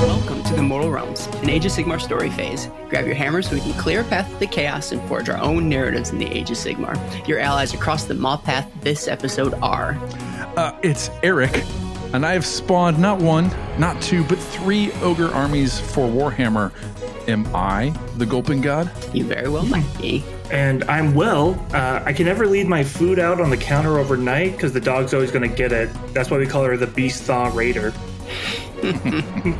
Welcome to the Mortal Realms, an Age of Sigmar story phase. Grab your hammers so we can clear a path to the chaos and forge our own narratives in the Age of Sigmar. Your allies across the Maw Path this episode are Uh, it's Eric, and I have spawned not one, not two, but three ogre armies for Warhammer. Am I the Gulping God? you very well might be. And I'm well. Uh, I can never leave my food out on the counter overnight because the dog's always going to get it. That's why we call her the Beastclaw Raider.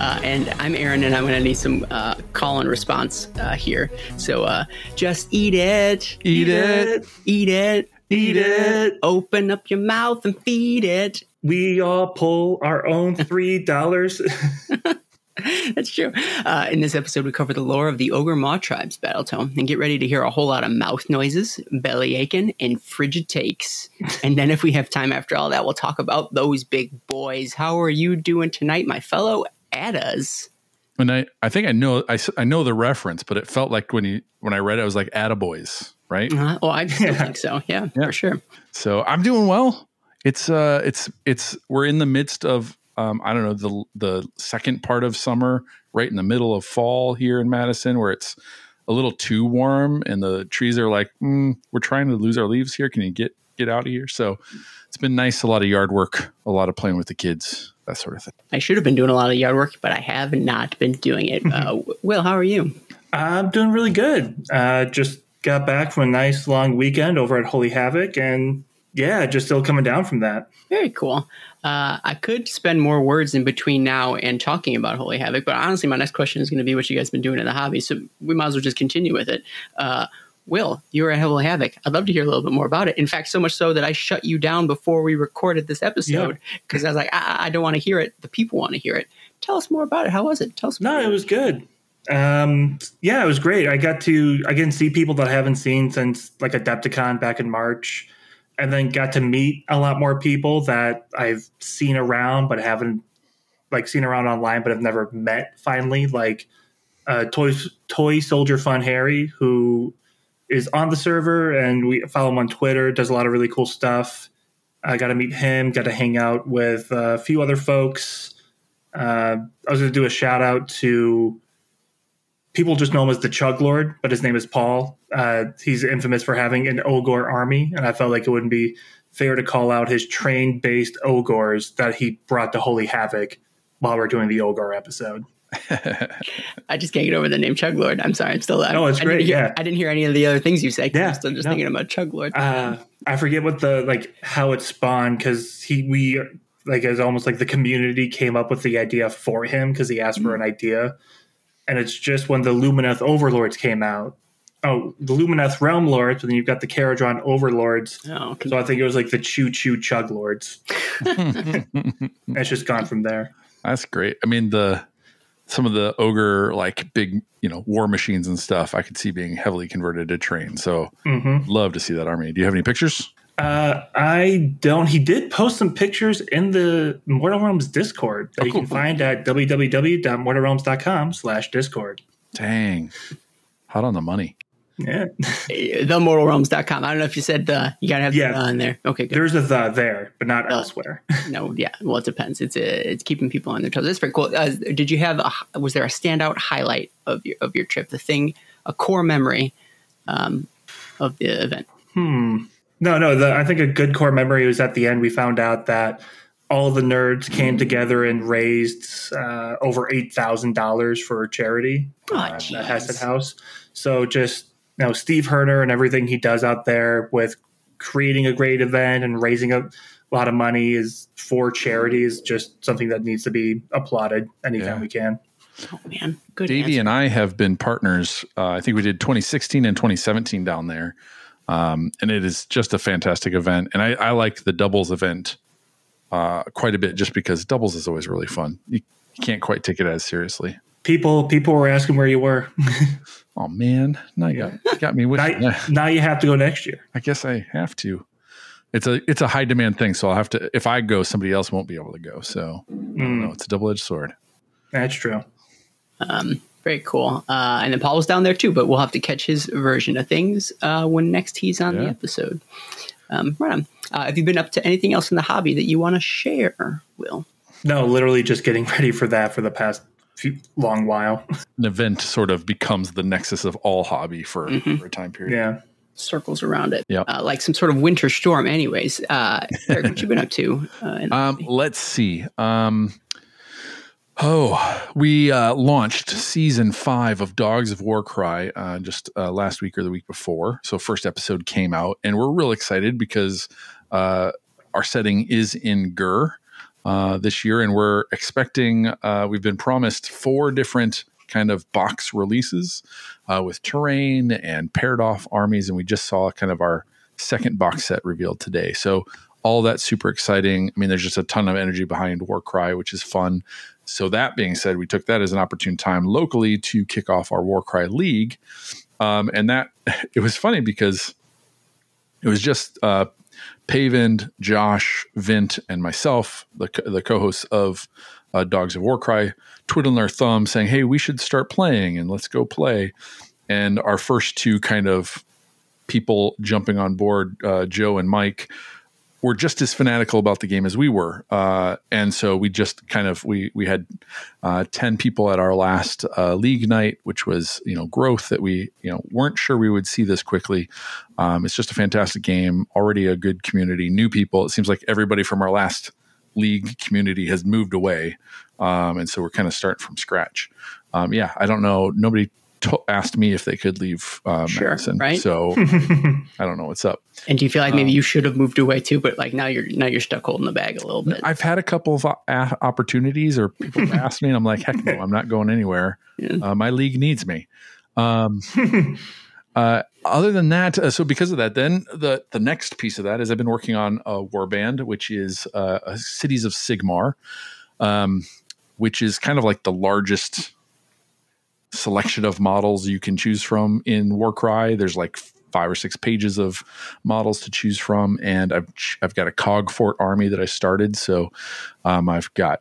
Uh, and I'm Aaron, and I'm going to need some uh, call and response uh, here. So uh, just eat it, Eat it. eat it, Eat it. Open up your mouth and feed it. We all pull our own three dollars. That's true. Uh, in this episode, we cover the lore of the Ogre Maw Tribe's battle tome and get ready to hear a whole lot of mouth noises, belly aching, and frigid takes. and then, if we have time after all that, we'll talk about those big boys. How are you doing tonight, my fellow Addas? And I, I think I know I, I know the reference, but it felt like when you when I read it, I was like Attaboys, right? Uh, oh, I still think so. Yeah, Yeah. for sure. So I'm doing well. It's uh it's it's we're in the midst of um I don't know the the second part of summer, right in the middle of fall here in Madison where it's a little too warm and the trees are like, mm, we're trying to lose our leaves here. Can you get get out of here? So it's been nice, a lot of yard work, a lot of playing with the kids, that sort of thing. I should have been doing a lot of yard work, but I have not been doing it. Uh, Will, how are you? I'm doing really good. Uh, just got back from a nice long weekend over at Holy Havoc, and yeah, just still coming down from that. Very cool. Uh, I could spend more words in between now and talking about Holy Havoc, but honestly, my next question is going to be what you guys been doing in the hobby. So we might as well just continue with it. Uh, Will, you were at Holy Havoc. I'd love to hear a little bit more about it. In fact, so much so that I shut you down before we recorded this episode because I was like, I, I don't want to hear it. The people want to hear it. Tell us more about it. How was it? Tell us. No, it was good. Um, yeah, it was great. I got to I can see people that I haven't seen since like Adepticon back in March, and then got to meet a lot more people that I've seen around but haven't like seen around online, but have never met. Finally, like uh, toy toy soldier fun Harry, who is on the server, and we follow him on Twitter. Does a lot of really cool stuff. I got to meet him. Got to hang out with a few other folks. Uh, I was going to do a shout out to people just know him as the Chug Lord, but his name is Paul. Uh, he's infamous for having an Ogre army, and I felt like it wouldn't be fair to call out his train based Ogres that he brought to Holy Havoc while we're doing the Ogre episode. I just can't get over the name Chug Lord. I'm sorry. I'm still. No, it's I great, Didn't hear, yeah. I didn't hear any of the other things you said. Yeah, I'm still just no. thinking about Chug Lord. Uh, I forget what the like how it spawned because he we like it's almost like the community came up with the idea for him because he asked for an idea, and it's just when the Lumineth Overlords came out. Oh, the Lumineth Realm Lords, and then you've got the Kharadron Overlords. oh, So I think it was like the Choo Choo Chug Lords. it's just gone from there. That's great. I mean the some of the ogre like big you know war machines and stuff I could see being heavily converted to train. So Mm-hmm. love to see that army. Do you have any pictures? Uh, I don't. He did post some pictures in the Mortal Realms Discord that Oh, you cool. can find at www.mortalrealms.com slash Discord. Dang, hot on the money. Yeah. themortalrealms.com. I don't know if you said the, you gotta have Yeah. the on there. Okay, good. There's a the there, but not Uh, elsewhere. No, yeah. Well, it depends. It's uh it's keeping people on their toes. That's very cool. Uh, did you have a, was there a standout highlight of your of your trip? The thing, a core memory um, of the event. Hmm. No, no. The, I think a good core memory was at the end. We found out that all the nerds came together and raised uh, over eight thousand dollars for charity Oh, uh, at Hesed House. So just you know, Steve Herner and everything he does out there with creating a great event and raising a lot of money is for charity is just something that needs to be applauded anytime Yeah. we can. Oh man, good. Davey answer. and I have been partners. Uh, I think we did 2016 and 2017 down there, um, and it is just a fantastic event. And I, I like the doubles event uh, quite a bit, just because doubles is always really fun. You, you can't quite take it as seriously. People people were asking where you were. Oh man, now you got, got me with. now, now you have to go next year. I guess I have to. It's a it's a high demand thing, so I'll have to. If I go, somebody else won't be able to go. So I don't. It's a double edged sword. That's true. Um, Very cool. Uh, and then Paul was down there too, but we'll have to catch his version of things uh, when next he's on the episode. Um, right on. Uh, have you been up to anything else in the hobby that you want to share, Will? No, literally just getting ready for that for the past few, long while. An event sort of becomes the nexus of all hobby for, for a time period. yeah. Circles around it, Yep. uh, like some sort of winter storm. Anyways, uh, Eric, what you been up to? Uh, Um, let's see. Um, oh, we uh, launched season five of Dogs of Warcry uh, just uh, last week or the week before. So first episode came out, and we're real excited because uh, our setting is in Ghur uh, this year, and we're expecting. Uh, we've been promised four different kind of box releases uh, with terrain and paired off armies, and we just saw kind of our second box set revealed today. So all that's super exciting. I mean, there's just a ton of energy behind Warcry, which is fun. So that being said, we took that as an opportune time locally to kick off our Warcry League, um, and that it was funny because it was just uh, Pavind, Josh, Vint, and myself, the co- the co-hosts of uh, Dogs of Warcry, twiddling our thumbs, saying, "Hey, we should start playing and let's go play." And our first two kind of people jumping on board, uh, Joe and Mike, were just as fanatical about the game as we were, uh, and so we just kind of we we had uh, ten people at our last uh, league night, which was you know growth that we you know weren't sure we would see this quickly. Um, it's just a fantastic game, already a good community, new people. It seems like everybody from our last league community has moved away, um, and so we're kind of starting from scratch. Um, yeah, I don't know. Nobody to- asked me if they could leave uh, Sure, Madison, right? so I don't know what's up. and do you feel like maybe um, you should have moved away too, but like now you're now you're stuck holding the bag a little bit? I've had a couple of uh, opportunities, or people have asked me, and I'm like, heck no, I'm not going anywhere. Yeah. Uh, my league needs me. Um, uh, other than that, uh, so because of that, then the the next piece of that is I've been working on a warband, which is uh, Cities of Sigmar, um, which is kind of like the largest selection of models you can choose from in Warcry. There's like five or six pages of models to choose from, and I've I've got a cog fort army that I started. So um, I've got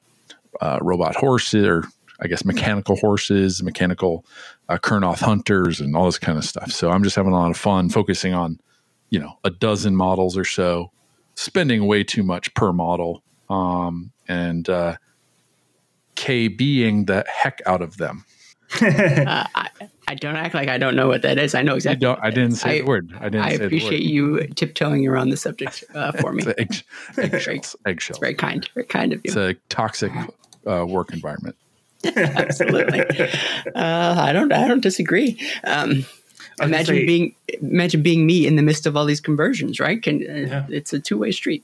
uh, robot horses, or I guess mechanical horses, mechanical uh, Kurnoth hunters, and all this kind of stuff. So I'm just having a lot of fun focusing on you know a dozen models or so, spending way too much per model, um, and uh, K being the heck out of them. uh, I, I don't act like I don't know what that is. I know exactly. don't. what I didn't is. say I, the word. I didn't I say appreciate the word. you tiptoeing around the subject uh, for me. It's egg, eggshells. Eggshells. It's very kind, very kind of you. It's a toxic uh, work environment. Absolutely. Uh, I don't. I don't disagree. Um, I was gonna imagine say- being imagine being me in the midst of all these conversions. Right? Can uh, Yeah. it's a two way street.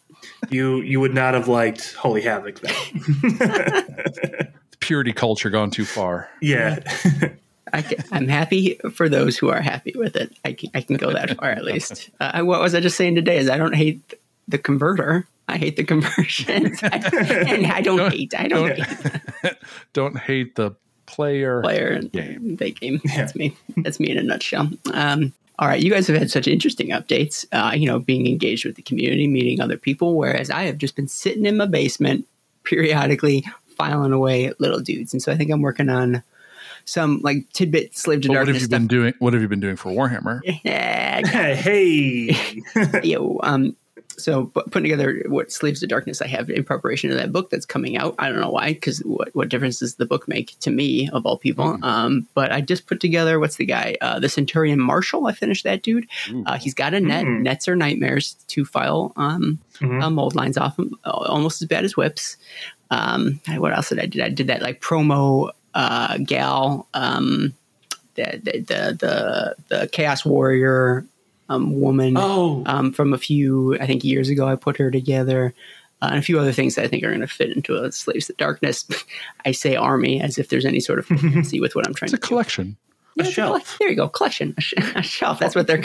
You you would not have liked Holy Havoc then. Purity culture gone too far. yeah. I am happy for those who are happy with it. I can, I can go that far at least. Uh, what was I just saying today? Is I don't hate the converter. I hate the conversions, I, and I don't, hate. I don't, don't- hate Don't hate the player. player and Game. they game. That's me. That's me in a nutshell. Um, all right, you guys have had such interesting updates. Uh, you know, being engaged with the community, meeting other people, whereas I have just been sitting in my basement periodically filing away at little dudes. And so I think I'm working on some like tidbit slave to But what have darkness you stuff. been doing? What have you been doing for Warhammer? Yeah, hey. yo, um, so putting together what Slaves to Darkness I have in preparation of that book that's coming out. I don't know why, because what, what difference does the book make to me of all people? Um, but I just put together what's the guy, uh, the Centurion Marshall. I finished that dude. Uh, he's got a net. Mm. Nets are nightmares to file um, Mhm. uh, mold lines off them, uh, almost as bad as whips. Um, what else did I do? I did that like promo uh, gal. Um, the, the the the the Chaos Warrior um, woman Oh. um, from a few, I think, years ago. I put her together. Uh, and a few other things that I think are going to fit into a Slaves to Darkness. I say army as if there's any sort of coherency with what I'm trying It's a to do. collection. A Yeah, shelf. collec- there you go, collection, a, sh- a shelf. That's what they're.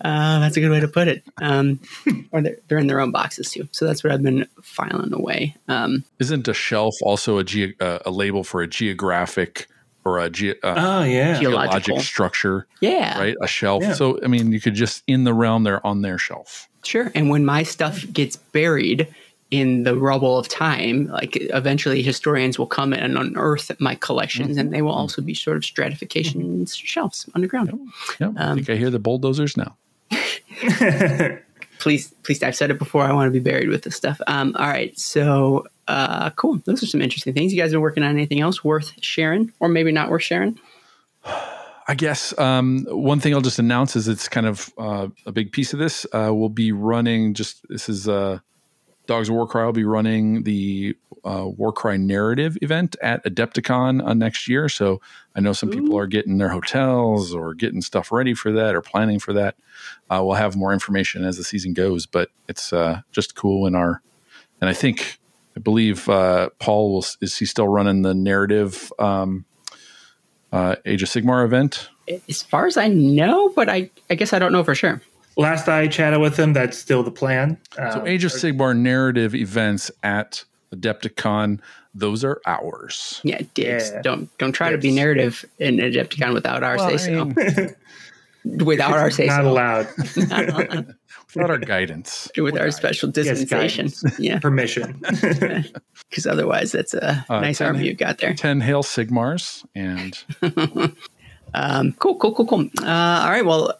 Uh, that's a good way to put it. Um, or they're, they're in their own boxes too. So that's what I've been filing away. Um, Isn't a shelf also a ge- uh, a label for a geographic or a ge- uh, Oh yeah. Geological. geologic structure? yeah, Right, a shelf. Yeah. So I mean, you could just in the realm they're on their shelf. Sure. And when my stuff gets buried in the rubble of time, like eventually historians will come and unearth my collections, mm-hmm. and they will also be sort of stratification mm-hmm. shelves underground. Yep. I think I hear the bulldozers now. please, please, I've said it before. I want to be buried with this stuff. Um, all right, so uh, cool. Those are some interesting things. You guys been working on anything else worth sharing, or maybe not worth sharing? I guess um, one thing I'll just announce is it's kind of uh, a big piece of this. Uh, we'll be running just this is uh, Dogs of Warcry will be running the uh, Warcry narrative event at Adepticon uh, next year. So I know some Ooh. people are getting their hotels or getting stuff ready for that or planning for that. Uh, we'll have more information as the season goes, but it's uh, just cool in our. And I think I believe uh, Paul will is he still running the narrative um, uh, Age of Sigmar event? As far as I know, but I I guess I don't know for sure last I chatted with him, that's still the plan. So, um, Age of Sigmar narrative events at Adepticon, those are ours. Yeah, dibs. Yeah. Don't don't try dibs. to be narrative in Adepticon without our well, say so. without our say Not allowed. without our guidance. With our special dispensation. Yes, yeah. Permission. Because otherwise, that's a uh, nice 10, army you've got there. 10 Hail Sigmars and. um, cool, cool, cool, cool. Uh, all right. Well,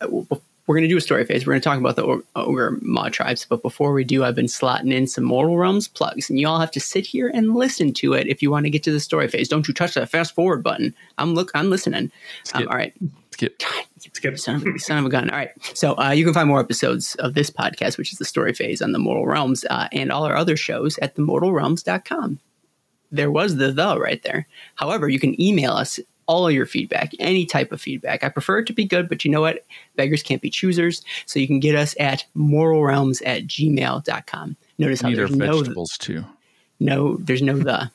we're going to do a story phase. We're going to talk about the ogre Maw tribes, but before we do, I've been slotting in some Mortal Realms plugs, and you all have to sit here and listen to it if you want to get to the story phase. Don't you touch that fast forward button. I'm look, I'm listening. Um, all right, skip, skip, son of, a, son of a gun. All right, so uh, you can find more episodes of this podcast, which is the story phase on the Mortal Realms, uh, and all our other shows at themortalrealms.com. There was the the right there. However, you can email us all your feedback, any type of feedback. I prefer it to be good, but you know what? Beggars can't be choosers. So you can get us at mortalrealms at gmail.com. Notice how there's no vegetables too. No, there's no the.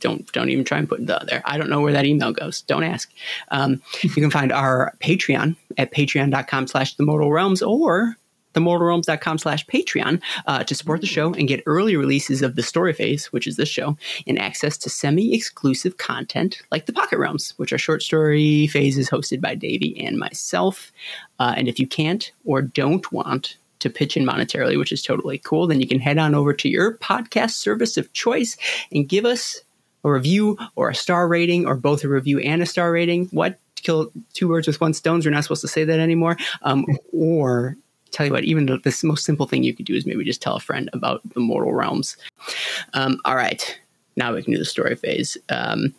Don't don't even try and put the there. I don't know where that email goes. Don't ask. Um, you can find our Patreon at patreon.com slash the mortal realms or themortalrealms.com slash Patreon uh, to support the show and get early releases of the story phase, which is this show, and access to semi-exclusive content like the Pocket Realms, which are short story phases hosted by Davey and myself. Uh, and if you can't or don't want to pitch in monetarily, which is totally cool, then you can head on over to your podcast service of choice and give us a review or a star rating or both a review and a star rating. What? Kill two birds with one stone. We're not supposed to say that anymore. Um, or tell you what, even the, the, most simple thing you could do is maybe just tell a friend about the mortal realms. Um, all right, now we can do the story phase. Um,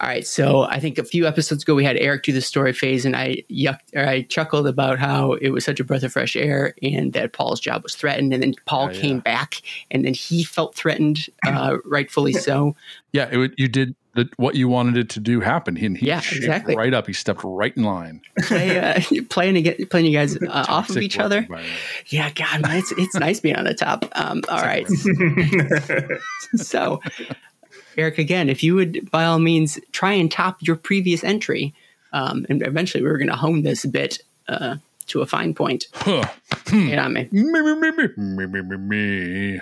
all right, so I think a few episodes ago we had Eric do the story phase, and I yucked, or I chuckled about how it was such a breath of fresh air, and that Paul's job was threatened, and then Paul oh, yeah. came back, and then he felt threatened, uh, rightfully so. Yeah, it, you did what you wanted it to do happen. He, he yeah, exactly. right up. He stepped right in line. Play, uh, playing to get playing you guys uh, off of each other. Yeah, God, man, it's it's nice being on the top. Um, all right. so, Eric, again, if you would by all means try and top your previous entry, um, and eventually we are going to hone this a bit uh, to a fine point. Huh. Get on me. Me, me, me, me, me, me, me.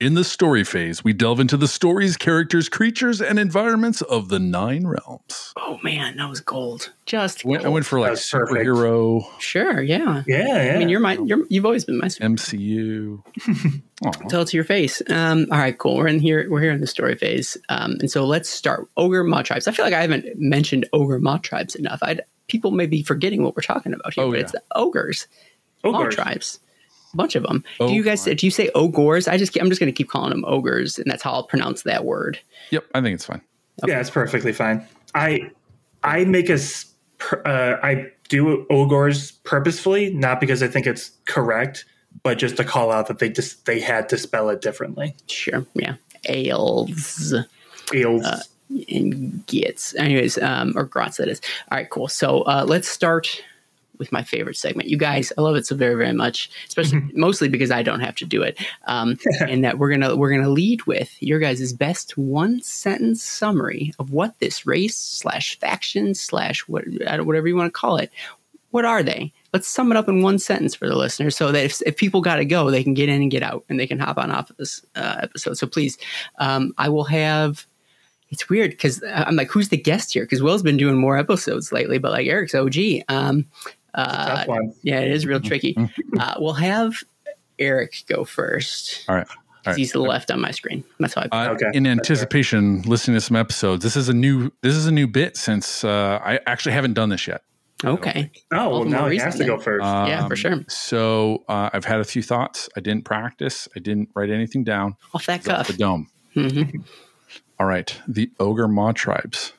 In the story phase, we delve into the stories, characters, creatures, and environments of the nine realms. Oh man, that was gold. Just gold. I went for like superhero. Perfect. Sure, yeah. yeah, yeah. I mean, you're my, you're, you've always been my MCU. Tell it to your face. Um, all right, cool. We're in here. We're here in the story phase, um, and so let's start. Ogre Maw tribes. I feel like I haven't mentioned Ogre Maw tribes enough. I'd, people may be forgetting what we're talking about here, oh, but yeah. it's the ogres, ogres. Maw tribes bunch of them. Oh, do you guys? Do you say ogres? I just I'm just going to keep calling them ogres, and that's how I'll pronounce that word. Yep, I think it's fine. Okay. Yeah, it's perfectly fine. I I make a uh, I do ogres purposefully, not because I think it's correct, but just to call out that they just they had to spell it differently. Sure. Yeah. Ales. Ales. Uh, and gets. Anyways, um, or grots that is. All right, cool. So uh, let's start with my favorite segment. You guys, I love it so very, very much, especially mostly because I don't have to do it. Um, and that we're gonna we're gonna lead with your guys' best one sentence summary of what this race slash faction slash what whatever you want to call it. What are they? Let's sum it up in one sentence for the listeners, so that if, if people got to go, they can get in and get out, and they can hop on off of this uh, episode. So please, um, I will have it's weird because I'm like, who's the guest here? Because Will's been doing more episodes lately, but like Eric's OG. Um, uh, yeah, it is real tricky. uh, we'll have Eric go first. All right. All right. He's left on my screen. That's how I. Uh, Okay, in that's anticipation, listening to some episodes, this is a new this is a new bit since uh, I actually haven't done this yet. okay. Oh, well, now he has to then. go first. yeah, for Um, sure. So uh, I've had a few thoughts. I didn't practice. I didn't write anything down. Off that It's off cuff. the dome. Mhm. All right. The ogre maw tribes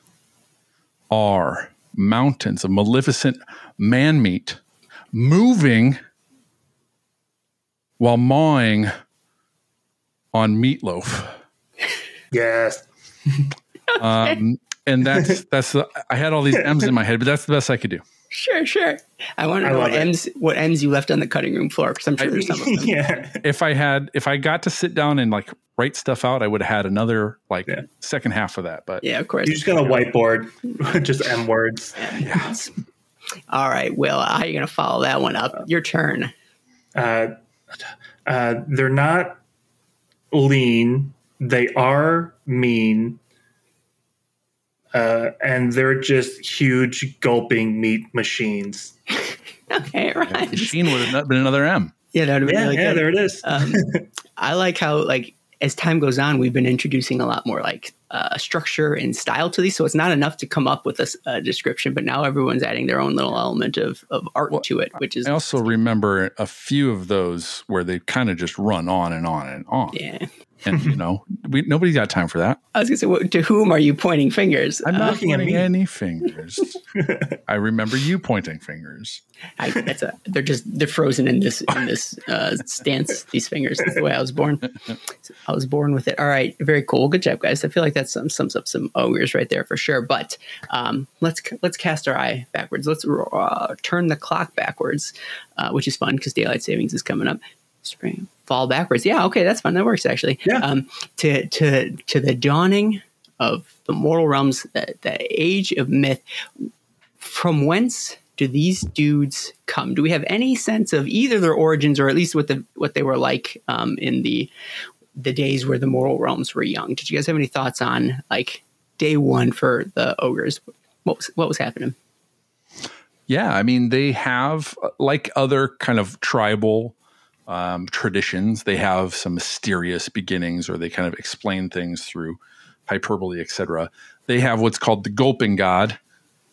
are mountains of maleficent man meat moving while mawing on meatloaf. yes. Um, and that's that's the, I had all these M's in my head, but that's the best I could do. Sure, sure. I want to know what it. M's what M's you left on the cutting room floor because I'm sure there's some of them. yeah. If I had if I got to sit down and like write stuff out, I would have had another like Yeah. second half of that. But Yeah, of course. You just got a whiteboard, just M words. Yeah. All right, Will. How are you going to follow that one up? Your turn. Uh, uh, they're not lean. They are mean. Uh, and they're just huge gulping meat machines. Okay, right. machine would have been another M. Yeah, that would be Yeah, really yeah, good. there it is. um, I like how like as time goes on, we've been introducing a lot more like uh, structure and style to these. So it's not enough to come up with a description, but now everyone's adding their own little element of, of art Well, to it, which is I also remember a few of those where they kind of just run on and on and on. yeah. And you know, we nobody's got time for that. I was gonna say, well, to whom are you pointing fingers? I'm Uh, not at pointing any fingers. I remember you pointing fingers. I, that's a, they're just they're frozen in this in this uh, stance. These fingers. That's the way I was born. I was born with it. All right, very cool. Well, good job, guys. I feel like that sum, sums up some ogres right there for sure. But um, let's let's cast our eye backwards. Let's uh, turn the clock backwards, uh, which is fun because daylight savings is coming up. Spring fall backwards. Yeah, okay, that's fun. That works actually. Yeah. Um, to to to the dawning of the mortal realms, the, the age of myth from whence do these dudes come? Do we have any sense of either their origins or at least what the what they were like um, in the the days where the mortal realms were young? Did you guys have any thoughts on like day one for the ogres? What was what was happening? Yeah, I mean, they have like other kind of tribal um, traditions. They have some mysterious beginnings, or they kind of explain things through hyperbole, etc. They have what's called the gulping god,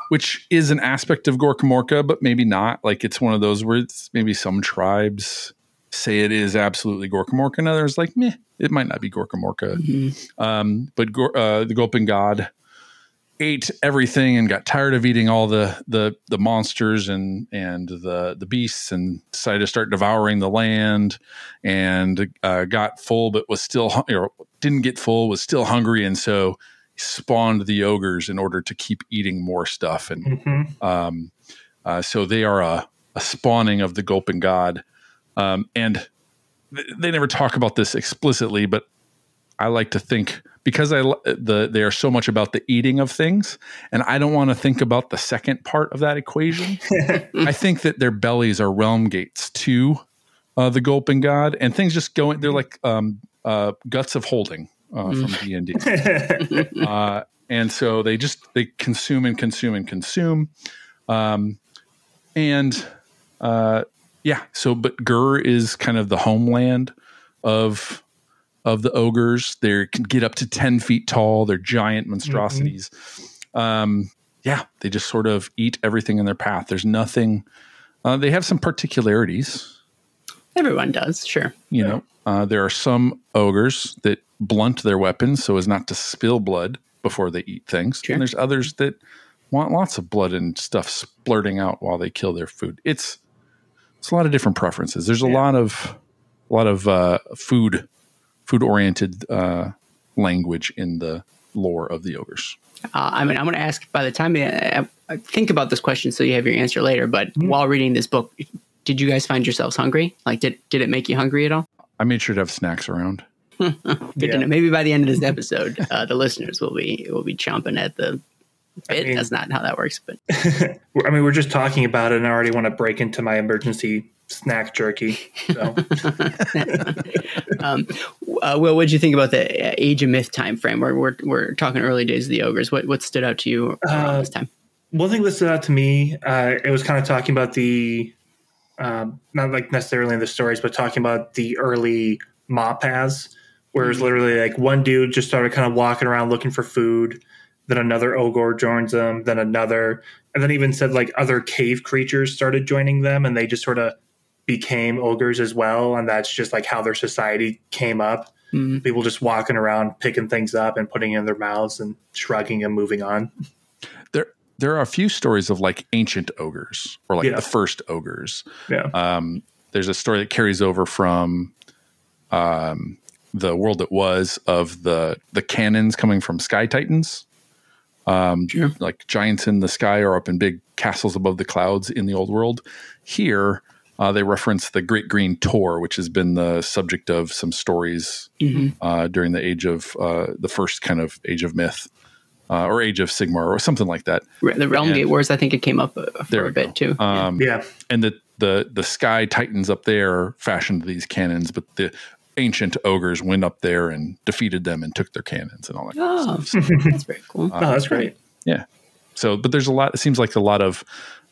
which is an aspect of Gorkamorka, but maybe not. Like it's one of those where it's maybe some tribes say it is absolutely Gorkamorka, and others like, meh, it might not be Gorkamorka. Um, but uh, the gulping god ate everything and got tired of eating all the the the monsters and and the the beasts and decided to start devouring the land and uh, got full but was still hu- or didn't get full was still hungry. And so spawned the ogres in order to keep eating more stuff. And hmm um, uh, so they are a, a spawning of the gulping god. Um, and th- they never talk about this explicitly but I like to think because I l- the they are so much about the eating of things, and I don't want to think about the second part of that equation. I think that their bellies are realm gates to uh, the gulping god, and things just going. They're like um, uh, guts of holding uh, from D and D, Uh, and so they just they consume and consume and consume, um, and uh, yeah. So, but Ghur is kind of the homeland of of the ogres. They can get up to 10 feet tall. They're giant monstrosities. Um, yeah, they just sort of eat everything in their path. There's nothing, uh, they have some particularities. Everyone does, sure. You know, uh, there are some ogres that blunt their weapons so as not to spill blood before they eat things. Sure. And there's others that want lots of blood and stuff splurting out while they kill their food. It's, it's a lot of different preferences. There's a Yeah. lot of, a lot of uh, food food oriented uh, language in the lore of the ogres. Uh, I mean, I'm going to ask by the time I, I think about this question, so you have your answer later. But while reading this book, did you guys find yourselves hungry? Like, did did it make you hungry at all? I made sure to have snacks around. Good Yeah. to know. Maybe by the end of this episode, uh, the listeners will be will be chomping at the bit. mean- That's not how that works, but I mean, we're just talking about it, and I already want to break into my emergency snack jerky. So, um, uh, Will, what did you think about the uh, Age of Myth time frame? We're, we're, we're talking early days of the ogres. What what stood out to you around Uh, this time? one thing that stood out to me, uh, it was kind of talking about the um, not like necessarily in the stories, but talking about the early mob paths, where it's literally like one dude just started kind of walking around looking for food, then another ogre joins them, then another, and then even said like other cave creatures started joining them, and they just sort of became ogres as well, and that's just like how their society came up. Mhm. People just walking around, picking things up and putting it in their mouths and shrugging and moving on. There there are a few stories of like ancient ogres or like Yeah. the first ogres. Yeah. Um, there's a story that carries over from um, the world that was of the the cannons coming from Sky Titans. Um, Sure. Like giants in the sky or up in big castles above the clouds in the old world. Here, uh, they reference the Great Green Tor, which has been the subject of some stories Mhm. uh, during the age of uh, the first kind of age of myth uh, or age of Sigmar or something like that. The Realm And- Gate Wars, I think it came up uh, There for a bit go. too. Yeah. Um, Yeah. and the the the sky titans up there fashioned these cannons, but the ancient ogres went up there and defeated them and took their cannons and all that. kind of Oh, stuff. So, that's very cool. Oh, that's great. yeah. So, but there's a lot. It seems like a lot of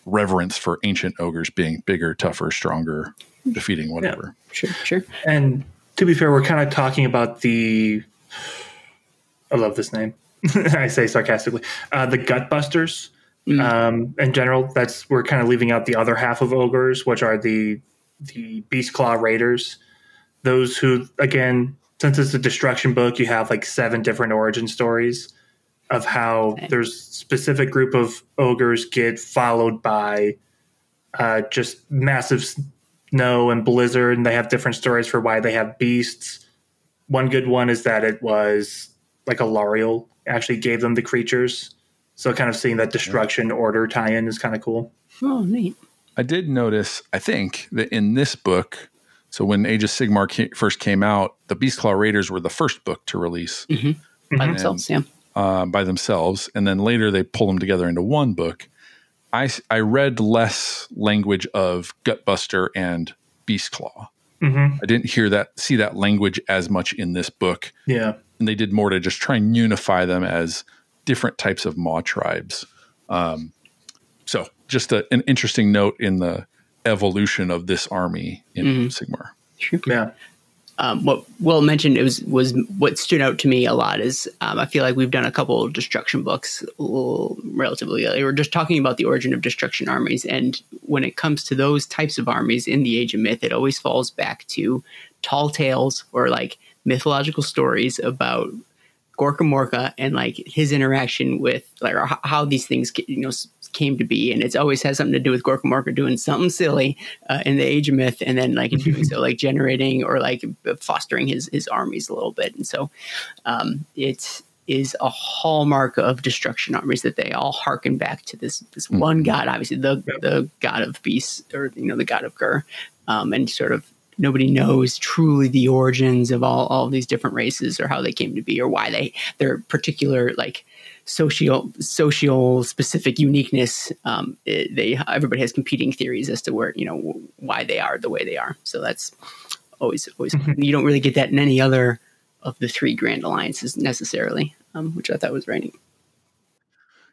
reverence for ancient ogres being bigger, tougher, stronger, defeating whatever. Sure, sure. And to be fair, we're kind of talking about the. I love this name. I say sarcastically. Uh, the Gutbusters. Mm. Um, in general, that's we're kind of leaving out the other half of ogres, which are the the Beast Claw Raiders. Those who, again, since it's a destruction book, you have like seven different origin stories of how Okay. there's specific group of ogres get followed by uh, just massive snow and blizzard, and they have different stories for why they have beasts. One good one is that it was like Alarielle actually gave them the creatures. So kind of seeing that destruction order tie in is kind of cool. Oh, neat. I did notice, I think, that in this book, so when Age of Sigmar ca- first came out, the Beastclaw Raiders were the first book to release. By Mhm. themselves, yeah. uh, by themselves, and then later they pull them together into one book. I I read less language of Gutbuster and Beastclaw. hmm I didn't hear that, see that language as much in this book, Yeah. and they did more to just try and unify them as different types of Maw tribes. Um, so, just a, an interesting note in the evolution of this army in Sigmar. Sure. Yeah. um, what Will mentioned it was was what stood out to me a lot is um, I feel like we've done a couple of destruction books relatively lately. We're just talking about the origin of destruction armies, and when it comes to those types of armies in the Age of Myth, it always falls back to tall tales or like mythological stories about Gorka Morka and like his interaction with like how these things you know came to be, and it's always has something to do with Gorka Morka doing something silly uh, in the Age of Myth, and then like in doing so, like generating or like fostering his his armies a little bit, and so um, it is a hallmark of destruction armies that they all harken back to this this one god, obviously the the god of beasts or you know the god of Ghur, um, and sort of nobody knows truly the origins of all all these different races or how they came to be or why they their particular like social social specific uniqueness um, it, they everybody has competing theories as to where you know why they are the way they are. So that's always always you don't really get that in any other of the three grand alliances necessarily um, which i thought was right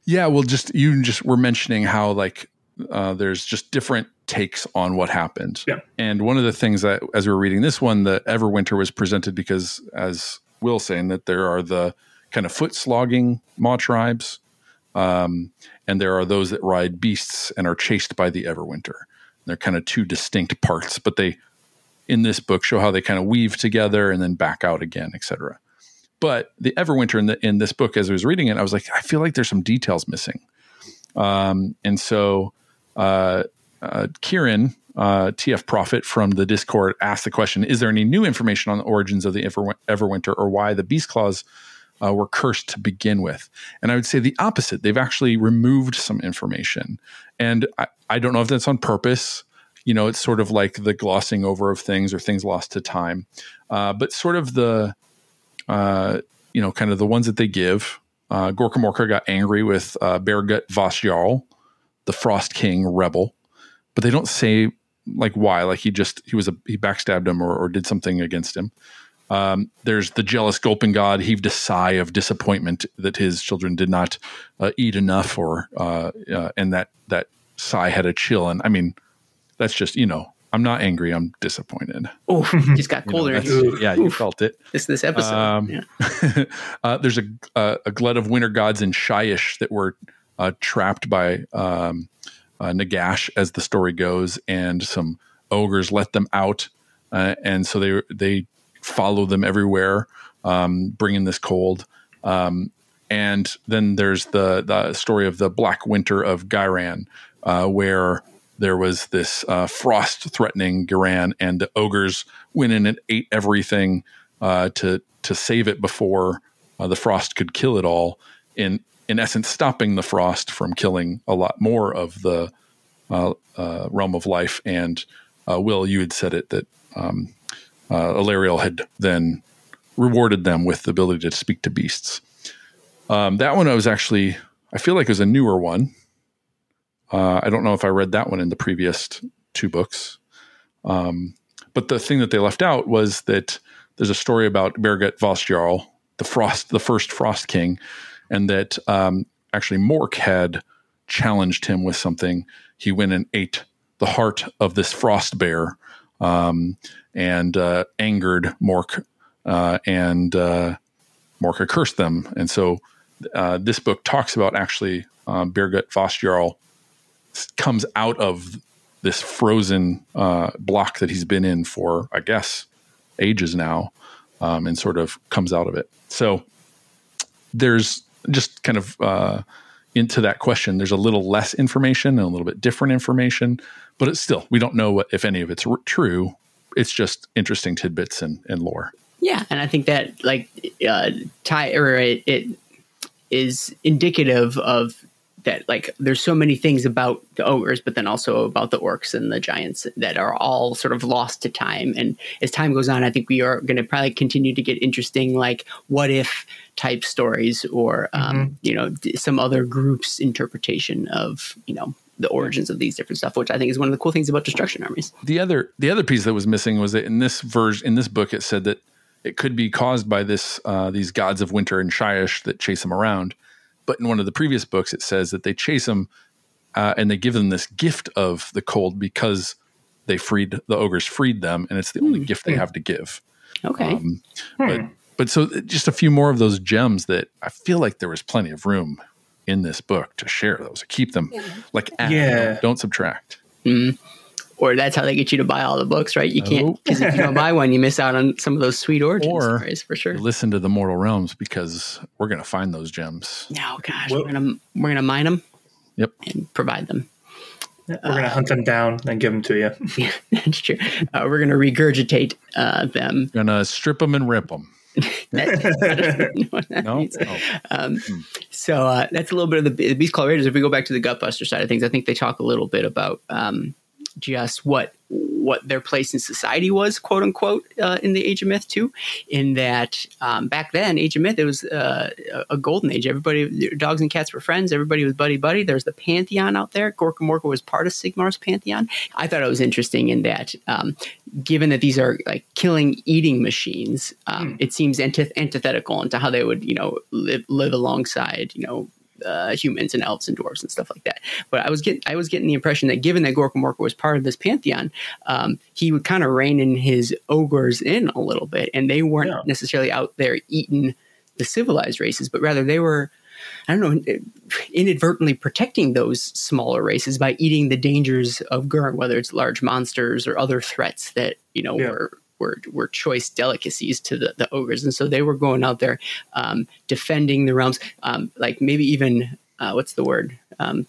Yeah, well, just you just were mentioning how like uh, there's just different takes on what happened. Yeah. And one of the things that, as we were reading this one, the Everwinter was presented because, as Will saying, that there are the kind of foot slogging Maw tribes, um, and there are those that ride beasts and are chased by the Everwinter. They're kind of two distinct parts, but they, in this book, show how they kind of weave together and then back out again, etc. But the Everwinter in the in this book, as I was reading it, I was like, I feel like there's some details missing. Um, and so uh, uh, Kieran, uh, TF Prophet from the Discord, asked the question: Is there any new information on the origins of the Ever- Everwinter, or why the Beast Claws uh, were cursed to begin with? And I would say the opposite. They've actually removed some information, and I, I don't know if that's on purpose. You know, it's sort of like the glossing over of things or things lost to time, uh, but sort of the uh, you know, kind of the ones that they give. Uh, got angry with uh, Beargut Vasjarl, the Frost King rebel, but they don't say like why. Like he just he was a he backstabbed him or, or did something against him. Um, there's the jealous Gulpin god heaved a sigh of disappointment that his children did not uh, eat enough, or uh, uh, and that that sigh had a chill. And I mean, that's just you know I'm not angry. I'm disappointed. Oh, just got You know, colder. yeah, you felt it. this this episode. Um, yeah. uh, there's a, a a glut of winter gods in Shyish that were uh, trapped by um, uh, Nagash, as the story goes, and some ogres let them out, uh, and so they they follow them everywhere, um, bringing this cold. Um, and then there's the the story of the Black Winter of Ghyran, uh, where there was this uh, frost threatening Ghyran, and the ogres went in and ate everything uh, to to save it before uh, the frost could kill it all. In in essence, stopping the frost from killing a lot more of the uh, uh, realm of life. And uh, Will, you had said it that um, uh, had then rewarded them with the ability to speak to beasts. Um, that one I was actually, I feel like it was a newer one. Uh, I don't know if I read that one in the previous two books. Um, but the thing that they left out was that there's a story about Berget Vosjarl, the frost, the first Frost King, and that um, actually Mork had challenged him with something. He went and ate the heart of this frost bear um, and uh, angered Mork, uh, and uh, Mork cursed them. And so uh, this book talks about actually um, Birgit Vosjarl comes out of this frozen uh, block that he's been in for, I guess, ages now, um, and sort of comes out of it. So there's just kind of uh, into that question. There's a little less information and a little bit different information, but it's still we don't know what, if any of it's r- true. It's just interesting tidbits and, and lore. Yeah, and I think that like uh, tie or it, it is indicative of that. Like, there's so many things about the ogres, but then also about the orcs and the giants that are all sort of lost to time. And as time goes on, I think we are going to probably continue to get interesting, like what if type stories, or um, you know, some other group's interpretation of you know the origins of these different stuff, which I think is one of the cool things about destruction armies. the other the other piece that was missing was that in this version in this book it said that it could be caused by this uh, these gods of winter and Shyish that chase them around. But in one of the previous books, it says that they chase him uh, and they give them this gift of the cold because they freed the ogres freed them, and it's the only hmm. gift they hmm. have to give. Okay, Um, But hmm. but so uh, just a few more of those gems that I feel like there was plenty of room in this book to share those. Keep them like add, Yeah. don't, don't subtract. Or that's how they get you to buy all the books, right? You can't Nope. because if you don't buy one, you miss out on some of those sweet origin Or- stories for sure. Listen to the Mortal Realms because we're gonna find those gems. No, gosh, Well- we're gonna we're gonna mine them Yep. and provide them. We're gonna hunt them down and give them to you. Yeah, that's true. Uh, we're gonna regurgitate uh, them. Gonna strip them and rip them. That- I don't know what that No, means. Oh. Um, so uh, that's a little bit of the, the Beastclaw Raiders. If we go back to the Gutbuster side of things, I think they talk a little bit about um, just what what their place in society was, quote unquote, uh, in the Age of Myth too. In that um, back then, Age of Myth, it was uh, a- golden age. Everybody, dogs and cats were friends. Everybody was buddy buddy. There's the pantheon out there. Gorka Morka was part of Sigmar's pantheon. I thought it was interesting in that, um, given that these are like killing, eating machines, um, it seems antith- antithetical into how they would, you know, live live alongside, you know, uh, humans and elves and dwarves and stuff like that. But I was getting I was getting the impression that given that Gorka Morka was part of this pantheon, um, he would kind of rein in his ogres in a little bit, and they weren't Yeah. necessarily out there eating the civilized races, but rather they were. I don't know, inadvertently protecting those smaller races by eating the dangers of Gurn, whether it's large monsters or other threats that you know Yeah. were were were choice delicacies to the, the ogres, and so they were going out there um, defending the realms, um, like maybe even uh, what's the word? Um,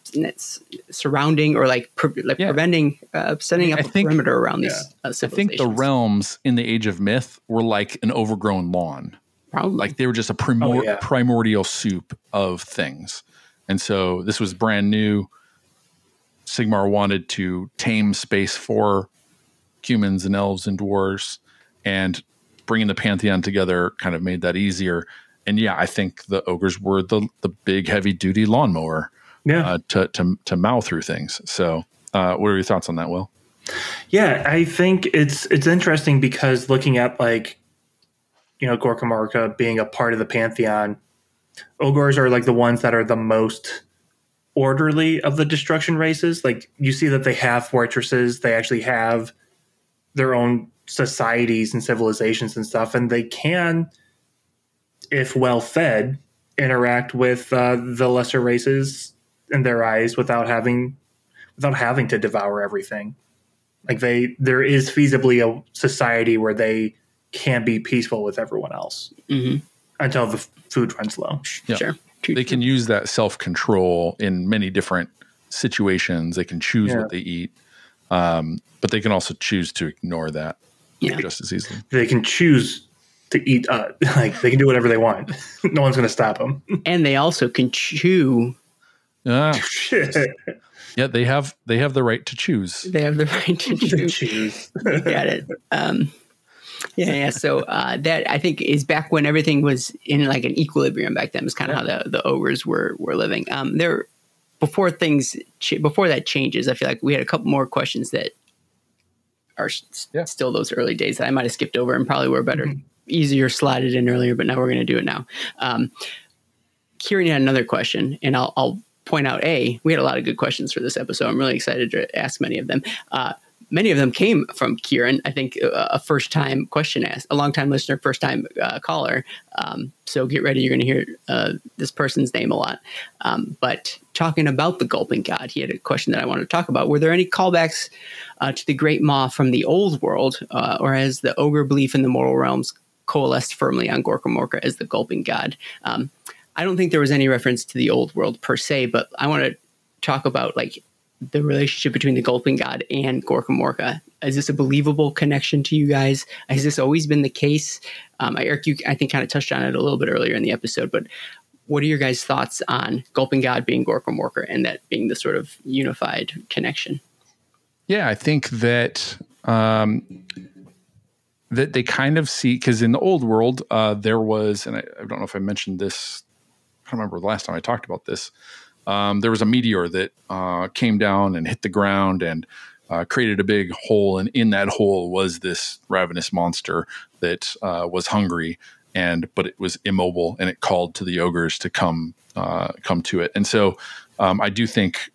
surrounding or like pre- like Yeah. preventing, uh, setting up I a think- perimeter around these uh, I think the realms in the Age of Myth were like an overgrown lawn. Probably. Like they were just a primor- Oh, yeah. primordial soup of things. And so this was brand new. Sigmar wanted to tame space for humans and elves and dwarves, and bringing the pantheon together kind of made that easier. And yeah, I think the ogres were the the big heavy duty lawnmower Yeah. uh, to to to mow through things. So, uh, what are your thoughts on that, Will? Yeah, I think it's it's interesting because looking at like you know Gorka Morka being a part of the pantheon, ogres are like the ones that are the most orderly of the destruction races. Like you see that they have fortresses, they actually have their own societies and civilizations and stuff, and they can, if well fed, interact with uh, the lesser races in their eyes without having without having to devour everything. Like they, there is feasibly a society where they can be peaceful with everyone else hmm until the food runs low. Yeah. Sure. They can use that self control in many different situations. They can choose Yeah. what they eat, um, but they can also choose to ignore that Yeah. just as easily. They can choose to eat. Uh, like they can do whatever they want. no one's going to stop them. And they also can chew. Ah, Shit. yeah, they have they have the right to choose. They have the right to chew. Choose. Got it. Um, yeah, yeah. So uh, that I think is back when everything was in like an equilibrium. Back then was kind of how the, the ogres were were living. Um, there before things before that changes. I feel like we had a couple more questions that are Yeah. still those early days that I might have skipped over and probably were better, easier slotted in earlier. But now we're going to do it now. Um, Kieran had another question, and I'll, I'll point out a we had a lot of good questions for this episode. I'm really excited to ask many of them. Uh, many of them came from Kieran. I think uh, a first time question asked, a long time listener, first time uh, caller. Um, so get ready, you're going to hear uh, this person's name a lot. Um, but talking about the gulping god, he had a question that I wanted to talk about. Were there any callbacks uh, to the Great Maw from the old world, uh, or has the ogre belief in the mortal realms coalesced firmly on Gorka Morka as the gulping god? Um, I don't think there was any reference to the old world per se, but I want to talk about like the relationship between the gulping god and Gorka Morka. Is this a believable connection to you guys? Has this always been the case? Um, Eric, you I think kind of touched on it a little bit earlier in the episode, but what are your guys' thoughts on gulping god being Gorka Morka and that being the sort of unified connection? Yeah, I think that um, that they kind of see because in the old world uh, there was, and I, I don't know if I mentioned this. I don't remember the last time I talked about this. Um, there was a meteor that uh, came down and hit the ground and uh, created a big hole, and in that hole was this ravenous monster that uh, was hungry and but it was immobile, and it called to the ogres to come uh, come to it. And so um, I do think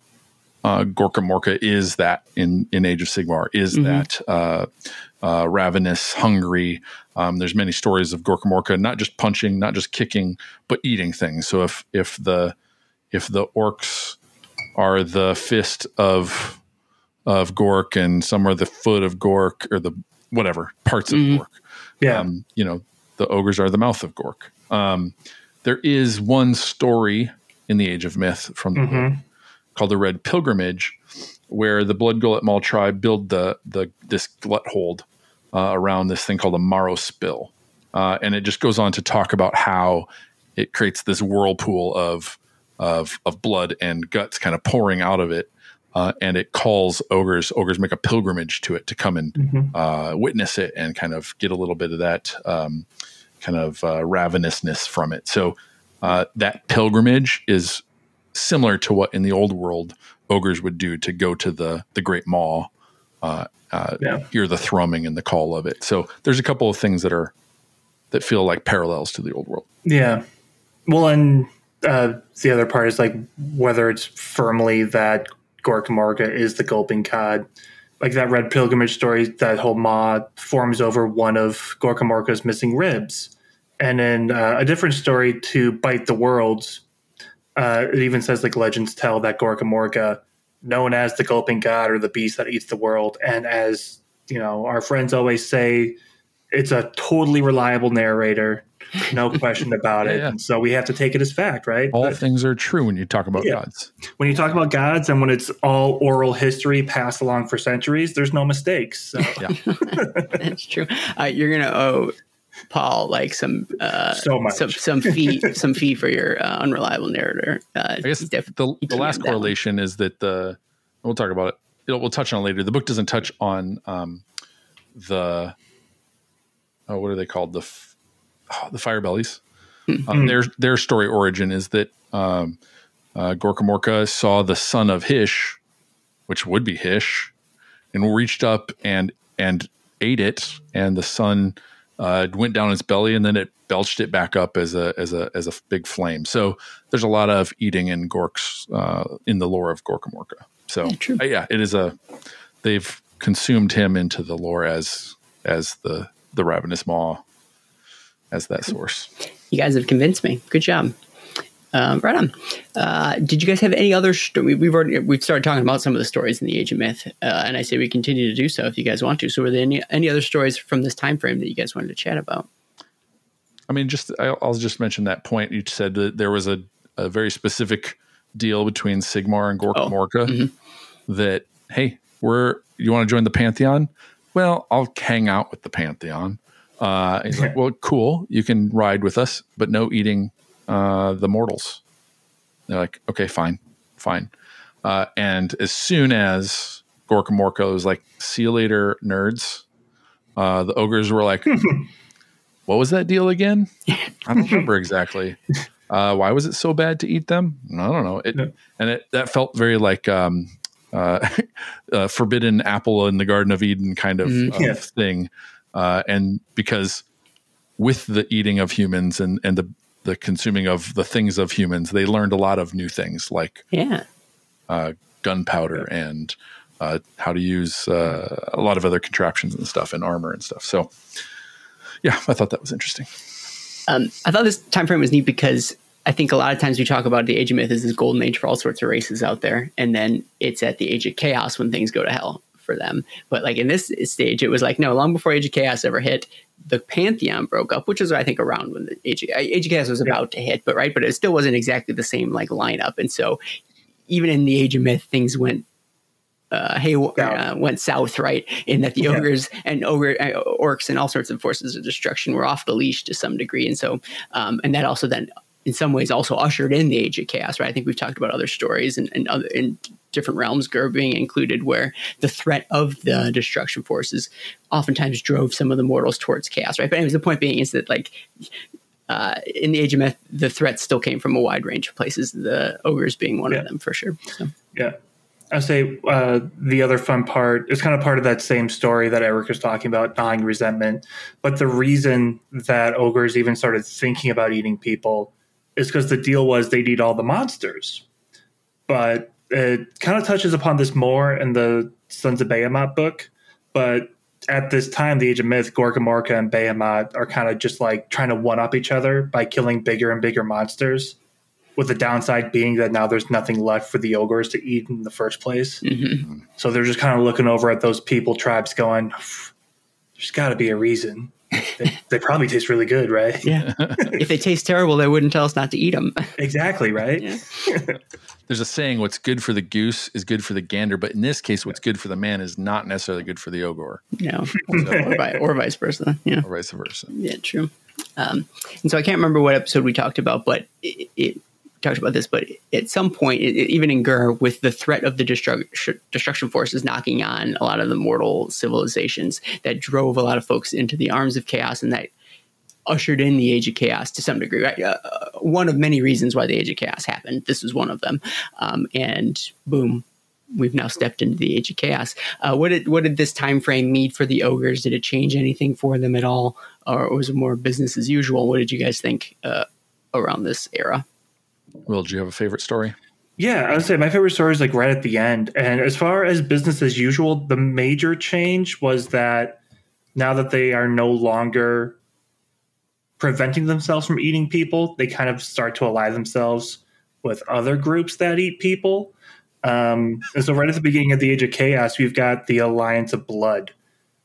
uh, Gorka Morka is that in in Age of Sigmar is Mhm. that uh, uh, ravenous, hungry. Um, there's many stories of Gorka Morka not just punching, not just kicking, but eating things. So if if the if the orcs are the fist of of Gork and some are the foot of Gork or the whatever parts of Gork, Yeah. um, you know, the ogres are the mouth of Gork. Um, there is one story in the Age of Myth from the Mhm. called the Red Pilgrimage, where the Blood Gullet Maw tribe build the the this glut hold uh, around this thing called a Marrow Spill, uh, and it just goes on to talk about how it creates this whirlpool of of of blood and guts kind of pouring out of it, uh, and it calls ogres. Ogres make a pilgrimage to it to come and Mhm. uh, witness it and kind of get a little bit of that um, kind of uh, ravenousness from it. So uh, that pilgrimage is similar to what in the old world ogres would do to go to the the Great Maw, uh, uh, Yeah. hear the thrumming and the call of it. So there's a couple of things that are that feel like parallels to the old world. Yeah. Well, and uh, the other part is like whether it's firmly that Gork Morga is the gulping god. Like that Red Pilgrimage story, that whole maw forms over one of Gorka Morka's missing ribs. And then uh, a different story to Bite the Worlds, uh, it even says like legends tell that Gorka Morka, known as the gulping god or the beast that eats the world, and as you know, our friends always say, it's a totally reliable narrator, no question about Yeah, it. yeah. And so we have to take it as fact, right? All But things are true when you talk about Yeah. gods. when you talk about gods and when it's all oral history passed along for centuries, there's no mistakes. So, That's true. Uh, you're gonna owe Paul like some uh, So much. some some fee some fee for your uh, unreliable narrator. Uh, I guess he's def- the, the last have that one. correlation is that the we'll talk about it. It'll, we'll touch on it later. The book doesn't touch on um, the oh, what are they called? The f- oh, the fire bellies. Um, their their story origin is that um, uh, Gorka Morka saw the sun of Hysh, which would be Hysh, and reached up and and ate it, and the sun uh, went down its belly, and then it belched it back up as a as a as a big flame. So there's a lot of eating in Gorks uh, in the lore of Gorkamorka. So Yeah, uh, yeah, it is a they've consumed him into the lore as as the the ravenous maw as that source. You guys have convinced me. Good job. Um, right on. Uh, did you guys have any other? Sto- we- we've already we've started talking about some of the stories in the Age of Myth, uh, and I say we continue to do so if you guys want to. So, were there any any other stories from this time frame that you guys wanted to chat about? I mean, just I'll, I'll just mention that point. You said that there was a, a very specific deal between Sigmar and Gork Oh, Morka that hey, we're you want to join the Pantheon? Well, I'll hang out with the Pantheon. Uh, he's like, well, cool, you can ride with us, but no eating uh, the mortals. They're like, okay, fine, fine. Uh, and as soon as Gorka Morka was like, see you later, nerds, uh, the ogres were like, what was that deal again? I don't remember exactly. Uh, why was it so bad to eat them? I don't know. It, Yeah. And it that felt very like um, uh, uh, forbidden apple in the Garden of Eden kind of, Mhm. of thing. Uh, and because with the eating of humans and, and the, the consuming of the things of humans, they learned a lot of new things like Yeah, uh, gunpowder and uh, how to use uh, a lot of other contraptions and stuff and armor and stuff. So, yeah, I thought that was interesting. um, I thought this time frame was neat because I think a lot of times we talk about the Age of Myth as this golden age for all sorts of races out there, and then it's at the Age of Chaos when things go to hell for them. But like in this stage, it was like no, long before Age of Chaos ever hit, the Pantheon broke up, which was I think around when the Age of, Age of Chaos was about to hit, but right, but it still wasn't exactly the same like lineup, and so even in the Age of Myth, things went uh, hey, uh, went south, right? In that the Yeah. ogres and ogre uh, orcs and all sorts of forces of destruction were off the leash to some degree, and so um, and that also then in some ways also ushered in the age of chaos, right? I think we've talked about other stories and, and other in different realms, Ghur being included, where the threat of the destruction forces oftentimes drove some of the mortals towards chaos, right? But anyways, the point being is that like uh, in the Age of Myth, the threats still came from a wide range of places. The ogres being one Yeah. of them for sure. So. Yeah. I say uh, the other fun part is kind of part of that same story that Eric was talking about, gnawing resentment. But the reason that ogres even started thinking about eating people is because the deal was they'd eat all the monsters. But it kind of touches upon this more in the Sons of Behemoth book. But at this time, the Age of Myth, Gorkamorka and Behemoth are kind of just like trying to one up each other by killing bigger and bigger monsters with the downside being that now there's nothing left for the ogres to eat in the first place. hmm So they're just kind of looking over at those people tribes going, there's got to be a reason. They, they probably taste really good, right? Yeah. if they taste terrible, they wouldn't tell us not to eat them. Exactly, right? Yeah. There's a saying, what's good for the goose is good for the gander. But in this case, what's good for the man is not necessarily good for the ogre no, or, vi- or vice versa. Yeah. or vice versa. Yeah, true. Um, and so I can't remember what episode we talked about, but it, it talked about this. But at some point, it, even in Ghur, with the threat of the destru- destruction forces knocking on a lot of the mortal civilizations, that drove a lot of folks into the arms of chaos, and that ushered in the age of chaos to some degree. Right, uh, uh, one of many reasons why the age of chaos happened. This was one of them, um, and boom. We've now stepped into the age of chaos. Uh, what did what did this time frame mean for the ogres? Did it change anything for them at all, or was it more business as usual? What did you guys think uh, around this era? Will, do you have a favorite story? Yeah, I would say my favorite story is like right at the end. And as far as business as usual, the major change was that now that they are no longer preventing themselves from eating people, they kind of start to ally themselves with other groups that eat people. Um, and so, right at the beginning of the Age of Chaos, we've got the Alliance of Blood,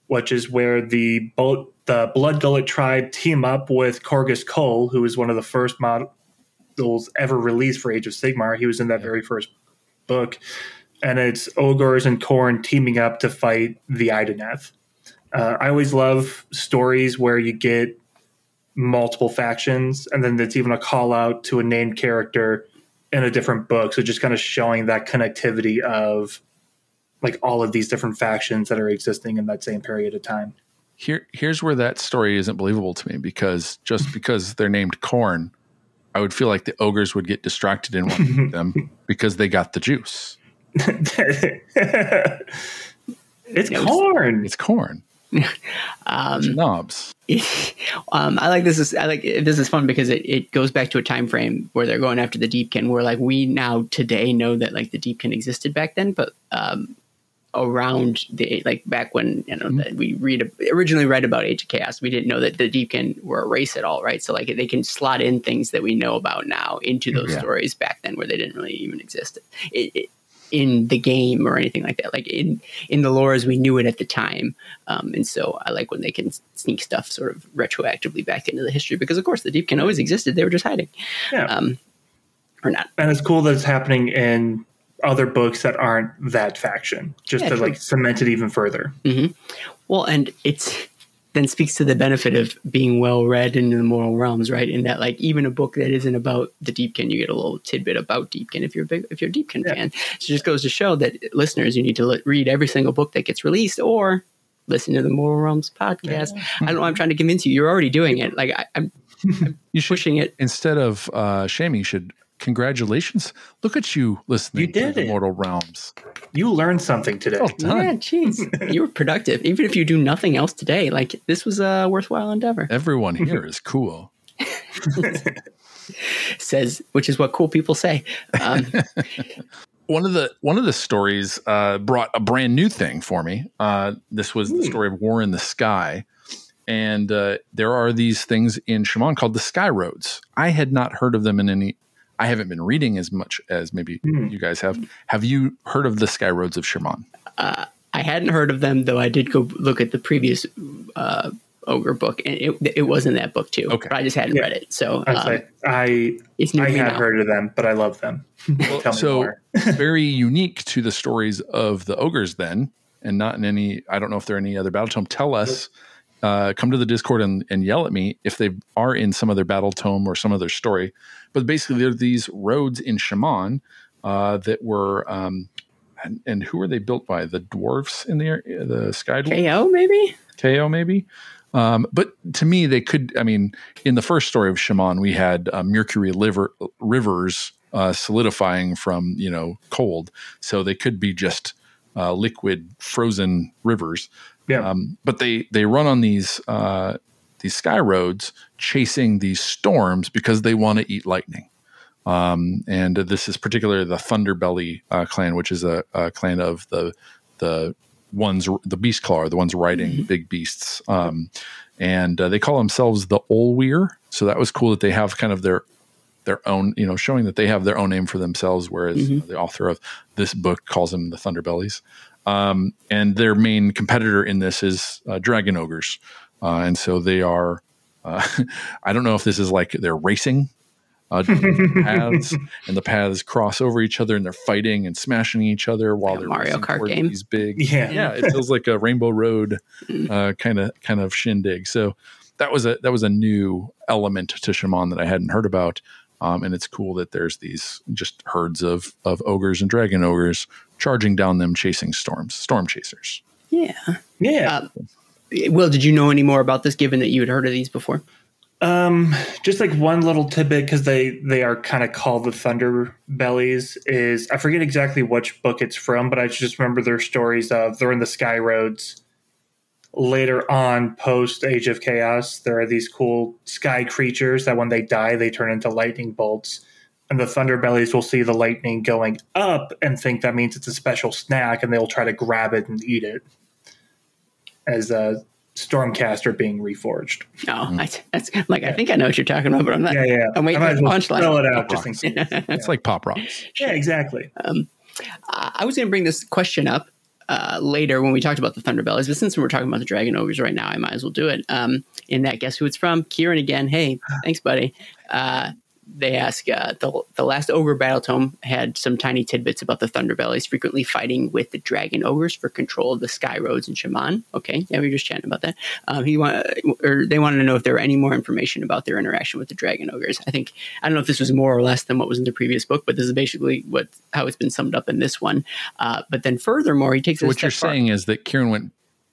which is where the the Blood Gullet tribe team up with Korghos Khul, who is one of the first mod- models ever released for Age of Sigmar. He was in that very first book, and it's ogres and Khorne teaming up to fight the Idoneth. Uh, I always love stories where you get multiple factions, and then it's even a call out to a named character in a different book. So just kind of showing that connectivity of like all of these different factions that are existing in that same period of time. Here, here's where that story isn't believable to me because just because they're named corn, I would feel like the ogres would get distracted and want to eat them because they got the juice. it's Yeah, corn. It's corn. um, knobs. um, I like this is I like this is fun because it, it goes back to a time frame where they're going after the Deepkin where like we now today know that like the Deepkin existed back then, but um, around the like back when you know that we read originally read about Age of Chaos, we didn't know that the Deepkin were a race at all, right? So like they can slot in things that we know about now into those Yeah. stories back then where they didn't really even exist. It, it, in the game or anything like that, like in in the lore as we knew it at the time, um, and so I like when they can sneak stuff sort of retroactively back into the history because of course the Deepkin always existed; they were just hiding, Yeah. um, or not. and it's cool that it's happening in other books that aren't that faction, just Yeah, to true. like cement it even further. Well, and it's then speaks to the benefit of being well read in the mortal realms, right? In that, like, even a book that isn't about the Deepkin, you get a little tidbit about Deepkin if you're a big, if you're a Deepkin Yeah. fan. So it just goes to show that listeners, you need to li- read every single book that gets released, or listen to the Mortal Realms podcast. I don't know. I'm trying to convince you. You're already doing it. Like I, I'm You should pushing it. instead of uh, shaming, you should congratulations. Look at you listening You did to the it. Mortal Realms. You learned something today. Well done. Yeah, jeez, you were productive. Even if you do nothing else today, like this was a worthwhile endeavor. Everyone here is cool. Says, which is what cool people say. Um, one of the one of the stories uh, brought a brand new thing for me. Uh, this was the story of War in the Sky, and uh, there are these things in Chamon called the Sky Roads. I had not heard of them in any. I haven't been reading as much as maybe you guys have. Have you heard of the Sky Roads of Chamon? I hadn't heard of them, though. I did go look at the previous uh, ogre book, and it, it was in that book too. Okay. but I just hadn't Yeah. read it, so I, um, like, I it's I had heard of them, but I love them. Tell so more. very unique to the stories of the ogres then and not in any i don't know if there are any other battle tome tell us uh, come to the discord and, and yell at me if they are in some other battle tome or some other story but basically there are these roads in Chamon uh, that were um, and, and who are they built by the dwarfs in the the sky dwarfs KO maybe. KO maybe. Um, but to me, they could. I mean, in the first story of Chamon, we had uh, Mercury liver, rivers uh, solidifying from you know cold, so they could be just uh, liquid frozen rivers. Yeah. Um, but they they run on these uh, these sky roads, chasing these storms because they want to eat lightning. Um, and this is particularly the Thunderbelly uh, clan, which is a, a clan of the the ones the beast claw, the ones riding big beasts. Um, and uh, they call themselves the Olweir. So that was cool that they have kind of their their own, you know, showing that they have their own name for themselves, whereas uh, the author of this book calls them the Thunderbellies. Um, and their main competitor in this is uh, Dragon Ogres. Uh, and so they are, uh, I don't know if this is like they're racing uh, paths and the paths cross over each other and they're fighting and smashing each other while Like they're Mario Kart towards game. These big, Yeah. yeah, it feels like a Rainbow Road kind of kind of shindig. So that was a that was a new element to Chamon that I hadn't heard about. Um, and it's cool that there's these just herds of of ogres and dragon ogres charging down them, chasing storms, storm chasers. Yeah. Yeah. Uh, Will, did you know any more about this? Given that you had heard of these before. Um, just like one little tidbit because they they are kind of called the Thunder Bellies. Is I forget exactly which book it's from, but I just remember their stories of they're in the Sky Roads. Later on, post Age of Chaos, there are these cool sky creatures that when they die, they turn into lightning bolts. And the Thunder Bellies will see the lightning going up and think that means it's a special snack, and they'll try to grab it and eat it. As a Stormcaster being reforged. No, I, that's like I think I know what you're talking about, but I'm not. Yeah, yeah. I'm waiting I might for as the well punchline. spell it out just in case. It's like pop rocks. Yeah, exactly. I was going to bring this question up uh, later when we talked about the Thunderbellies, but since we're talking about the Dragon Ogres right now, I might as well do it. Um, in that, guess who it's from? Kieran again. Hey, thanks, buddy. Uh, they ask uh, the, the last ogre battle tome had some tiny tidbits about the Thunderbellies frequently fighting with the dragon ogres for control of the sky roads in Chamon. Okay, yeah, we were just chatting about that. Um, he want, or they wanted to know if there were any more information about their interaction with the dragon ogres. I think I don't know if this was more or less than what was in the previous book, but this is basically what how it's been summed up in this one. Uh, but then furthermore, he takes it a what step you're far- saying is that Kieran went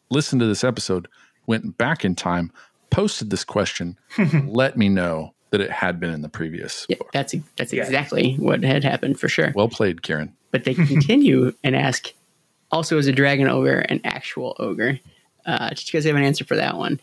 listened to this episode, went back in time, posted this question, let me know that it had been in the previous Yeah, book. that's that's Yeah. exactly what had happened for sure. Well played, Karen. but they continue and ask also is a dragon ogre an actual ogre Uh, did you guys have an answer for that one?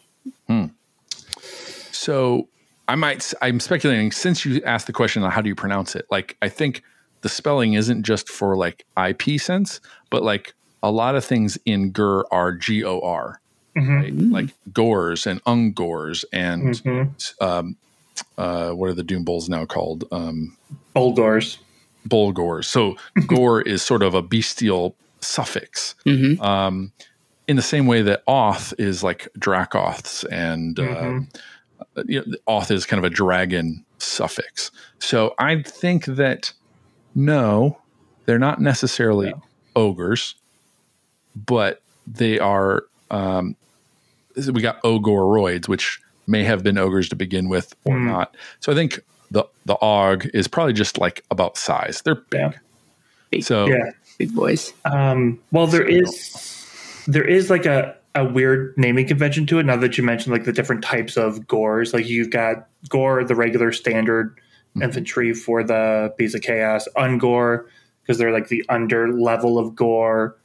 So I might, I'm speculating since you asked the question on how do you pronounce it, like I think the spelling isn't just for like IP sense, but like a lot of things in Ghur are G O R, right? like Gors and Ungors and Mm-hmm. um, uh, what are the Doom Bulls now called? Um, Bulgors. Bulgors. So Gor is sort of a bestial suffix. Mm-hmm. Um, in the same way that Oth is like Dracoths and Mhm. uh, you know, Oth is kind of a dragon suffix. So I think that no, they're not necessarily No. ogres, but they are. Um, we got Ogroids, which may have been ogres to begin with or Mm. not. So I think the the og is probably just like about size. They're big. Yeah. Big. So Yeah. Big boys. Um, well, there So- is there is like a, a weird naming convention to it. Now that you mentioned like the different types of gors, like you've got gor, the regular standard Mhm. infantry for the Beast of Chaos, ungor because they're like the under level of gor.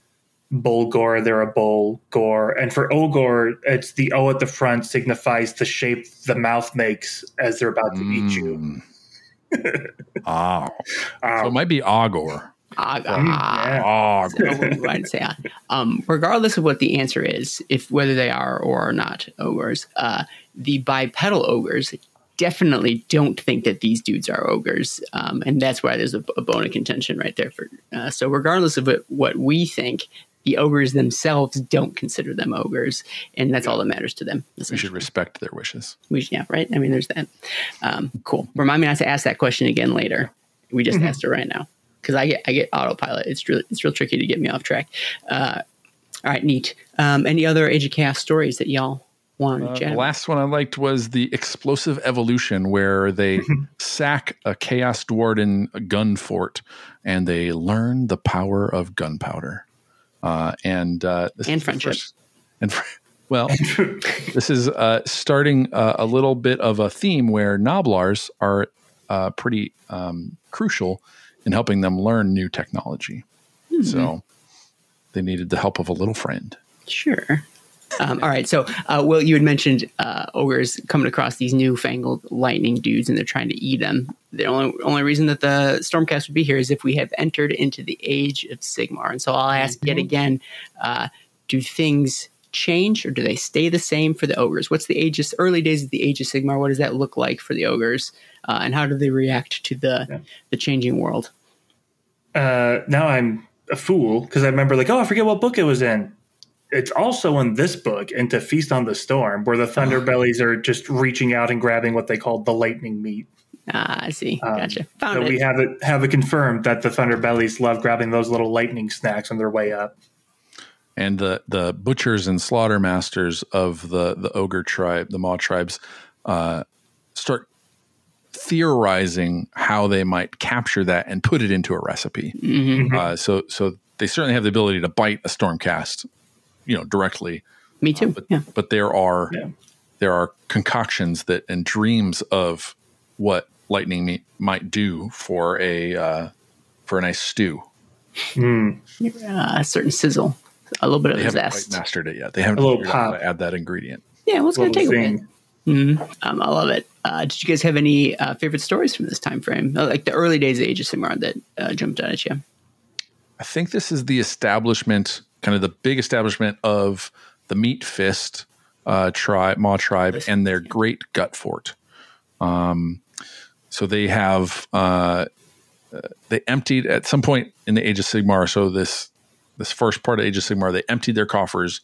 Bullgor, they're a Bullgor, and for ogre, it's the O at the front signifies the shape the mouth makes as they're about to eat you. Mm. ah, Uh, so it might be Ogor. Mm, ah. yeah. Ogor. I'd uh, um, regardless of what the answer is, if whether they are or are not ogres, uh, the bipedal ogres definitely don't think that these dudes are ogres, um, and that's why there's a, a bone of contention right there. For uh, so, regardless of it, what we think, the ogres themselves don't consider them ogres, and that's all that matters to them. We should respect their wishes. We should- yeah, right. I mean, there's that. Um, cool. Remind me not to ask that question again later. We just asked it right now because I get I get autopilot. It's real it's real tricky to get me off track. Uh, all right, neat. Um, any other Age of Chaos stories that y'all want to Uh, chat the last one I liked was the explosive evolution, where they sack a Chaos Duardin gun fort and they learn the power of gunpowder. Uh, and uh, And friendship. and well, this is uh, starting a little bit of a theme where Gnoblars are uh, pretty um, crucial in helping them learn new technology. Hmm. So they needed the help of a little friend. Sure. Um, all right. So, uh, Will, you had mentioned uh, ogres coming across these newfangled lightning dudes, and they're trying to eat them. The only only reason that the Stormcast would be here is if we have entered into the Age of Sigmar. And so, I'll ask yet again: uh, Do things change, or do they stay the same for the ogres? What's the ages, early days of the Age of Sigmar? What does that look like for the ogres, uh, and how do they react to the Yeah. the changing world? uh, now I'm a fool because I remember like, oh, I forget what book it was in. It's also in this book, into Feast on the Storm, where the Thunderbellies are just reaching out and grabbing what they call the lightning meat. Ah, I see. Um, gotcha. Found So it. we have it have it confirmed that the Thunderbellies love grabbing those little lightning snacks on their way up. and the the butchers and slaughter masters of the the ogre tribe, the Maw tribes, uh, start theorizing how they might capture that and put it into a recipe. Mhm. Uh, so so they certainly have the ability to bite a stormcast, you know, directly. Me too. But yeah. but there are Yeah. there are concoctions that and dreams of what lightning meat might do for a uh, for a nice stew. Mm. uh, a certain sizzle, a little bit of They haven't quite zest. mastered it yet. They haven't A little figured out how pop. to add that ingredient. Yeah, well, it's going to Little take a bit. thing. Mhm. Um, I love it. Uh, did you guys have any uh, favorite stories from this time frame, Uh, like the early days of Age of Sigmar that uh, jumped out at you? I think this is the establishment, kind of the big establishment of the Meat Fist uh, tribe, Maw tribe, and their great gut fort. Um, so they have uh, uh, they emptied at some point in the Age of Sigmar. So this this first part of Age of Sigmar, they emptied their coffers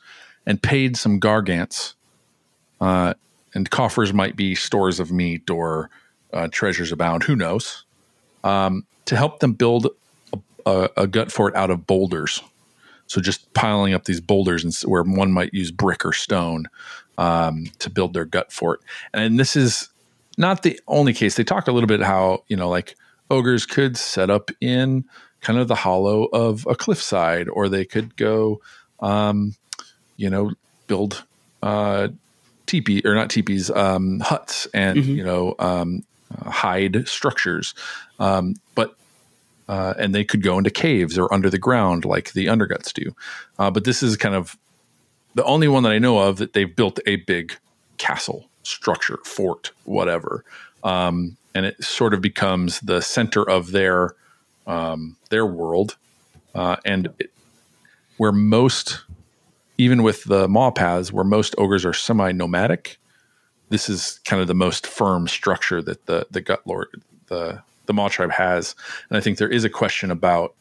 and paid some gargants. Uh, and coffers might be stores of meat or uh, treasures abound. Who knows? Um, to help them build a, a gut fort out of boulders. So just piling up these boulders and where one might use brick or stone um, to build their gut fort. And this is not the only case. They talked a little bit how you know like ogres could set up in kind of the hollow of a cliffside, or they could go, um, you know, build uh, teepee or not teepees, um, huts, and Mhm. you know, um, uh, hide structures. Um, but uh, and they could go into caves or under the ground like the underguts do. Uh, but this is kind of the only one that I know of that they've built a big castle structure, fort, whatever, um, and it sort of becomes the center of their um, their world, uh, and it, where most, even with the maw paths, where most ogres are semi nomadic, this is kind of the most firm structure that the the gut lord the the maw tribe has, and I think there is a question about.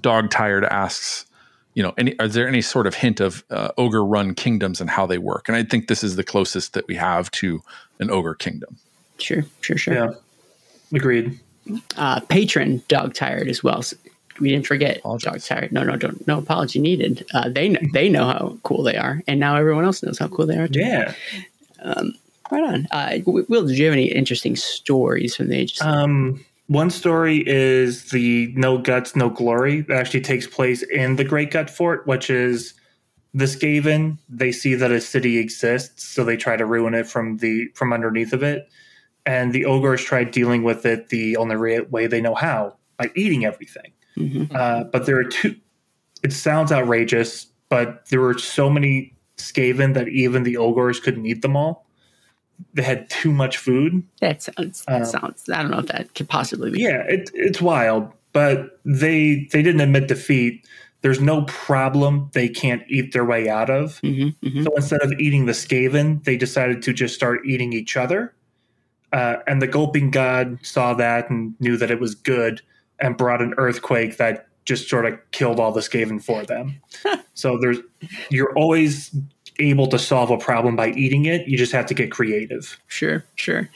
Dog tired asks you know, any, are there any sort of hint of uh, ogre run kingdoms and how they work? And I think this is the closest that we have to an ogre kingdom. Sure, sure, sure. Yeah, agreed. Uh, patron dog tired as well. So we didn't forget Apologize. dog tired. No, no, don't. No apology needed. Uh, they know, they know how cool they are, and now everyone else knows how cool they are. Too. Yeah. Um, right on. Uh, Will, did you have any interesting stories from the ages? Um, one story is the No Guts, No Glory that actually takes place in the Great Gut Fort, which is the Skaven. They see that a city exists, so they try to ruin it from the from underneath of it. And the ogres try dealing with it the only way they know how by eating everything. Mm-hmm. Uh, but there are two. It sounds outrageous, but there were so many Skaven that even the ogres couldn't eat them all they had too much food. That sounds. That um, sounds. I don't know if that could possibly be. Yeah, it, it's wild, but they they didn't admit defeat. There's no problem they can't eat their way out of. Mm-hmm, mm-hmm. So instead of eating the Skaven, they decided to just start eating each other. Uh, and the gulping god saw that and knew that it was good and brought an earthquake that just sort of killed all the Skaven for them. so there's you're always able to solve a problem by eating it. You just have to get creative. Sure, sure.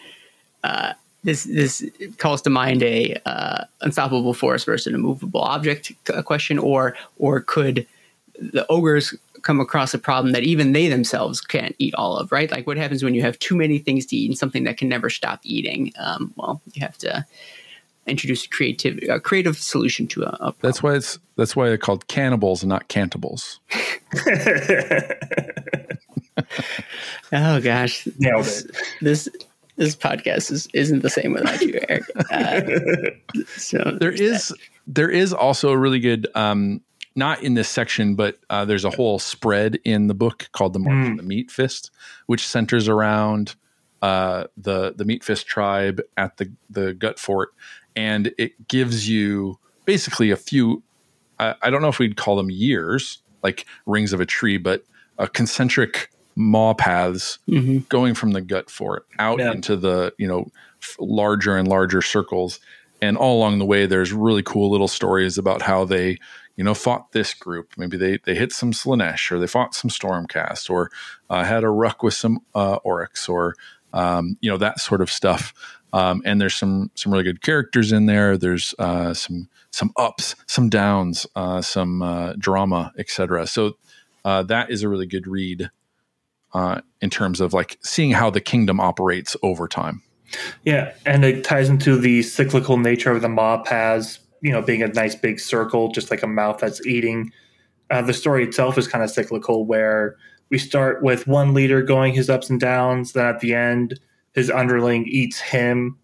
Uh, this this calls to mind a uh, unstoppable force versus an immovable object question, or or could the ogres come across a problem that even they themselves can't eat all of? Right? Like what happens when you have too many things to eat and something that can never stop eating? Um, well, you have to introduce a creative a creative solution to a, a that's why it's that's why they're called cannibals and not cantables oh gosh nailed this, it this this podcast is, isn't the same without you eric uh, so there is that. there is also a really good um not in this section, but uh, there's a whole spread in the book called "The March mm. of the Meat Fist," which centers around uh, the the Meat Fist tribe at the the Gut Fort, and it gives you basically a few. I, I don't know if we'd call them years, like rings of a tree, but a concentric maw paths mm-hmm. going from the gut fort out yeah. into the you know f- larger and larger circles and all along the way there's really cool little stories about how they you know fought this group maybe they they hit some Slaanesh or they fought some stormcast or uh, had a ruck with some uh, orruks or um, you know that sort of stuff um, and there's some some really good characters in there. There's uh, some some ups, some downs, uh, some uh, drama, etc. So uh, that is a really good read uh, in terms of like seeing how the kingdom operates over time. Yeah, and it ties into the cyclical nature of the maw paths. You know, being a nice big circle, just like a mouth that's eating. Uh, the story itself is kind of cyclical, where we start with one leader going his ups and downs. Then at the end, his underling eats him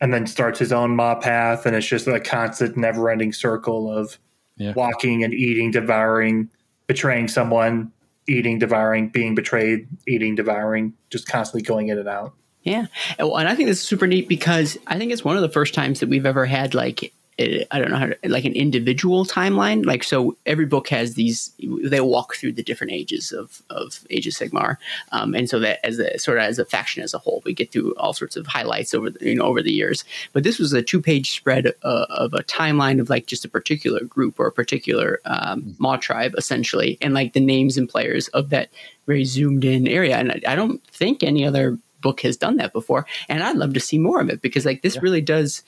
and then starts his own maw path. And it's just a constant never ending circle of yeah. walking and eating devouring betraying someone eating devouring being betrayed eating devouring just constantly going in and out. Yeah. And i think this is super neat because i think it's one of the first times that we've ever had like I don't know how to, like an individual timeline. Like, so every book has these, they walk through the different ages of, of Age of Sigmar. Um, and so that as a sort of as a faction as a whole, we get through all sorts of highlights over the, you know, over the years. But this was a two page spread uh, of a timeline of like just a particular group or a particular um, mm-hmm. Maw tribe essentially. And like the names and players of that very zoomed in area. And I, I don't think any other book has done that before. And I'd love to see more of it because like this yeah. really does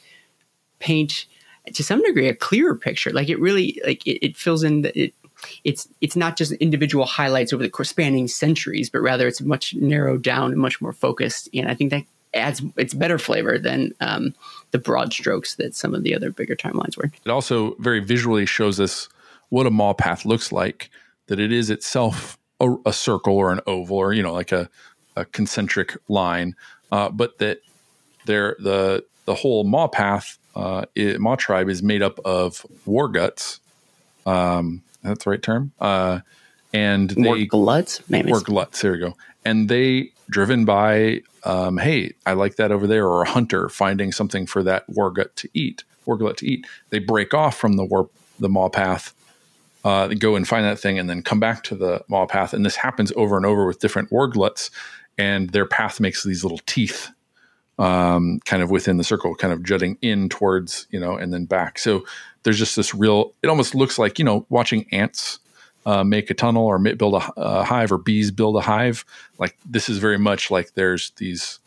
paint to some degree a clearer picture. Like it really like it, it fills in the, it it's it's not just individual highlights over the course spanning centuries, but rather it's much narrowed down and much more focused. And I think that adds it's better flavor than um, the broad strokes that some of the other bigger timelines were. It also very visually shows us what a maw path looks like. That it is itself a, a circle or an oval or you know like a, a concentric line, uh, but that there the the whole maw path uh, it, Maw Tribe is made up of war guts. Um, that's the right term. Uh, and they More gluts, maybe. or gluts. There you go. And they driven by, um, hey, I like that over there, or a hunter finding something for that wargut to eat, warglut to eat. They break off from the war the maw path, uh, go and find that thing, and then come back to the maw path. And this happens over and over with different wargluts, and their path makes these little teeth. Um, kind of within the circle, kind of jutting in towards, you know, and then back. So there's just this real, it almost looks like, you know, watching ants uh, make a tunnel or build a, a hive or bees build a hive. Like this is very much like there's these,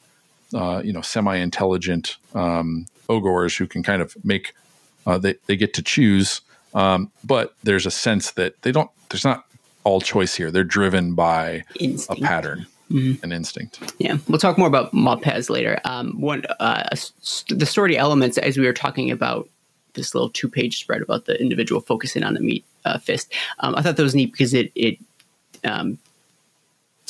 uh, you know, semi-intelligent um, ogres who can kind of make. Uh, they they get to choose, um, but there's a sense that they don't. There's not all choice here. They're driven by Instinct. a pattern, an instinct. Yeah, we'll talk more about maw paths later. Um, one, uh, s- the story elements, as we were talking about this little two-page spread about the individual focusing on the meat uh, fist. Um, I thought that was neat because it it um,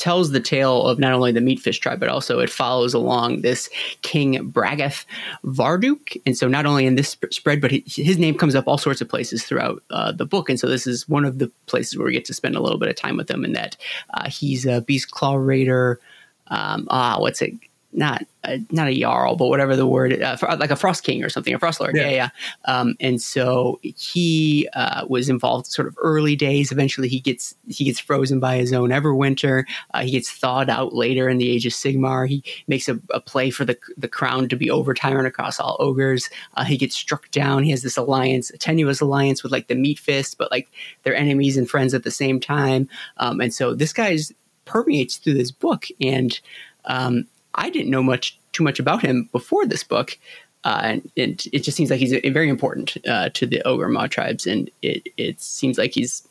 tells the tale of not only the meat fist tribe, but also it follows along this King Braggoth Vardruk. And so, not only in this spread, but his name comes up all sorts of places throughout uh, the book. And so, this is one of the places where we get to spend a little bit of time with him. In that uh, he's a beast claw raider. Um, ah, what's it? Not uh, not a jarl, but whatever the word, uh, like a frost king or something, a frost lord. Yeah, Yeah. yeah. Um, and so he uh, was involved sort of early days. Eventually, he gets he gets frozen by his own Everwinter. Uh, he gets thawed out later in the Age of Sigmar. He makes a, a play for the the crown to be over tyrant across all ogres. Uh, he gets struck down. He has this alliance, a tenuous alliance with like the Meat Fist, but like they're enemies and friends at the same time. Um, and so this guy's permeates through this book and um, I didn't know much too much about him before this book, uh, and, and it just seems like he's very important uh, to the ogre tribes, and it it seems like he's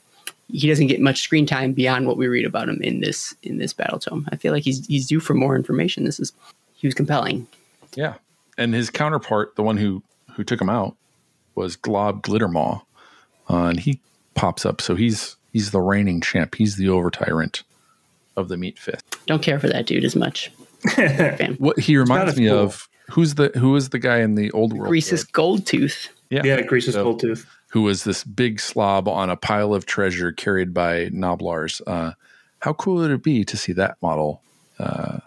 he doesn't get much screen time beyond what we read about him in this in this battle tome. I feel like he's he's due for more information. This is he was compelling. Yeah, and his counterpart, the one who who took him out, was Glob Glittermaw, uh, and he pops up. So he's he's the reigning champ. He's the over tyrant of the meat fist. Don't care for that dude as much. Fan. What he reminds me cool. of who's the who was the guy in the old world? Greasus Goldtooth. yeah, Yeah, Grease's So- Gold Tooth. who was this big slob on a pile of treasure carried by Gnoblars. Uh, how cool would it be to see that model? Uh,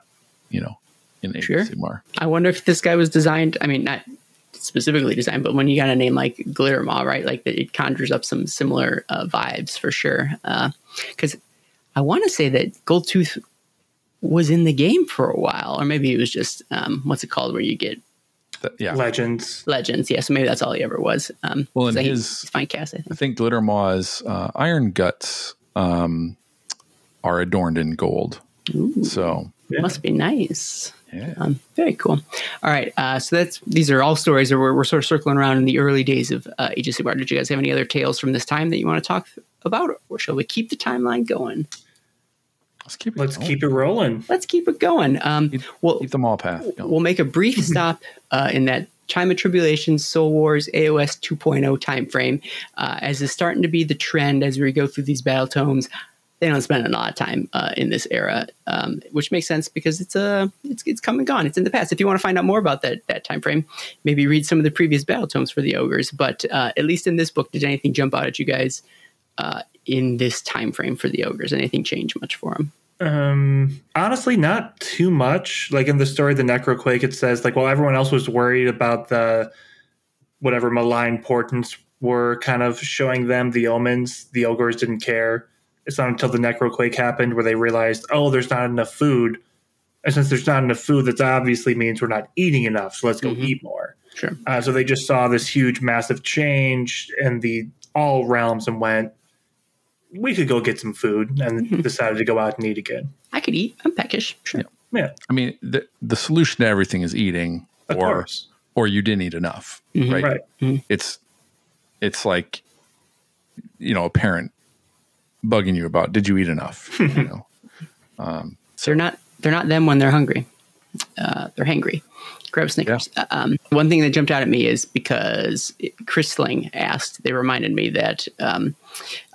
you know, in Age Sure. of Sigmar. I wonder if this guy was designed. I mean, not specifically designed, but when you got a name like Glittermaw, right? Like it conjures up some similar uh, vibes for sure. Because I want to say that Goldtooth was in the game for a while, or maybe it was just um, what's it called, where you get That- yeah, Legends. legends. Yeah, so maybe that's all he ever was. Um, Well, and so his- he's fine cast. I I think. think Glittermaw's uh, iron guts um, are adorned in gold. So Yeah. Must be nice. yeah, Um, very cool. All right, uh, so that's these are all stories that we're, we're sort of circling around in the early days of uh, Age of Sigmar. Did you guys have any other tales from this time that you want to talk about, or shall we keep the timeline going? Let's keep it. Let's going. keep it rolling. Let's keep it going. Um, we'll keep them all path. going. we'll make a brief stop uh, in that time of tribulation, Soul Wars, AOS 2.0 timeframe, uh, as is starting to be the trend as we go through these battle tomes. They don't spend a lot of time uh, in this era, um, which makes sense because it's a it's, it's come and gone. It's in the past. If you want to find out more about that that time frame, maybe read some of the previous battle tomes for the ogres. But uh, at least in this book, did anything jump out at you guys uh, in this time frame for the ogres? Anything change much for them? Um, honestly, not too much. Like in the story, the Necroquake, it says like, well, everyone else was worried about the whatever malign portents were kind of showing them the omens. The ogres didn't care. It's not until the Necroquake happened where they realized, oh, there's not enough food. And since there's not enough food, that obviously means we're not eating enough. So let's go Mhm. eat more. Sure. Uh, so they just saw this huge, massive change in the all realms and went, we could go get some food, and decided to go out and eat again. I could eat. I'm peckish. Sure. Yeah, I mean, the the solution to everything is eating, of or course. or you didn't eat enough, Mhm. right? Right. It's it's like you know a parent bugging you about did you eat enough? you know, they're not they're not them when they're hungry. Uh, they're hangry. Grab Snickers. Uh, Um, one thing that jumped out at me is because it, Chris Sling asked, they reminded me that um,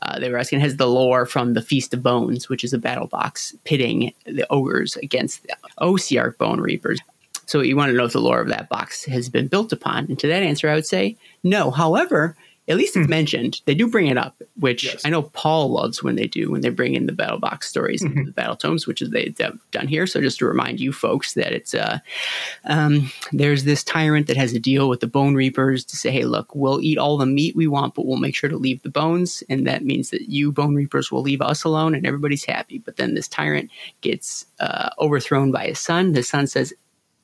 uh, they were asking, has the lore from the Feast of Bones, which is a battle box pitting the ogres against the Ossiarch Bone Reapers. So you want to know if the lore of that box has been built upon. And to that answer, I would say no. However, at least it's Hmm. mentioned. They do bring it up, which Yes. I know Paul loves when they do when they bring in the battle box stories and the battle tomes, which is they've done here. So just to remind you folks that it's uh, um, there's this tyrant that has a deal with the Bone Reapers to say, hey, look, we'll eat all the meat we want, but we'll make sure to leave the bones, and that means that you Bone Reapers will leave us alone, and everybody's happy. But then this tyrant gets uh, overthrown by his son. His son says,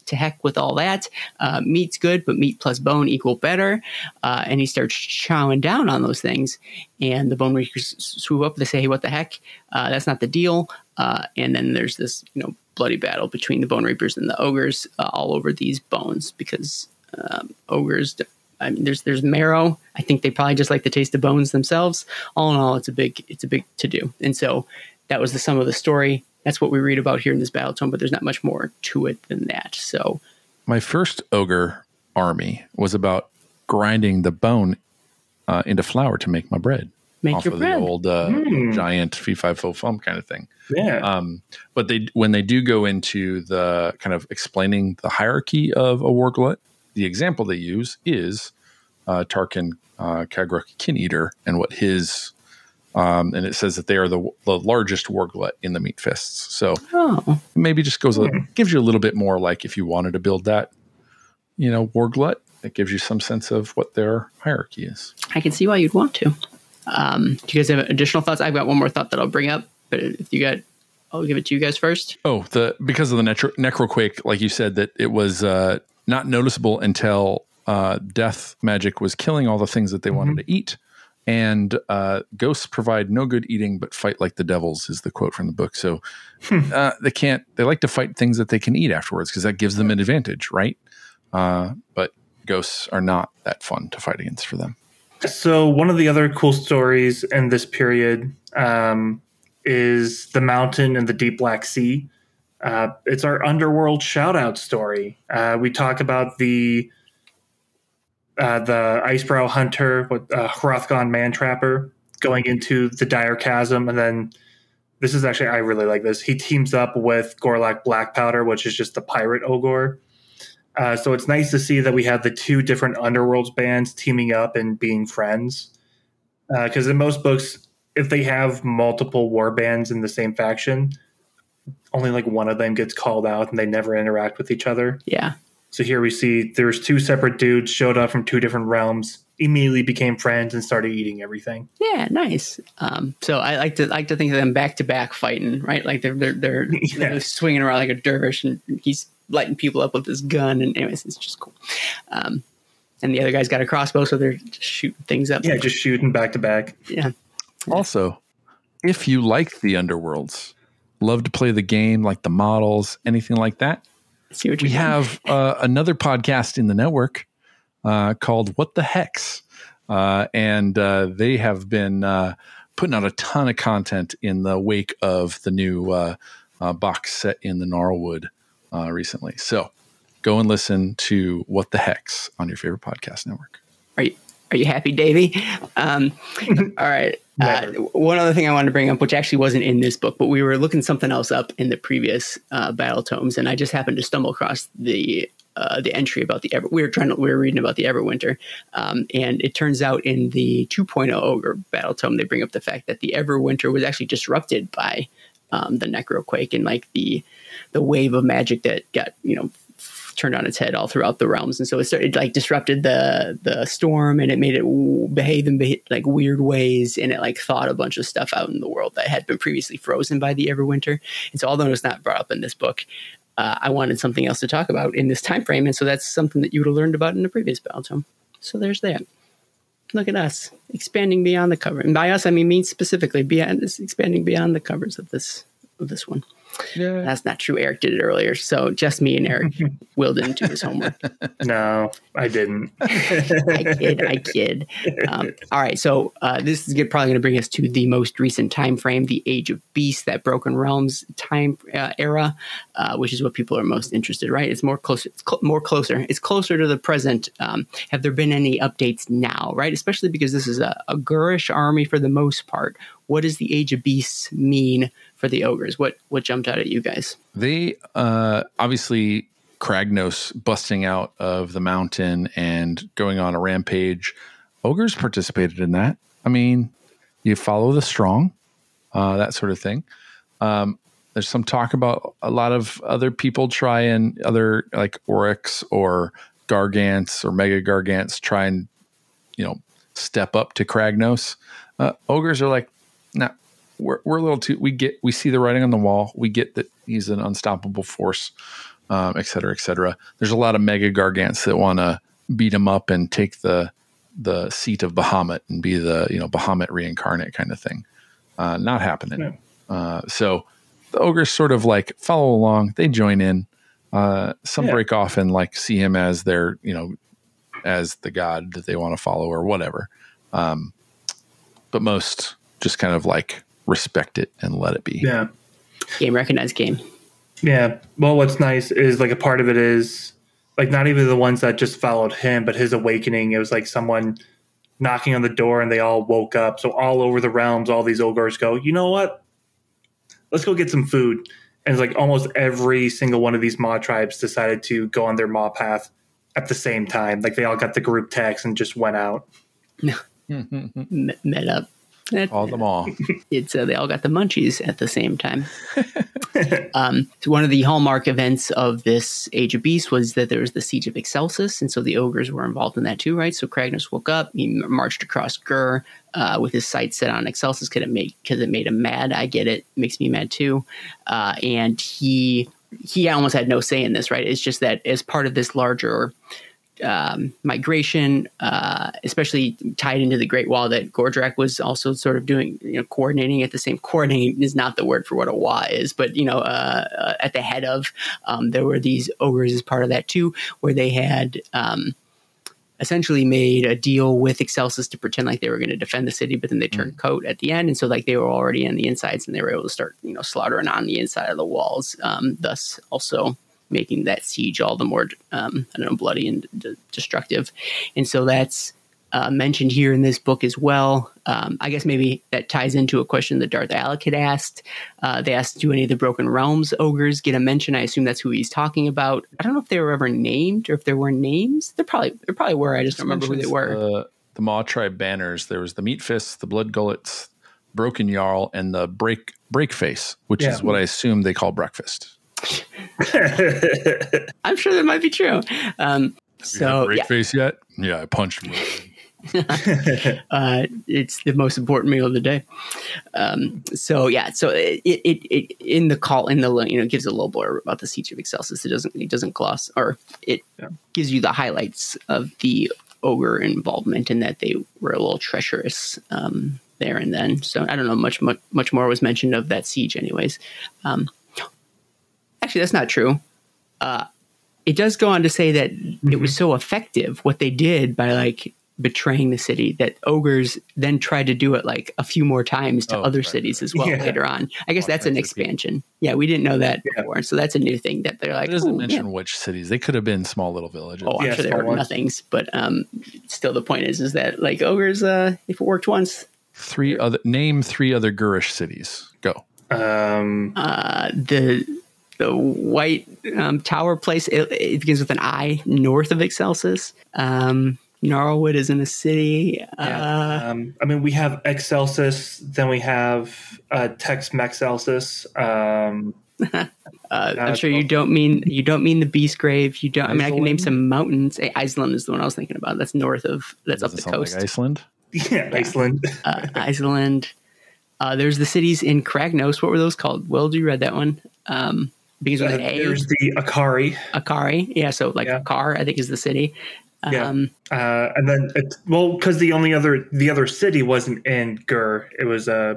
to heck with all that. Uh, meat's good, but meat plus bone equal better. Uh, and he starts chowing down on those things. And the bone reapers swoop up. They say, "Hey, what the heck? Uh, that's not the deal." Uh, and then there's this, you know, bloody battle between the bone reapers and the ogres uh, all over these bones because um, ogres. I mean, there's there's marrow. I think they probably just like the taste of bones themselves. All in all, it's a big it's a big to do. And so that was the sum of the story. That's what we read about here in this battle tome, but there's not much more to it than that. So My first ogre army was about grinding the bone uh, into flour to make my bread. make off your of bread. the old uh, Hmm. giant fee fi fo fum kind of thing. Yeah. Um, but they when they do go into the kind of explaining the hierarchy of a warglut, the example they use is uh, Tarkin uh, Kagruk Kin Eater and what his um, and it says that they are the the largest warglut in the meat fists. So oh, maybe just goes a, Hmm. gives you a little bit more like if you wanted to build that, you know, warglut, it gives you some sense of what their hierarchy is. I can see why you'd want to. Um, do you guys have additional thoughts? I've got one more thought that I'll bring up, but if you got, I'll give it to you guys first. Oh, the because of the necro, necroquake, like you said, that it was uh, not noticeable until uh, death magic was killing all the things that they wanted to eat, and uh, ghosts provide no good eating, but fight like the devils is the quote from the book. So uh, they can't. They like to fight things that they can eat afterwards because that gives them an advantage, right? Uh, but ghosts are not that fun to fight against for them. So one of the other cool stories in this period um, is the mountain and the deep black sea. Uh, it's our underworld shout out story. Uh, we talk about the uh, the Icebrow Hunter, with uh, Hrothgorn Man Trapper, going into the dire chasm, and then this is actually I really like this. He teams up with Gorlok Black Powder, which is just the pirate ogre. Uh, so it's nice to see that we have the two different underworlds bands teaming up and being friends. Because in most books, if they have multiple war bands in the same faction, only like one of them gets called out and they never interact with each other. Yeah, So here we see there's two separate dudes showed up from two different realms, immediately became friends and started eating everything. yeah, nice. Um, so I like to like to think of them back to back fighting, right? Like they're they're they're, Yeah. they're swinging around like a dervish, and he's lighting people up with his gun. And anyways, it's just cool. Um, and the other guy's got a crossbow, so they're just shooting things up. Yeah, just shooting back to back. yeah. Also, if you like the underworlds, love to play the game, like the models, anything like that, See what we doing. have uh, another podcast in the network uh, called What the Hex. Uh, and uh, they have been uh, putting out a ton of content in the wake of the new uh, uh, box set in the Gnarlwood uh, recently. So go and listen to What the Hex on your favorite podcast network. Are you, are you happy, Davey? Um, all right. Uh, one other thing I wanted to bring up, which actually wasn't in this book, but we were looking something else up in the previous uh, battle tomes, and I just happened to stumble across the uh, the entry about the Ever. We were trying to we were reading about the Everwinter, um, and it turns out in the 2.0 ogre battle tome they bring up the fact that the Everwinter was actually disrupted by um, the Necroquake and like the the wave of magic that got you know turned on its head all throughout the realms, and so it started like disrupted the the storm, and it made it behave in like weird ways, and it like thawed a bunch of stuff out in the world that had been previously frozen by the Everwinter. And so, although it's not brought up in this book, uh, I wanted something else to talk about in this time frame, and so that's something that you would have learned about in the previous battle tome. So there's that. Look at us expanding beyond the cover, and by us I mean me specifically beyond expanding beyond the covers of this of this one. Yeah. That's not true. Eric did it earlier. So just me and Eric. Will didn't do his homework. No, I didn't. I kid. I kid. Um, all right. So uh, this is probably going to bring us to the most recent time frame, the Age of Beasts, that Broken Realms time uh, era, uh, which is what people are most interested. Right? It's more closer. It's cl- more closer. It's closer to the present. Um, have there been any updates now? Right? Especially because this is a, a Ghurish army for the most part. What does the Age of Beasts mean for the ogres? What what jumped out at you guys? They uh, obviously Kragnos busting out of the mountain and going on a rampage ogres participated in that. I mean, you follow the strong, uh, that sort of thing. Um, there's some talk about a lot of other people try and other like orruks or Gargants or Mega Gargants try and you know step up to Kragnos. Uh, ogres are like, nah, we're we're a little too. We get we see the writing on the wall. We get that he's an unstoppable force, um, et cetera, et cetera. There's a lot of Mega Gargants that want to beat him up and take the the seat of Behemat and be the you know Behemat reincarnate kind of thing. Uh, not happening. Yeah. Uh, so the ogres sort of like follow along. They join in. Uh, some Yeah. break off and like see him as their you know as the god that they want to follow or whatever. Um, but most just kind of like respect it and let it be. Yeah. Game recognized game. Yeah. Well, what's nice is like a part of it is like not even the ones that just followed him, but his awakening. It was like someone knocking on the door and they all woke up. So all over the realms, all these ogres go, you know what? Let's go get some food. And it's like almost every single one of these Maw tribes decided to go on their Maw path at the same time. Like they all got the group text and just went out. M- met up. That- All them all. it's uh, they all got the munchies at the same time. um, so one of the hallmark events of this Age of Beasts was that there was the siege of Excelsis, and so the ogres were involved in that too, right? So Kragnos woke up, he marched across Ghur uh, with his sights set on Excelsis because it made because it made him mad. I get it, makes me mad too, uh, and he he almost had no say in this, right? It's just that as part of this larger um, migration, uh, especially tied into the Great Wall that Gordrakk was also sort of doing, you know, coordinating at the same. Coordinating is not the word for what a Waaagh is, but you know, uh, uh, at the head of, um, there were these ogres as part of that too, where they had. Um, essentially made a deal with Excelsis to pretend like they were going to defend the city, but then they turned coat at the end, and so like they were already on the insides, and they were able to start you know slaughtering on the inside of the walls, um, thus also making that siege all the more um, I don't know bloody and d- destructive, and so that's. Uh, mentioned here in this book as well. Um, I guess maybe that ties into a question that Darth Alec had asked. Uh, they asked, "Do any of the Broken Realms ogres get a mention?" I assume that's who he's talking about. I don't know if they were ever named or if there were names. They probably there probably were. I just don't remember who they were. The, the Maw tribe banners. There was the Meat Fists, the Blood Gullets, Broken Jarl, and the Break Break Face, which Yeah. is what I assume they call breakfast. I'm sure that might be true. Um, so break yeah, face yet? Yeah, I punched him. uh, it's the most important meal of the day. Um, so yeah, so it, it, it in the call in the you know gives a little blurb about the siege of Excelsis. It doesn't it doesn't gloss or it gives you the highlights of the ogre involvement in that they were a little treacherous um, there and then. So I don't know much much much more was mentioned of that siege, anyways. Um, actually, that's not true. Uh, it does go on to say that it was so effective what they did by like betraying the city that ogres then tried to do it like a few more times to Oh, other right, cities as well Yeah. later on. I guess All that's an kinds of people. expansion. Yeah, we didn't know that Yeah. before, so that's a new thing that they're like. It doesn't mention yeah." which cities. They could have been small little villages. Oh, I'm Yeah, sure they small were ones. nothings, but um, still, the point is, is that like ogres, uh, if it worked once, Three other name three other Ghurish cities. Go. um, uh, the the white um, tower place it, it begins with an I north of Excelsis. Um, Gnarlwood is in a city. Uh, um, I mean, we have Excelsis, then we have uh, Tex Mexcelsis. Um, uh, I'm sure you don't mean you don't mean the Beast Grave. You don't. I mean, I can name some mountains. Izalend is the one I was thinking about. That's north of. That's up Doesn't the sound coast. like Iceland. yeah, Iceland. uh, Iceland. Uh, there's the cities in Kragnos. What were those called? Will, you read that one? Um, begins with Uh, an A. there's the Akari. Akari. Yeah, so like Yeah. Akar, I think is the city. Yeah. Um, Uh, and then, it, well, because the only other the other city wasn't in Ghur, it was uh,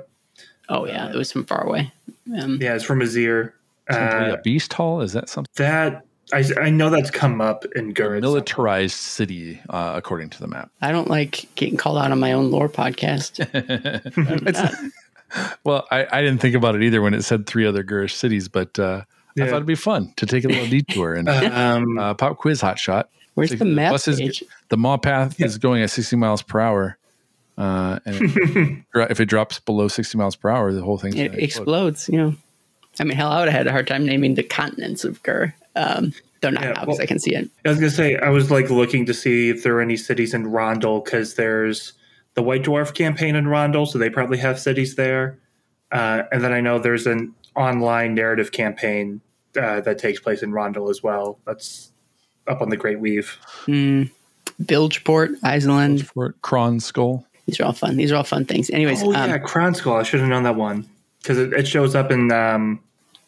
Oh yeah, it was from far away. Um, yeah, it's from Azyr. Simply Uh, a beast hall. Is that something? that I, I know that's come up in Ghur. at some. Militarized city, uh, according to the map. I don't like getting called out on my own lore podcast. It's- well, I, I didn't think about it either when it said three other Ghurish cities, but uh, I thought it'd be fun to take a little detour and Um, uh, pop quiz hot shot. Where's the map bus is- The Maw path is going at 60 miles per hour. Uh, and if, if it drops below 60 miles per hour, the whole thing It explode. explodes. You know, I mean, hell, I would have had a hard time naming the continents of Ghur. Um, Though not Yeah, now because well- I can see it. I was gonna say I was like looking to see if there are any cities in Rondel because there's the White Dwarf campaign in Rondel, so they probably have cities there. Uh, and then I know there's an online narrative campaign uh, that takes place in Rondel as well. That's up on the Great Weave. Hmm. Bilgeport, Izalend. For Kron Skull. These are all fun. These are all fun things. Anyways, Oh um, yeah, Kronskoll. I should have known that one because it, it shows up in um,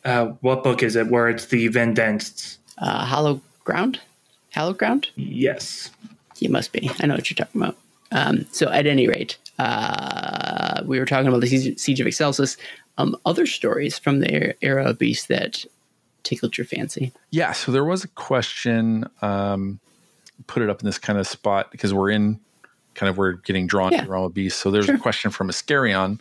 uh, what book is it? Where it's the Vendensts. uh, Hollow Ground? Hollow Ground? Yes. You must be. I know what you're talking about. Um, so, at any rate, uh, we were talking about the Siege, Siege of Excelsis. Um, other stories from the era of Beast that tickled your fancy. Yeah, so there was a question. Um, put it up in this kind of spot because we're in kind of we're getting drawn Yeah. to Realm of Beast. So there's Sure. a question from Ascarion.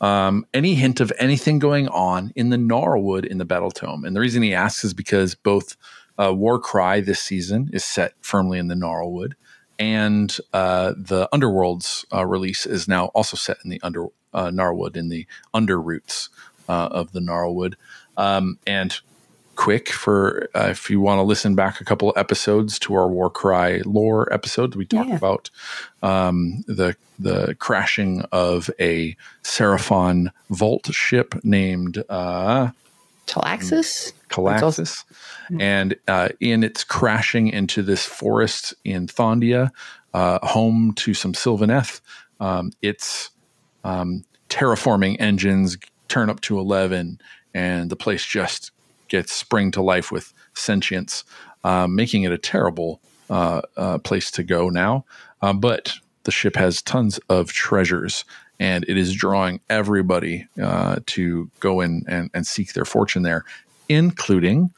Um, any hint of anything going on in the Gnarlwood in the Battle Tome? And the reason he asks is because both uh, Warcry this season is set firmly in the Gnarlwood, and uh, the Underworld's uh, release is now also set in the under uh, Gnarlwood in the underroots uh, of the Gnarlwood. Um, and quick for uh, if you want to listen back a couple of episodes to our Warcry lore episode, we talked Yeah. about um, the the crashing of a Seraphon vault ship named uh, Talaxis? Calaxis, and uh, in its crashing into this forest in Thondia, uh, home to some Sylvaneth, um, its um, terraforming engines turn up to 11 and the place just gets spring to life with sentience um, making it a terrible uh, uh, place to go now. Um, but the ship has tons of treasures and it is drawing everybody uh, to go in and, and seek their fortune there including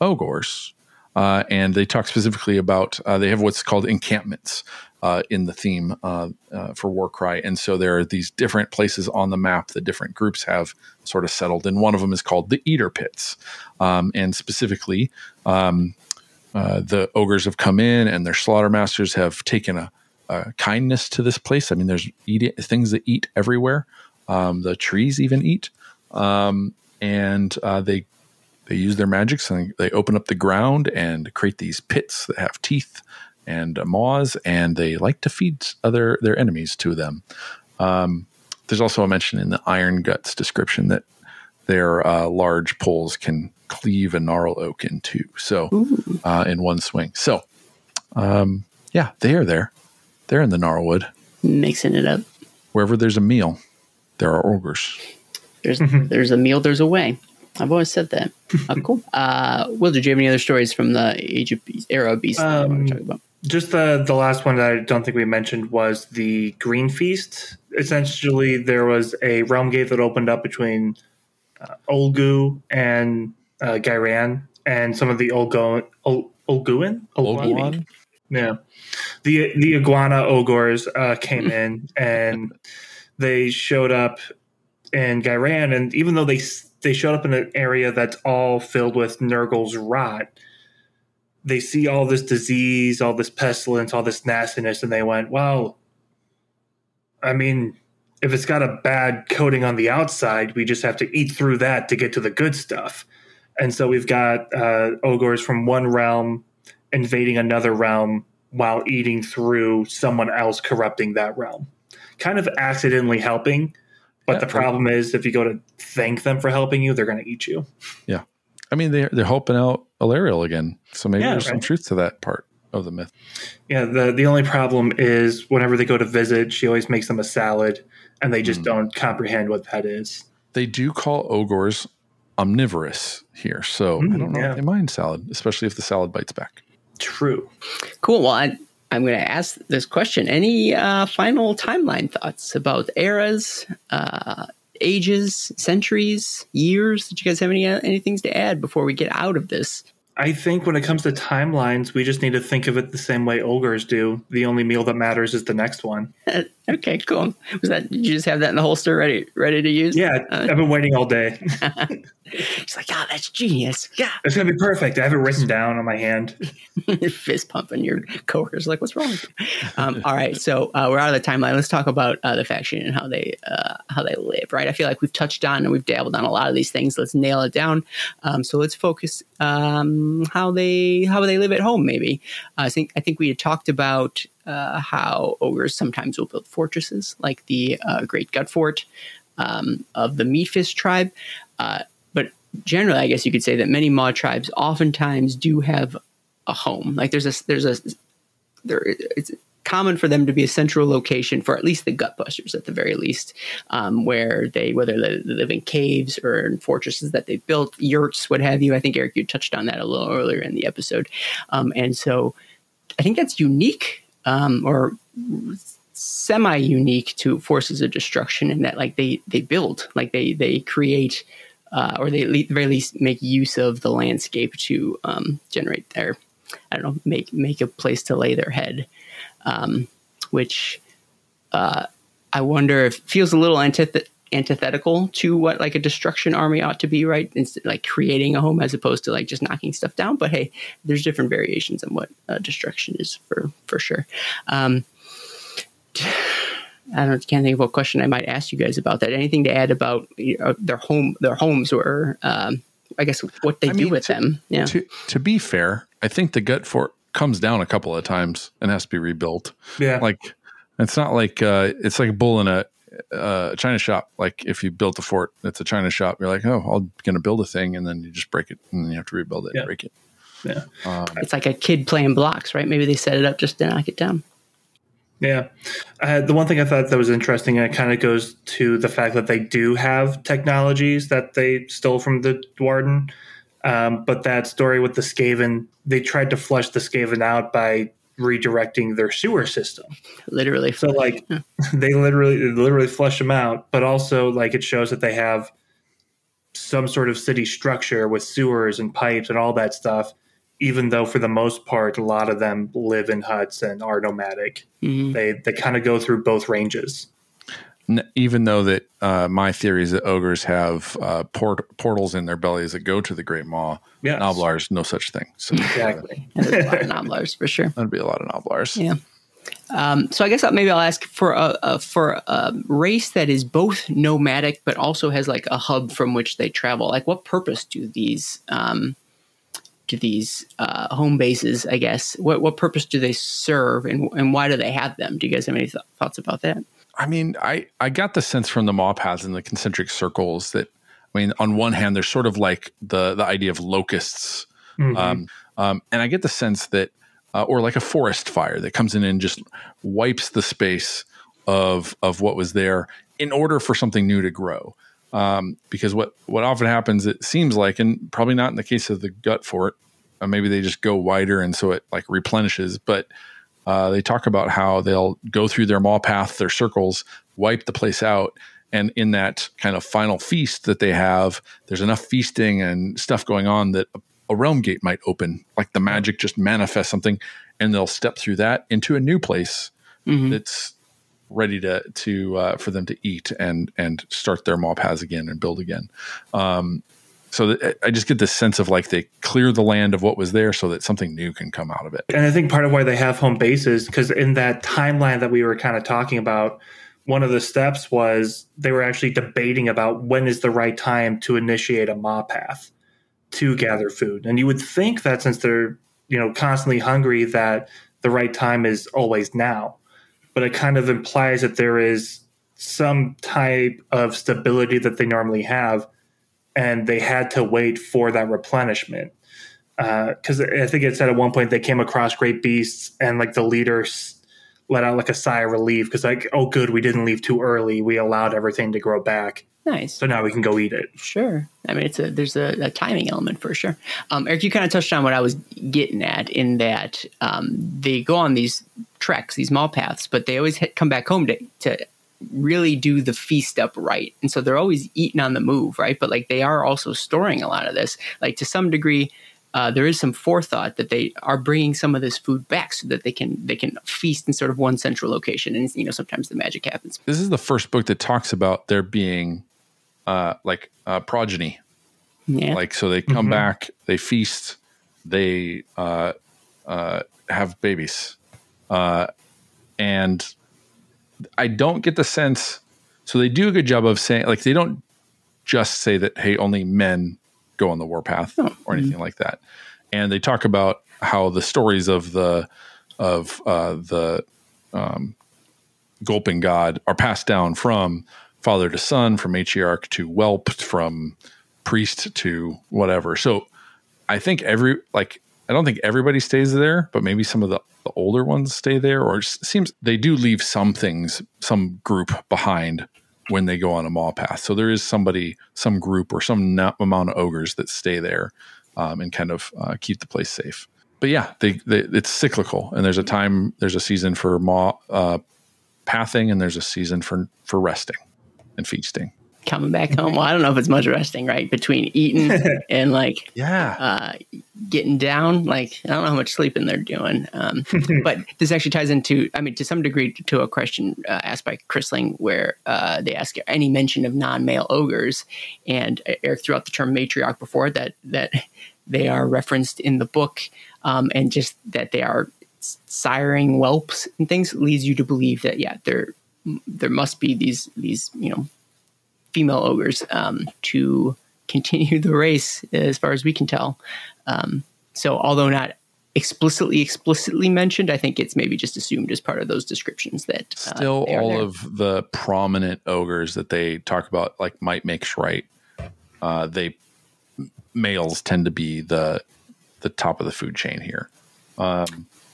ogors. Uh, and they talk specifically about uh, they have what's called encampments uh, in the theme uh, uh, for Warcry, and so there are these different places on the map that different groups have sort of settled, and one of them is called the Eater Pits, um, and specifically. Um, uh, the ogres have come in, and their slaughter masters have taken a, a kindness to this place. I mean, there's eat, things that eat everywhere. Um, the trees even eat, um, and uh, they they use their magics and they open up the ground and create these pits that have teeth and uh, maws, and they like to feed other their enemies to them. Um, there's also a mention in the Iron Guts description that their uh, large poles can cleave a gnarl oak in two, so uh, in one swing. So, um, yeah, they are there. They're in the gnarlwood. Mixing it up. Wherever there's a meal, there are ogres. There's there's a meal, there's a way. I've always said that. Oh, cool. Uh, Will, did you have any other stories from the Age of Beast, era of Beast that you want Um, to talk about? Just the the last one that I don't think we mentioned was the Green Feast. Essentially, there was a realm gate that opened up between uh, Olgu and uh, Ghyran, and some of the Olgo, Ol, Olguin, Olguan? yeah, the the iguana ogres uh, came in and they showed up in Ghyran, and even though they they showed up in an area that's all filled with Nurgle's rot, they see all this disease, all this pestilence, all this nastiness, and they went, "Well, I mean." If it's got a bad coating on the outside, we just have to eat through that to get to the good stuff. And so we've got uh, ogres from one realm invading another realm while eating through someone else corrupting that realm. Kind of accidentally helping, but Yeah. the problem is if you go to thank them for helping you, they're going to eat you. I mean, they're they're helping out Alarielle again, so maybe Yeah, there's some truth to that part of the myth. Yeah, the the only problem is whenever they go to visit, she always makes them a salad and they just Mm. don't comprehend what that is. They do call ogres omnivorous here, so I Mm, don't know yeah. if they mind salad, especially if the salad bites back. True. Cool. Well, I, I'm going to ask this question. Any uh, final timeline thoughts about eras, uh, ages, centuries, years? Did you guys have any any things to add before we get out of this? I think when it comes to timelines, we just need to think of it the same way ogres do. The only meal that matters is the next one. Okay, cool. Was that did you just have that in the holster ready ready to use? Yeah, uh, I've been waiting all day. He's like, oh, that's genius. Yeah. It's gonna be perfect. I have it written down on my hand. Fist pumping your coworkers like, what's wrong? Um, all right, so uh, we're out of the timeline. Let's talk about uh, the faction and how they uh, how they live. Right. I feel like we've touched on and we've dabbled on a lot of these things. Let's nail it down. Um, so let's focus um, how they how they live at home. Maybe I think I think we had talked about uh, how ogres sometimes will build fortresses, like the uh, Great Gut Fort um, of the Meatfist tribe. Uh, but generally, I guess you could say that many Maw tribes oftentimes do have a home. Like there's a there's a there it's common for them to be a central location for at least the gutbusters at the very least um, where they whether they live in caves or in fortresses that they built yurts what have you i think eric you touched on that a little earlier in the episode um, and so i think that's unique um, or semi unique to forces of destruction in that like they they build like they they create uh, or they at the very least make use of the landscape to um, generate their I don't know make make a place to lay their head, um, which uh, I wonder if feels a little antith- antithetical to what like a destruction army ought to be, right? Instead, like creating a home as opposed to like just knocking stuff down. But hey, there's different variations on what uh, destruction is for for sure. Um, I don't can't think of what question I might ask you guys about that. Anything to add about you know, their home, their homes, or um, I guess what they I do mean, with to, them? Yeah. To, to be fair, I think the gut fort comes down a couple of times and has to be rebuilt. Yeah, like it's not like uh, it's like a bull in a uh, china shop. Like if you built a fort, it's a china shop. You're like, oh, I'm going to build a thing, and then you just break it, and then you have to rebuild it yeah. and break it. Yeah, um, it's like a kid playing blocks, right? Maybe they set it up just to knock it down. Yeah. Uh, the one thing I thought that was interesting, and it kind of goes to the fact that they do have technologies that they stole from the Duardin. Um, but that story with the Skaven, they tried to flush the Skaven out by redirecting their sewer system. Literally. So, like, yeah. they literally, literally flush them out. But also, like, it shows that they have some sort of city structure with sewers and pipes and all that stuff even though for the most part a lot of them live in huts and are nomadic mm-hmm. they they kind of go through both ranges even though that uh, my theory is that ogres have uh, port- portals in their bellies that go to the great maw yes. Gnoblars no such thing so exactly uh, a lot of Gnoblars for sure that'd be a lot of Gnoblars yeah um, so I guess maybe I'll ask for a, a, for a race that is both nomadic but also has like a hub from which they travel. Like, what purpose do these um, to these uh, home bases, I guess. What what purpose do they serve, and and why do they have them? Do you guys have any th- thoughts about that? I mean, I I got the sense from the maw paths and the concentric circles that I mean, on one hand, there's sort of like the the idea of locusts, mm-hmm. um, um, and I get the sense that, uh, or like a forest fire that comes in and just wipes the space of of what was there in order for something new to grow. Um, because what what often happens, it seems like, and probably not in the case of the gut fort, uh, maybe they just go wider and so it like replenishes. But uh, they talk about how they'll go through their maw path, their circles, wipe the place out, and in that kind of final feast that they have, there's enough feasting and stuff going on that a, a realm gate might open. Like the magic just manifests something, and they'll step through that into a new place mm-hmm. that's ready to to uh, for them to eat and and start their maw paths again and build again. Um, so I just get this sense of like they clear the land of what was there so that something new can come out of it. And I think part of why they have home bases because in that timeline that we were kind of talking about, one of the steps was they were actually debating about when is the right time to initiate a maw path to gather food. And you would think that since they're you know constantly hungry that the right time is always now but it kind of implies that there is some type of stability that they normally have, and they had to wait for that replenishment. Because uh, I think it said at one point they came across great beasts, and like the leaders let out like a sigh of relief because like, oh, good, we didn't leave too early. We allowed everything to grow back. Nice. So now we can go eat it. Sure. I mean, it's a there's a, a timing element for sure. Um, Eric, you kind of touched on what I was getting at in that um, they go on these treks, these maw paths, but they always hit, come back home to to really do the feast up right, and so they're always eating on the move, right? But like they are also storing a lot of this, like to some degree. uh, there is some forethought that they are bringing some of this food back so that they can they can feast in sort of one central location, and you know sometimes the magic happens. This is the first book that talks about there being uh, like uh, progeny. Yeah, Like so, they come back, they feast, they uh, uh, have babies, uh, and I don't get the sense. So they do a good job of saying like they don't just say that hey only men go on the warpath or anything like that, and they talk about how the stories of the of uh, the um, gulping god are passed down from father to son, from matriarch to whelp, from priest to whatever. So I think every like I don't think everybody stays there, but maybe some of the, the older ones stay there, or it seems they do leave some things, some group behind when they go on a maw path. So there is somebody, some group, or some amount of ogres that stay there um, and kind of uh, keep the place safe. But yeah, they, they, it's cyclical, and there's a time, there's a season for maw uh, pathing, and there's a season for for resting and feasting. Coming back home. Well, I don't know if it's much resting, right? Between eating and like Yeah, uh, getting down. Like I don't know how much sleeping they're doing. Um, but this actually ties into, I mean, to some degree, to a question uh, asked by Chrisling, where uh, they ask any mention of non-male ogres, and Eric threw out the term matriarch before that that they are referenced in the book, um, and just that they are siring whelps and things leads you to believe that yeah, there there must be these these you know female ogres um, to continue the race as far as we can tell. Um, so although not explicitly explicitly mentioned, I think it's maybe just assumed as part of those descriptions that uh, still all there. of the prominent ogres that they talk about, like might makes right. Uh, they males tend to be the the top of the food chain here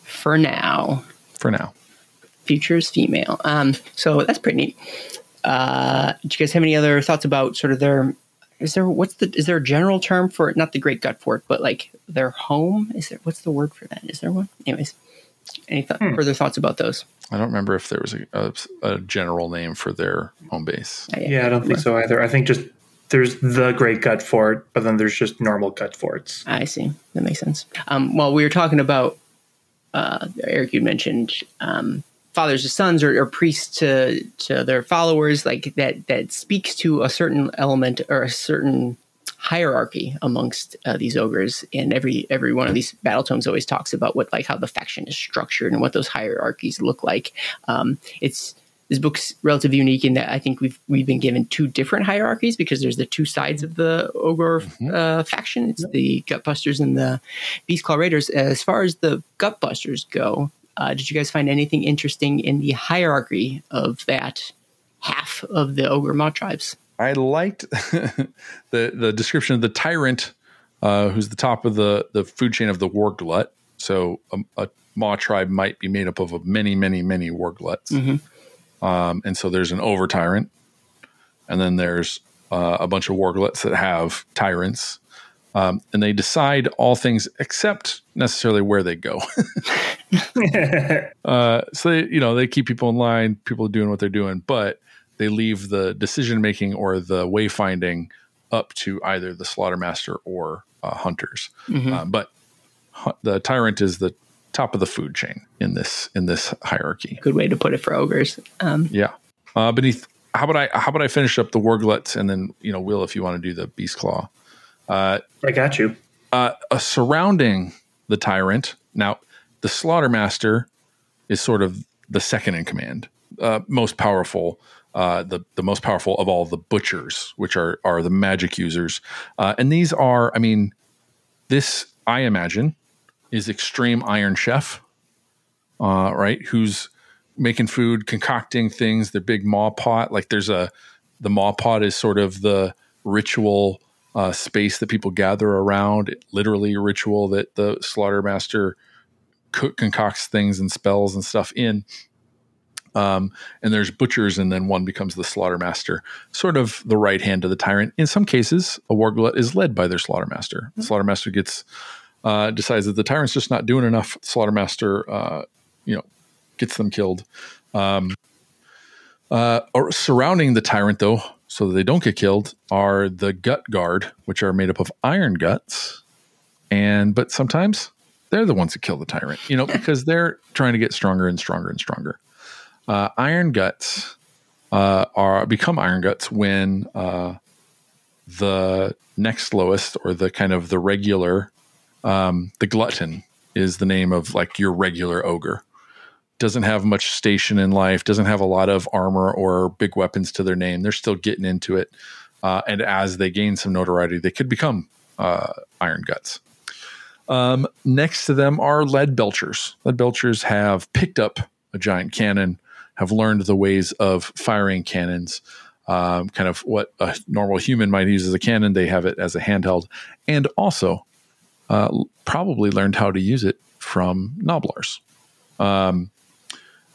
for now. for now. Future is female. Um, so that's pretty neat. Uh, do you guys have any other thoughts about sort of their? Is there what's the is there a general term for it? Not the Great Gut Fort, but like their home. Is there what's the word for that? Is there one? Anyways, any th- further thoughts about those? I don't remember if there was a, a, a general name for their home base. Yeah, I don't think so either. I think just there's the Great Gut Fort, but then there's just normal gut forts. I see. That makes sense. Um, well, we were talking about uh, Eric. You mentioned um, fathers to sons or, or priests to to their followers, like that. That speaks to a certain element or a certain hierarchy amongst uh, these ogres. And every every one of these battle tomes always talks about what like how the faction is structured and what those hierarchies look like. Um, it's this book's relatively unique in that I think we've we've been given two different hierarchies because there's the two sides of the ogre uh, faction. It's the Gutbusters and the Beastclaw Raiders. As far as the Gutbusters go, uh, did you guys find anything interesting in the hierarchy of that half of the ogre mob tribes? I liked the the description of the tyrant, uh, who's the top of the the food chain of the war glut. So a, a Maw tribe might be made up of a many, many, many war gluts. Um, and so there's an over tyrant, and then there's uh, a bunch of war gluts that have tyrants. Um, and they decide all things except necessarily where they go. uh, so they, you know, they keep people in line, people are doing what they're doing, but they leave the decision making or the wayfinding up to either the slaughtermaster or uh, hunters. Uh, but hu- the tyrant is the top of the food chain in this in this hierarchy. Good way to put it for ogres. Um, Yeah. Uh, beneath, how about I how about I finish up the wargluts and then you know Will if you want to do the beast claw. I got you. uh, uh, surrounding the tyrant. Now, the slaughtermaster is sort of the second in command, uh, most powerful, uh, the the most powerful of all the butchers, which are are the magic users, uh, and these are, I mean, this I imagine is extreme Iron Chef, uh, right? Who's making food, concocting things. Their big maw pot, like there's a the maw pot is sort of the ritual uh, space that people gather around. Literally, a ritual that the slaughtermaster cook, concocts things and spells and stuff in. Um, and there's butchers, and then one becomes the slaughtermaster, sort of the right hand of the tyrant. In some cases, a warglut is led by their slaughtermaster. The slaughtermaster gets uh, decides that the tyrant's just not doing enough. Slaughtermaster, uh, you know, gets them killed. Um, uh, or surrounding the tyrant, though, so that they don't get killed, are the gut guard, which are made up of iron guts and but sometimes they're the ones who kill the tyrant, you know, because they're trying to get stronger and stronger and stronger. Uh, iron guts uh, are become iron guts when uh, the next lowest or the kind of the regular, um, the glutton is the name of like your regular ogre. Doesn't have much station in life, doesn't have a lot of armor or big weapons to their name. They're still getting into it. Uh, and as they gain some notoriety, they could become uh, iron guts. Um, next to them are lead belchers. Lead belchers have picked up a giant cannon, have learned the ways of firing cannons, um, kind of what a normal human might use as a cannon. They have it as a handheld, and also uh, probably learned how to use it from Gnoblars. Um,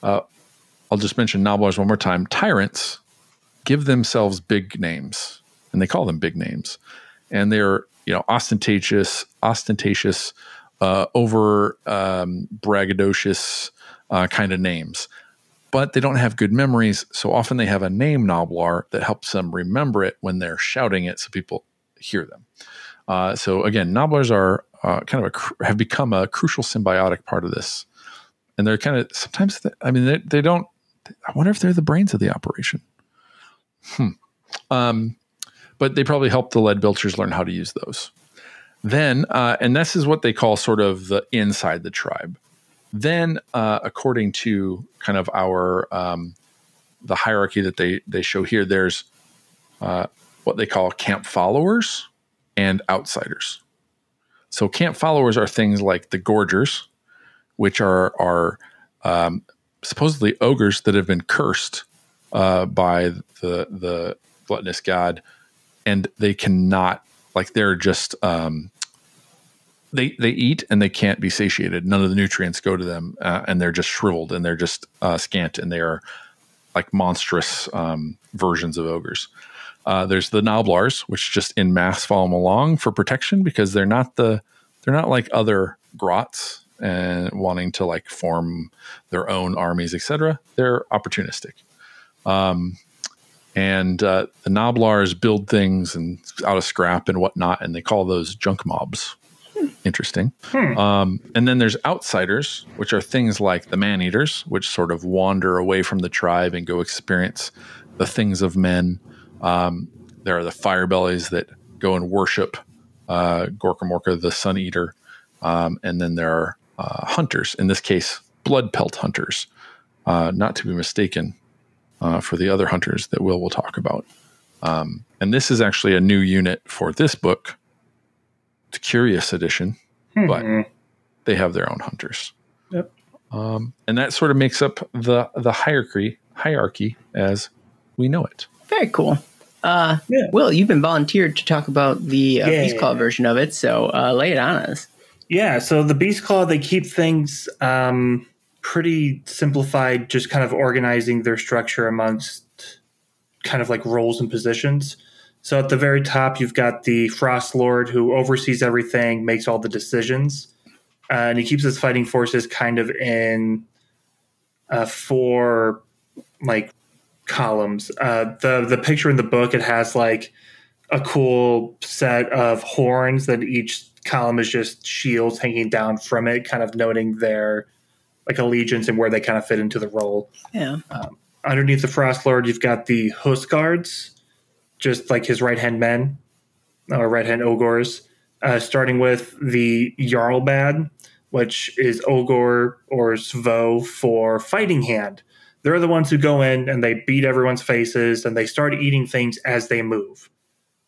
uh, I'll just mention Gnoblars one more time. Tyrants give themselves big names, and they call them big names, and they're you know ostentatious, ostentatious, uh, over um, braggadocious uh, kind of names but they don't have good memories. So often they have a name Gnoblar that helps them remember it when they're shouting it so people hear them. Uh, so again, Gnoblars are uh, kind of a, have become a crucial symbiotic part of this. And they're kind of sometimes, they, I mean, they, they, don't, I wonder if they're the brains of the operation. Hmm. Um, but they probably help the lead belchers learn how to use those. Then, uh, and this is what they call sort of the inside the tribe. Then, uh, according to kind of our um, the hierarchy that they they show here, there's uh, what they call camp followers and outsiders. So, camp followers are things like the Gorgers, which are are um, supposedly ogres that have been cursed uh, by the the gluttonous god, and they cannot like they're just um, they they eat and they can't be satiated. None of the nutrients go to them, uh, and they're just shriveled and they're just uh, scant, and they are like monstrous um, versions of ogres. Uh, there's the Gnoblars, which just in mass follow them along for protection because they're not the they're not like other grots and wanting to like form their own armies, etc. They're opportunistic. Um, and uh, the Gnoblars build things and out of scrap and whatnot, and they call those junk mobs. Interesting. Hmm. Um, and then there's outsiders, which are things like the man eaters, which sort of wander away from the tribe and go experience the things of men. Um, there are the fire bellies that go and worship uh, Gorka Morka, the sun eater. Um, and then there are uh, hunters, in this case, blood pelt hunters, uh, not to be mistaken uh, for the other hunters that Will will talk about. Um, and this is actually a new unit for this book it's Curious Edition, mm-hmm. but they have their own hunters. Yep. Um, and that sort of makes up the the hierarchy hierarchy as we know it. Very cool. Uh, yeah. Will, you've been volunteered to talk about the uh, yeah. Beast Claw version of it, so uh, lay it on us. Yeah, so the Beast Claw, they keep things um, pretty simplified, just kind of organizing their structure amongst kind of like roles and positions. So at the very top, you've got the Frost Lord who oversees everything, makes all the decisions, uh, and he keeps his fighting forces kind of in uh, four like columns. Uh, the the picture in the book it has like a cool set of horns that each column is just shields hanging down from it, kind of noting their like allegiance and where they kind of fit into the role. Yeah. Um, underneath the Frost Lord, you've got the host guards, just like his right hand men or right hand ogres, uh, starting with the Jarlbad, which is ogre or svo for fighting hand. They're the ones who go in and they beat everyone's faces and they start eating things as they move.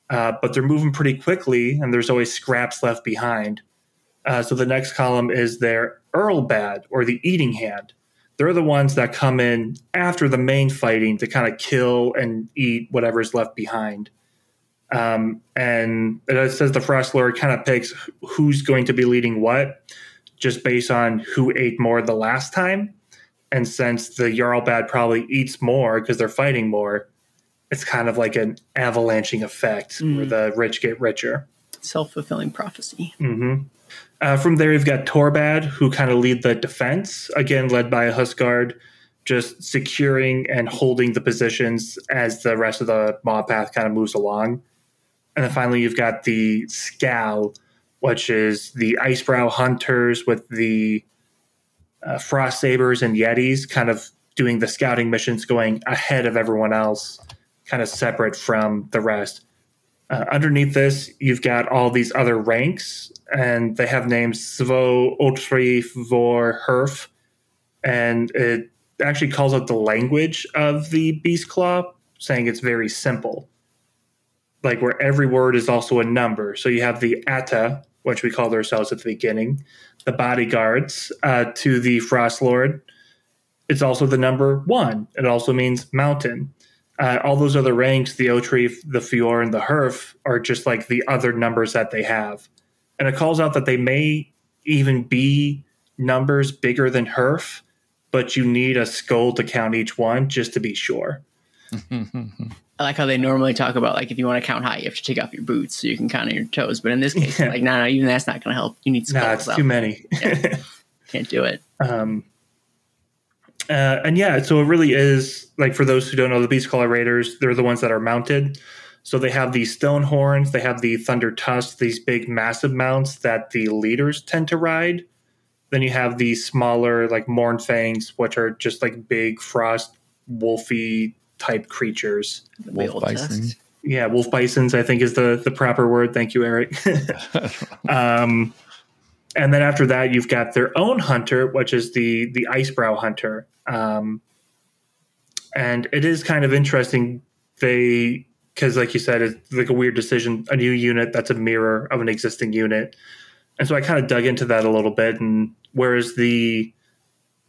Uh, but they're moving pretty quickly and there's always scraps left behind. Uh, so the next column is their Earlbad or the eating hand they're the ones that come in after the main fighting to kind of kill and eat whatever's left behind. Um, and it says the Frost Lord kind of picks who's going to be leading what, just based on who ate more the last time. And since the Jarlbad probably eats more because they're fighting more, it's kind of like an avalanching effect mm. where the rich get richer. Self fulfilling prophecy. Mm-hmm. Uh, from there, you've got Torbad, who kind of lead the defense, again led by a Huskard, just securing and holding the positions as the rest of the mob path kind of moves along. And then finally, you've got the Skal, which is the Icebrow Hunters with the uh, Frost Sabers and Yetis, kind of doing the scouting missions, going ahead of everyone else, kind of separate from the rest. Uh, underneath this, you've got all these other ranks, and they have names Svo, Otri, Vor, Herf, and it actually calls out the language of the Beast Claw, saying it's very simple. Like where every word is also a number. So you have the Atta, which we called ourselves at the beginning, the bodyguards uh, to the Frost Lord. It's also the number one. It also means mountain. Uh, all those other ranks, the Otri, the Fior, and the Herf, are just like the other numbers that they have. And it calls out that they may even be numbers bigger than Herf, but you need a skull to count each one just to be sure. I like how they normally talk about like if you want to count high, you have to take off your boots so you can count on your toes. But in this case, Yeah. like no, no, even that's not going to help. You need Nah, skulls. it's out. too many. Can't do it. Um, uh, and yeah, so it really is like for those who don't know, the Beast Claw Raiders, they're the ones that are mounted. So they have these stone horns, they have the thunder tusks, these big massive mounts that the leaders tend to ride. Then you have these smaller, like Mournfangs, which are just like big frost wolfy type creatures. Wolf bison. Yeah, wolf bisons, I think is the the proper word. Thank you, Eric. um, and then after that, you've got their own hunter, which is the the Icebrow hunter. Um, and it is kind of interesting. They because, like you said, it's like a weird decision. A new unit that's a mirror of an existing unit, and so I kind of dug into that a little bit. And whereas the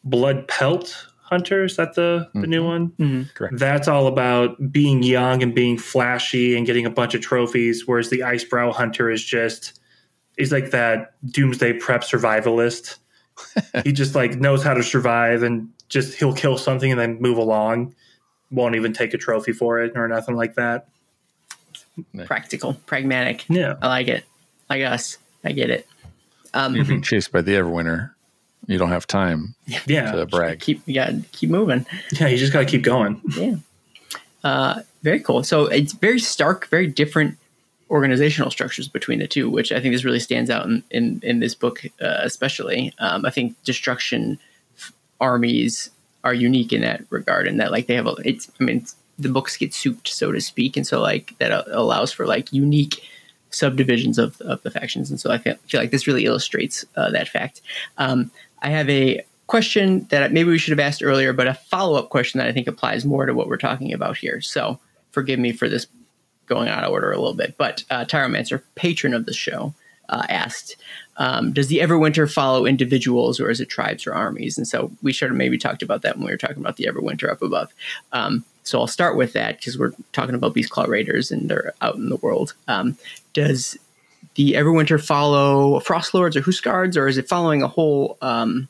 Blood Pelt hunter is that the the new one? Mhm. Correct. That's all about being young and being flashy and getting a bunch of trophies, whereas the Icebrow Hunter is just he's like that doomsday prep survivalist. he just like knows how to survive and just he'll kill something and then move along. Won't even take a trophy for it or nothing like that. Practical, pragmatic. Yeah. I like it. Like us. I get it. Um, You're being chased by the Everwinter. You don't have time Yeah. to brag. keep you got keep moving. Yeah, you just gotta keep going. Yeah. Uh, very cool. So it's very stark, very different organizational structures between the two, which I think this really stands out in in, in this book, uh, especially. Um, I think destruction f- armies are unique in that regard, and that like they have a. It's I mean it's, the books get souped, so to speak, and so like that allows for like unique subdivisions of, of the factions, and so I feel, feel like this really illustrates uh, that fact. Um, I have a question that maybe we should have asked earlier, but a follow up question that I think applies more to what we're talking about here. So forgive me for this going out of order a little bit. But uh, Tyromancer, patron of the show, uh, asked, um, "Does the Everwinter follow individuals, or is it tribes or armies?" And so we should have maybe talked about that when we were talking about the Everwinter up above. Um, so I'll start with that because we're talking about Beastclaw Raiders and they're out in the world. Um, does the Everwinter follow Frost Lords or Huskards, or is it following a whole um,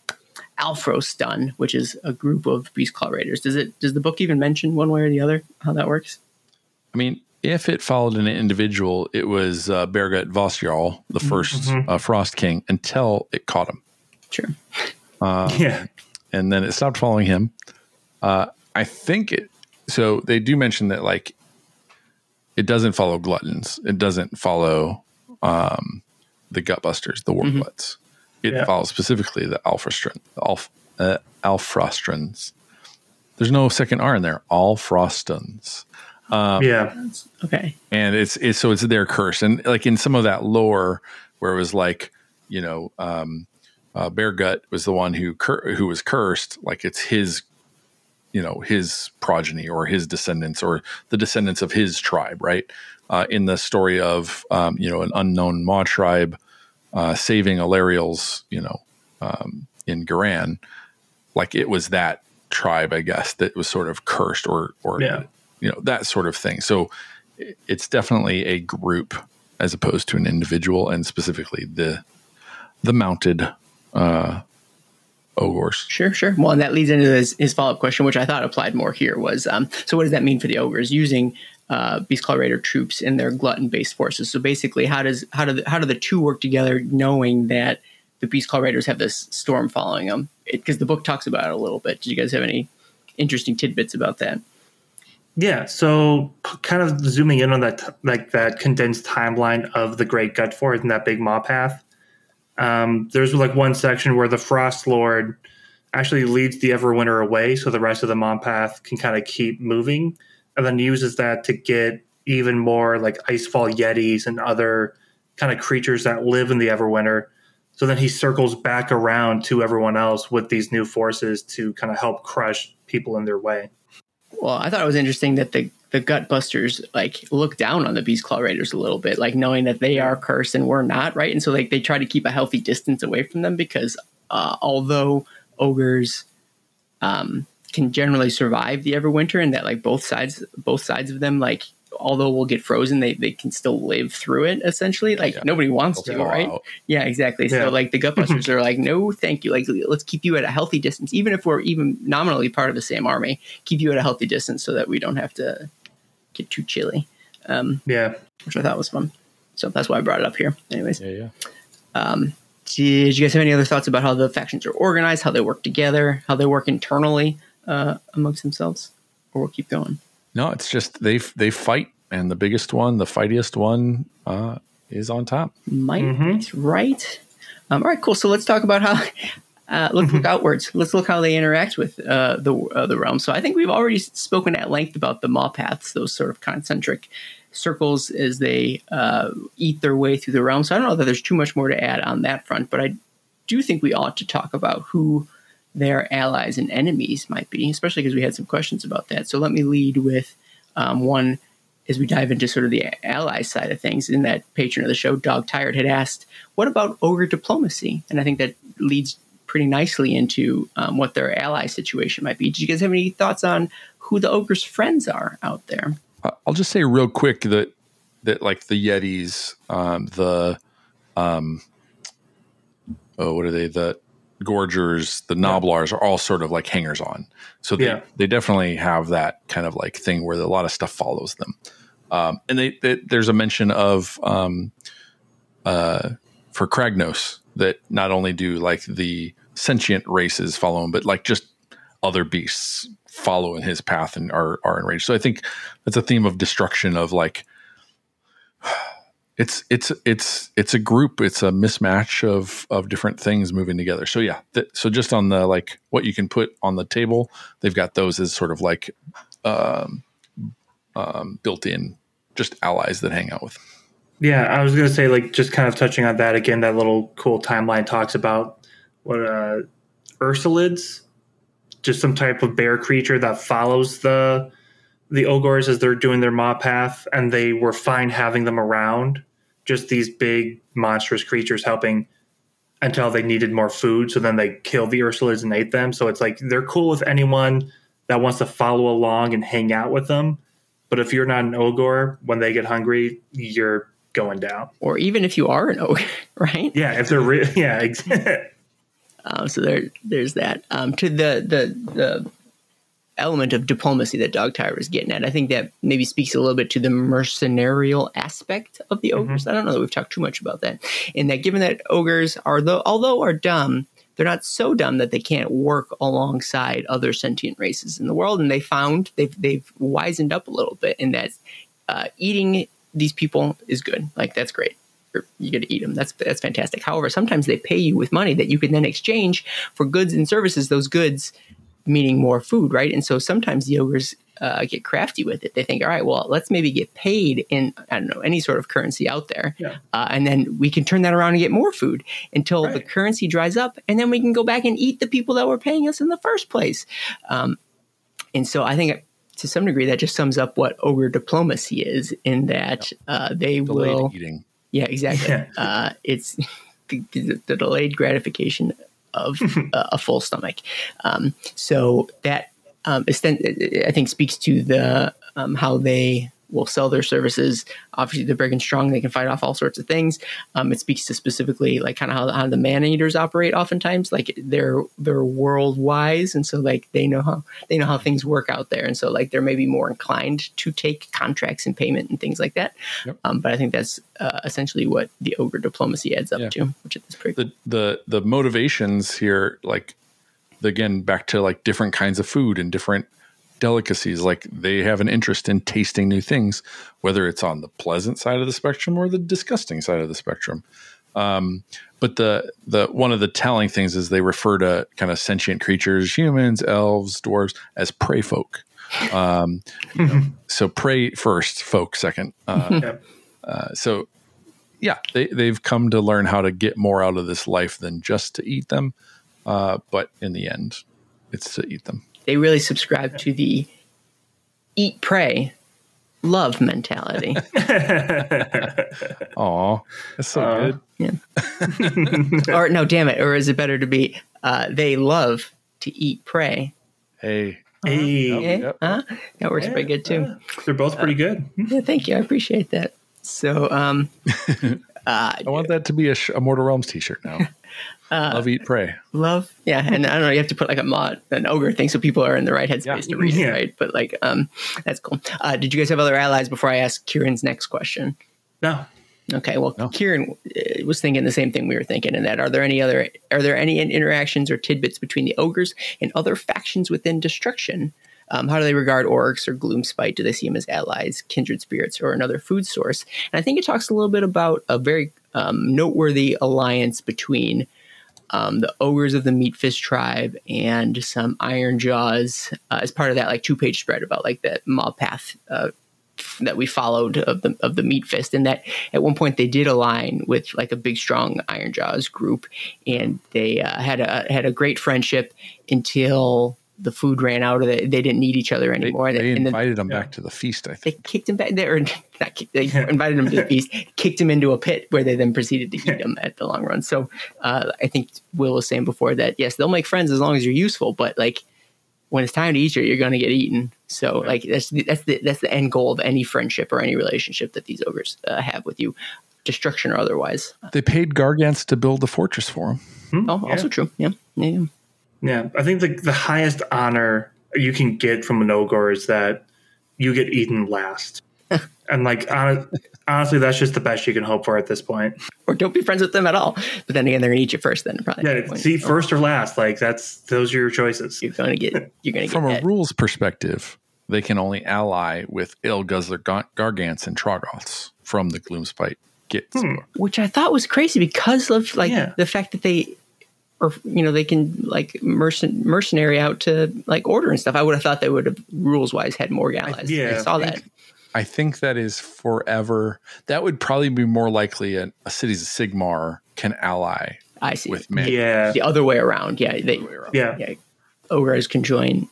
Alfrostun, which is a group of Beastclaw Raiders? Does it? Does the book even mention one way or the other how that works? I mean, if it followed an individual, it was uh, Bergut Vosjarl, the 1st uh, Frost King, until it caught him. Sure. yeah. and then it stopped following him. Uh, I think it. So they do mention that like it doesn't follow gluttons. It doesn't follow um, the gutbusters, the warblets. It Yeah. follows specifically the alphastron, the alf, uh, alfrostrons. There's no second R in there. Alfrostons. yeah. Okay. and it's it's so it's their curse and like in some of that lore where it was like you know um uh, Bergut was the one who cur- who was cursed like it's his you know his progeny or his descendants or the descendants of his tribe right uh, in the story of um, you know an unknown maw tribe uh, saving Alarielle's you know um, in Ghyran like it was that tribe I guess that was sort of cursed or or Yeah. You know that sort of thing so it's definitely a group as opposed to an individual and specifically the the mounted uh ogres Sure, sure. Well, and that leads into his, his follow up question, which I thought applied more here was um, so what does that mean for the ogres using uh, Beastclaw Raider troops in their glutton based forces? So basically, how does how do the, how do the two work together, knowing that the Beastclaw Raiders have this storm following them? Because the book talks about it a little bit. Did you guys have any interesting tidbits about that? Yeah, so kind of zooming in on that, like that condensed timeline of the Great Gut Forest and that big maw path. Um, there's like one section where the Frost Lord actually leads the Everwinter away, so the rest of the maw path can kind of keep moving, and then uses that to get even more like Icefall Yetis and other kind of creatures that live in the Everwinter. So then he circles back around to everyone else with these new forces to kind of help crush people in their way. Well, I thought it was interesting that the the Gutbusters like look down on the Beastclaw Raiders a little bit, like knowing that they are cursed and we're not, right? And so like they try to keep a healthy distance away from them because uh, although ogres um, can generally survive the Everwinter, and that like both sides both sides of them like although we'll get frozen, they, they can still live through it essentially. Like yeah. nobody wants They'll to, right? Out. Yeah, exactly. Yeah. So like the Gutbusters are like, no, thank you. Like let's keep you at a healthy distance, even if we're even nominally part of the same army. Keep you at a healthy distance so that we don't have to get too chilly. Um, yeah, which I thought was fun. So that's why I brought it up here. Anyways, yeah, yeah. Um, did you guys have any other thoughts about how the factions are organized, how they work together, how they work internally uh, amongst themselves, or we'll keep going? No, it's just they they fight, and the biggest one, the fightiest one, uh, is on top. Might mm-hmm. right. Um, all right, cool. So let's talk about how. Uh, let's look mm-hmm. outwards. Let's look how they interact with uh, the uh, the realm. So I think we've already spoken at length about the maw paths, those sort of concentric circles as they uh, eat their way through the realm. So I don't know that there's too much more to add on that front, but I do think we ought to talk about who their allies and enemies might be, especially because we had some questions about that. So let me lead with um, one as we dive into sort of the ally side of things. In that patron of the show, Dog Tired, had asked, "What about ogre diplomacy?" And I think that leads pretty nicely into um, what their ally situation might be. Did you guys have any thoughts on who the ogre's friends are out there? I'll just say real quick that that like the Yetis, um, the um, oh, what are they? The gorgers, the Gnoblars are all sort of like hangers on. So they, yeah. they definitely have that kind of like thing where a lot of stuff follows them. Um, and they, they, there's a mention of um, uh, for Kragnos that not only do like the sentient races follow him, but like just other beasts follow in his path and are are enraged. So I think that's a theme of destruction of like it's it's it's it's a group. It's a mismatch of of different things moving together. So yeah th- so just on the like what you can put on the table they've got those as sort of like um, um, built in just allies that hang out with. Yeah i was gonna say like just kind of touching on that again that little cool timeline talks about what uh just some type of bear creature that follows the the ogres as they're doing their maw path and they were fine having them around just these big monstrous creatures helping until they needed more food. So then they killed the Ursula's and ate them. So it's like they're cool with anyone that wants to follow along and hang out with them. But if you're not an ogre, when they get hungry, you're going down. Or even if you are an ogre, right? Yeah, if they're re- yeah. um, so there, there's that. Um, to the the the element of diplomacy that Dog Tire was getting at. I think that maybe speaks a little bit to the mercenarial aspect of the ogres. Mm-hmm. I don't know that we've talked too much about that. In that, given that ogres are the although are dumb, they're not so dumb that they can't work alongside other sentient races in the world. And they found they've they've wizened up a little bit in that uh, eating these people is good. Like that's great you get to eat them. That's that's fantastic. However, sometimes they pay you with money that you can then exchange for goods and services. Those goods meaning more food, right? And so sometimes the ogres uh, get crafty with it. They think, all right, well, let's maybe get paid in I don't know any sort of currency out there, yeah. uh, and then we can turn that around and get more food until right. the currency dries up, and then we can go back and eat the people that were paying us in the first place. Um, and so I think to some degree that just sums up what ogre diplomacy is, in that uh, they delayed will. Eating. Yeah, exactly. Yeah. Uh, it's the, the delayed gratification of a full stomach. Um, so that um, I think speaks to the um, how they will sell their services. Obviously, they're big and strong; they can fight off all sorts of things. Um, it speaks to specifically like kind of how, how the man eaters operate. Oftentimes, like they're they're world wise, and so like they know how they know how things work out there, and so like they're maybe more inclined to take contracts and payment and things like that. Yep. Um, but I think that's uh, essentially what the ogre diplomacy adds up yeah. to, which is pretty. The the the motivations here, like again, back to like different kinds of food and different delicacies. Like they have an interest in tasting new things, whether it's on the pleasant side of the spectrum or the disgusting side of the spectrum. Um, but the the one of the telling things is they refer to kind of sentient creatures, humans, elves, dwarves, as prey folk. Um, you know, so prey first, folk second. Uh, uh, so yeah, they they've come to learn how to get more out of this life than just to eat them. Uh, but in the end, it's to eat them. They really subscribe to the eat, pray, love mentality. Aw, that's so Uh, good. or no, damn it. Or is it better to be uh, they love to eat, pray? Hey, Hey? Yep. Huh? That works pretty good too. they're both pretty good. Yeah, thank you. I appreciate that. So, um, uh, I want that to be a, sh- a Mortal Realms T-shirt now. Uh, Love, eat, pray. love, yeah, and I don't know. You have to put like a mod, an ogre thing, so people are in the right headspace Yeah. to read it, Yeah. right? But like, um, that's cool. Uh, did you guys have other allies before I ask Kieran's next question? No, Okay, well, No. Kieran uh, was thinking the same thing we were thinking, and that are there any other are there any interactions or tidbits between the ogres and other factions within Destruction? Um, how do they regard orcs or Gloomspite? Do they see them as allies, kindred spirits, or another food source? And I think it talks a little bit about a very um, noteworthy alliance between um, the ogres of the Meat Fist tribe and some Ironjawz uh, as part of that like two page spread about like that maw path uh, that we followed of the of the Meat Fist, and that at one point they did align with like a big strong Iron Jaws group, and they uh, had a had a great friendship until the food ran out of it. They didn't need each other anymore. they and invited them yeah. back to the feast. I think they kicked him back there, or not kicked, they invited him to the feast, kicked him into a pit where they then proceeded to eat him at the long run. So uh, I think Will was saying before that yes, they'll make friends as long as you're useful, but like when it's time to eat you, you're going to get eaten. So like that's the, that's the that's the end goal of any friendship or any relationship that these ogres uh, have with you, destruction or otherwise. They paid Gargants to build the fortress for them. Oh, yeah. also true. Yeah, yeah. yeah. Yeah. I think the the highest honor you can get from an ogre is that you get eaten last, and like hon- honestly, that's just the best you can hope for at this point. Or don't be friends with them at all. But then again, they're gonna eat you first. Then probably. at that Yeah, point. see, first or last, like that's those are your choices. you're gonna get you're gonna get From a that. rules perspective, they can only ally with Aleguzzler Gar- Gargants and Troggoths from the Gloomspite Gits. Hmm. which I thought was crazy because of like Yeah. the fact that they or you know they can like mercen- mercenary out to like order and stuff. I would have thought they would have rules wise had more allies. yeah, I saw I that. I think that is forever. That would probably be more likely a, a cities of Sigmar can ally I see. with men. Yeah, the other way around. Yeah, they yeah, yeah ogres can join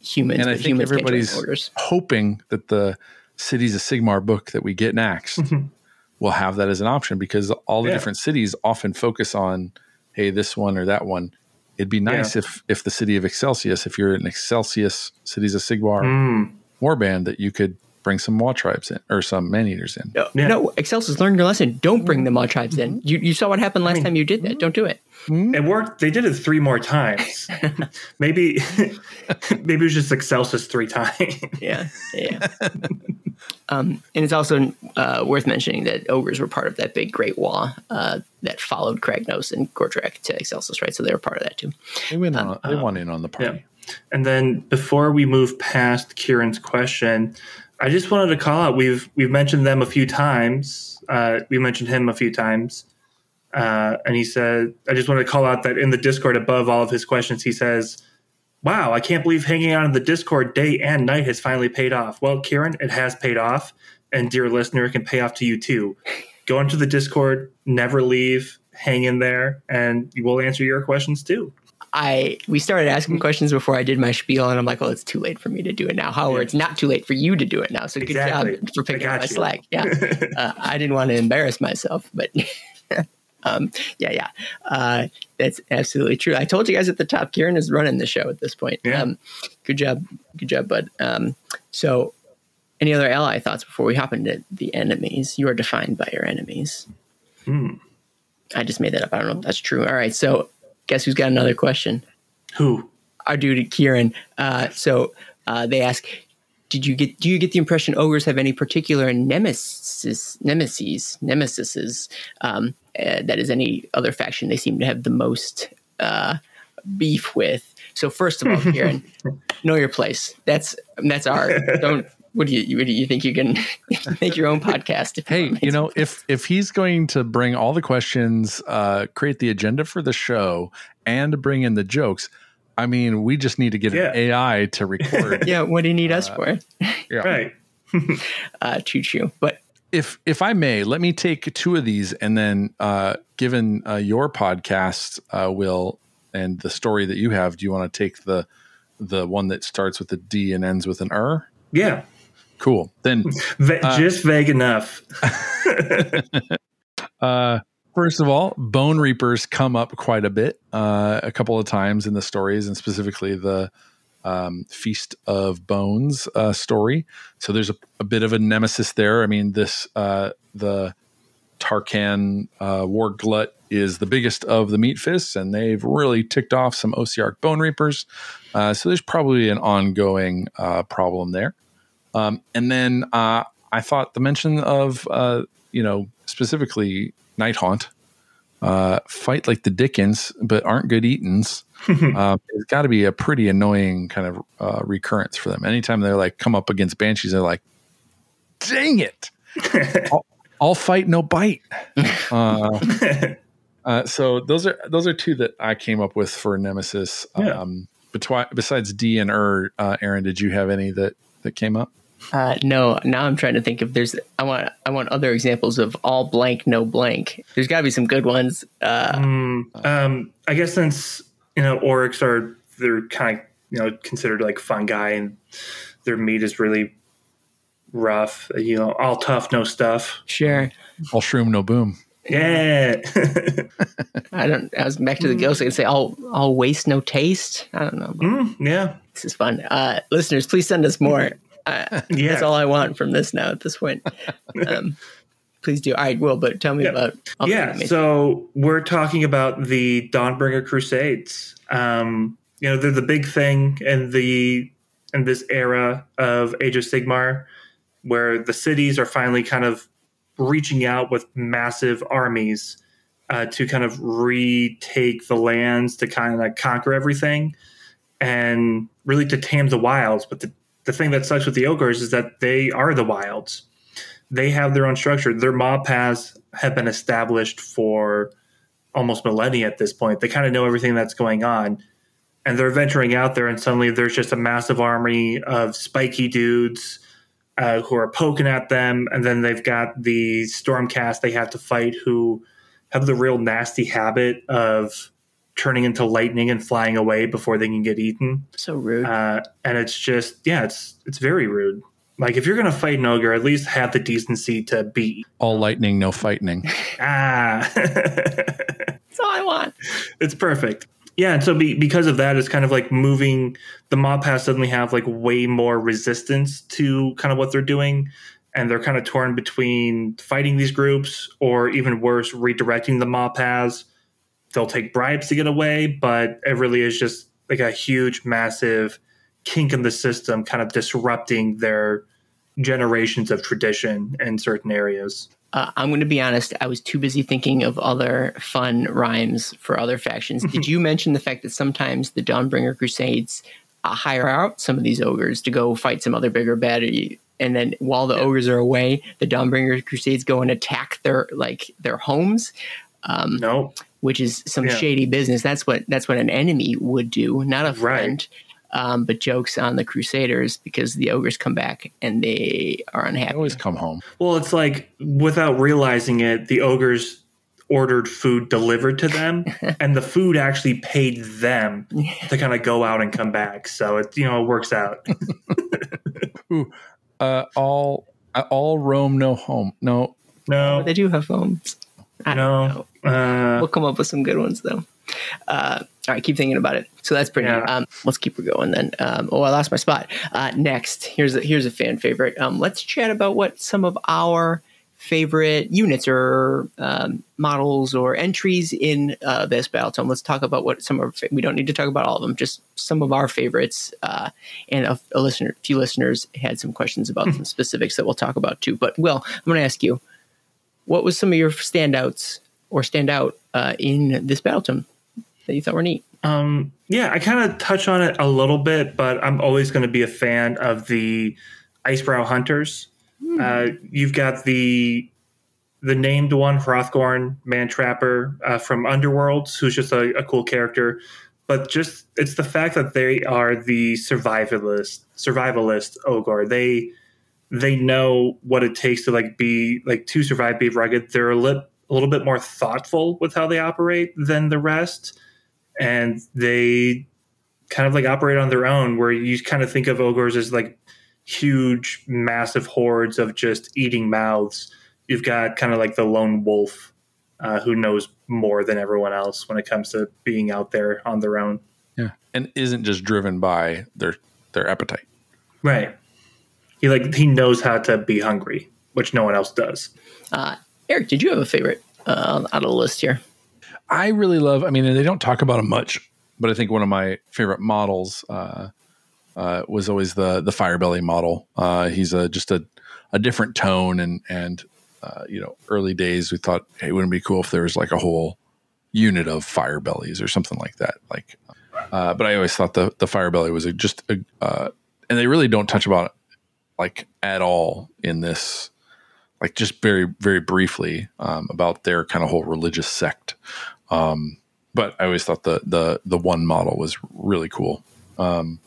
humans, And I think humans can't join everybody's hoping that the cities of Sigmar book that we get next will have that as an option because all the Yeah. different cities often focus on, hey, this one or that one. It'd be nice Yeah. if if the city of Excelsis, if you're an Excelsis cities of Sigmar Mm, warband, that you could bring some Maw tribes in or some man eaters in. No, Yeah. no, Excelsis learned your lesson. Don't bring the Maw tribes in. Mm-hmm. You, you saw what happened last time you did that. Don't do it. It worked. They did it three more times. maybe, maybe it was just Excelsis three times. Yeah, yeah. um, and it's also uh, worth mentioning that ogres were part of that big Great Waaagh uh, that followed Kragnos and Gordrakk to Excelsis, right? So they were part of that too. They went on. They went in on the party. Yeah. And then before we move past Kieran's question, I just wanted to call out we've we've mentioned them a few times. Uh, we mentioned him a few times. Uh, and he said, I just wanted to call out that in the Discord above all of his questions, he says, Wow, I can't believe hanging out in the Discord day and night has finally paid off. Well, Kieran, it has paid off. And dear listener, it can pay off to you too. Go into the Discord, never leave, hang in there, and we'll answer your questions too. I we started asking questions before I did my spiel, and I'm like, "Oh, it's too late for me to do it now." However, Yeah. it's not too late for you to do it now. So good job for picking up my slack. Yeah, uh, I didn't want to embarrass myself, but um, yeah, yeah, uh, that's absolutely true. I told you guys at the top, Kieran is running the show at this point. Yeah. Um, good job, good job, bud. Um, so, any other ally thoughts before we hop into the enemies? You are defined by your enemies. Hmm. I just made that up. I don't know if that's true. All right, so guess who's got another question? Who? our dude Kieran. Uh, so uh, they ask, did you get? Do you get the impression ogres have any particular nemesis, nemesis, nemesises? Um, uh, that is any other faction they seem to have the most uh, beef with. So first of all, Kieran, know your place. That's that's our don't. What do you what do you think you can make your own podcast? if Hey, you know, if if he's going to bring all the questions, uh, create the agenda for the show, and bring in the jokes, I mean, we just need to get Yeah. an AI to record. yeah, what do you need us for? Yeah. Right. Uh, choo choo. But if if I may, let me take two of these, and then, uh, given uh, your podcast, uh, Will, and the story that you have, do you want to take the the one that starts with a D and ends with an R? Yeah. Cool. Then, Va- Uh, just vague enough. uh, first of all, Bonereapers come up quite a bit, uh, a couple of times in the stories, and specifically the um, Feast of Bones uh, story. So there's a, a bit of a nemesis there. I mean, this uh, the Tarkan uh, War Glut is the biggest of the meat fists, and they've really ticked off some Ossiarch bone reapers. Uh, so there's probably an ongoing uh, problem there. Um, and then uh, I thought the mention of, uh, you know, specifically Nighthaunt, uh, fight like the Dickens, but aren't good eatins. uh, it's got to be a pretty annoying kind of uh, recurrence for them. Anytime they're like come up against banshees, they're like, "Dang it, I'll, I'll fight, no bite." Uh, uh, so those are those are two that I came up with for Nemesis. Yeah. Um, betwi- besides D and Er, uh, Aaron, did you have any that that came up? Uh, no, now I'm trying to think if there's. I want I want other examples of all blank, no blank. There's got to be some good ones. Uh, Mm, um, I guess since you know orruks are they're kind of you know considered like fungi and their meat is really rough. You know, all tough, no stuff. sure. All shroom, no boom. Yeah. I don't. I was back to the ghost. I could say all all waste, no taste. I don't know. Mm, yeah. This is fun. Uh, listeners, please send us more. Uh, Yeah. That's all I want from this now at this point. Um, please do. I Will, but tell me Yeah. about. all yeah. So we're talking about the Dawnbringer Crusades. Um, you know, they're the big thing in the in this era of Age of Sigmar, where the cities are finally kind of reaching out with massive armies uh, to kind of retake the lands to kind of like conquer everything and really to tame the wilds. But the, the thing that sucks with the ogres is that they are the wilds. They have their own structure. Their maw paths have been established for almost millennia at this point. They kind of know everything that's going on. And they're venturing out there, and suddenly there's just a massive army of spiky dudes uh, who are poking at them. And then they've got the Stormcast they have to fight who have the real nasty habit of turning into lightning and flying away before they can get eaten. So rude. Uh, and it's just, yeah, it's it's very rude. Like if you're gonna fight an ogre, at least have the decency to be All lightning, no fighting. ah. That's all I want. it's perfect. Yeah, and so be, because of that, it's kind of like moving. The mob pass suddenly have like way more resistance to kind of what they're doing, and they're kind of torn between fighting these groups or even worse, redirecting the maw paths. They'll take bribes to get away, but it really is just like a huge, massive kink in the system, kind of disrupting their generations of tradition in certain areas. Uh, I'm going to be honest. I was too busy thinking of other fun rhymes for other factions. Did you mention the fact that sometimes the Dawnbringer Crusades uh, hire out some of these ogres to go fight some other bigger bad, and then while the ogres are away, the Dawnbringer Crusades go and attack their like their homes, um, No, which is some Yeah. shady business. That's what that's what an enemy would do, not a Right. friend. Um, but jokes on the Crusaders because the ogres come back and they are I unhappy. always come home. Well, it's like without realizing it, the ogres ordered food delivered to them, and the food actually paid them to kind of go out and come back. So it you know it works out. Uh, all uh, all Rome, no home. No, No, They do have homes. I don't know. no. Uh, We'll come up with some good ones though. Uh, all right, keep thinking about it. So that's pretty. Yeah. Um, let's keep her going then. Um, oh, I lost my spot. Uh, next, here's a, here's a fan favorite. Um, let's chat about what some of our favorite units or um, models or entries in uh, this battletome. Let's talk about what some of our, we don't need to talk about all of them, just some of our favorites. Uh, and a, a listener, few listeners had some questions about some specifics that we'll talk about too. But Will, I'm going to ask you, what was some of your standouts or stand out uh, in this battletome that you thought were neat? Um, yeah, I kind of touch on it a little bit, but I'm always going to be a fan of the Icebrow Hunters. Hmm. Uh, you've got the the named one, Hrothgorn, Mantrapper uh, from Underworlds, who's just a, a, cool character. But just it's the fact that they are the survivalist survivalist ogre. They they know what it takes to like be like to survive, be rugged. They're a, li- a little bit more thoughtful with how they operate than the rest, and they kind of like operate on their own. Where you kind of think of ogres as like huge, massive hordes of just eating mouths. You've got kind of like the lone wolf uh, who knows more than everyone else when it comes to being out there on their own. Yeah, and isn't just driven by their their appetite. Right. He like he knows how to be hungry, which no one else does. Uh, Eric, did you have a favorite uh, out of the list here? I really love. I mean, they don't talk about him much, but I think one of my favorite models uh, uh, was always the the Firebelly model. Uh, he's a just a, a different tone, and and uh, you know, early days we thought, hey, wouldn't it be cool if there was like a whole unit of Firebellies or something like that. Like, uh, but I always thought the the Firebelly was a, just a, uh, and they really don't touch about it like at all in this like just very very briefly um, about their kind of whole religious sect um, but i always thought the the the one model was really cool um,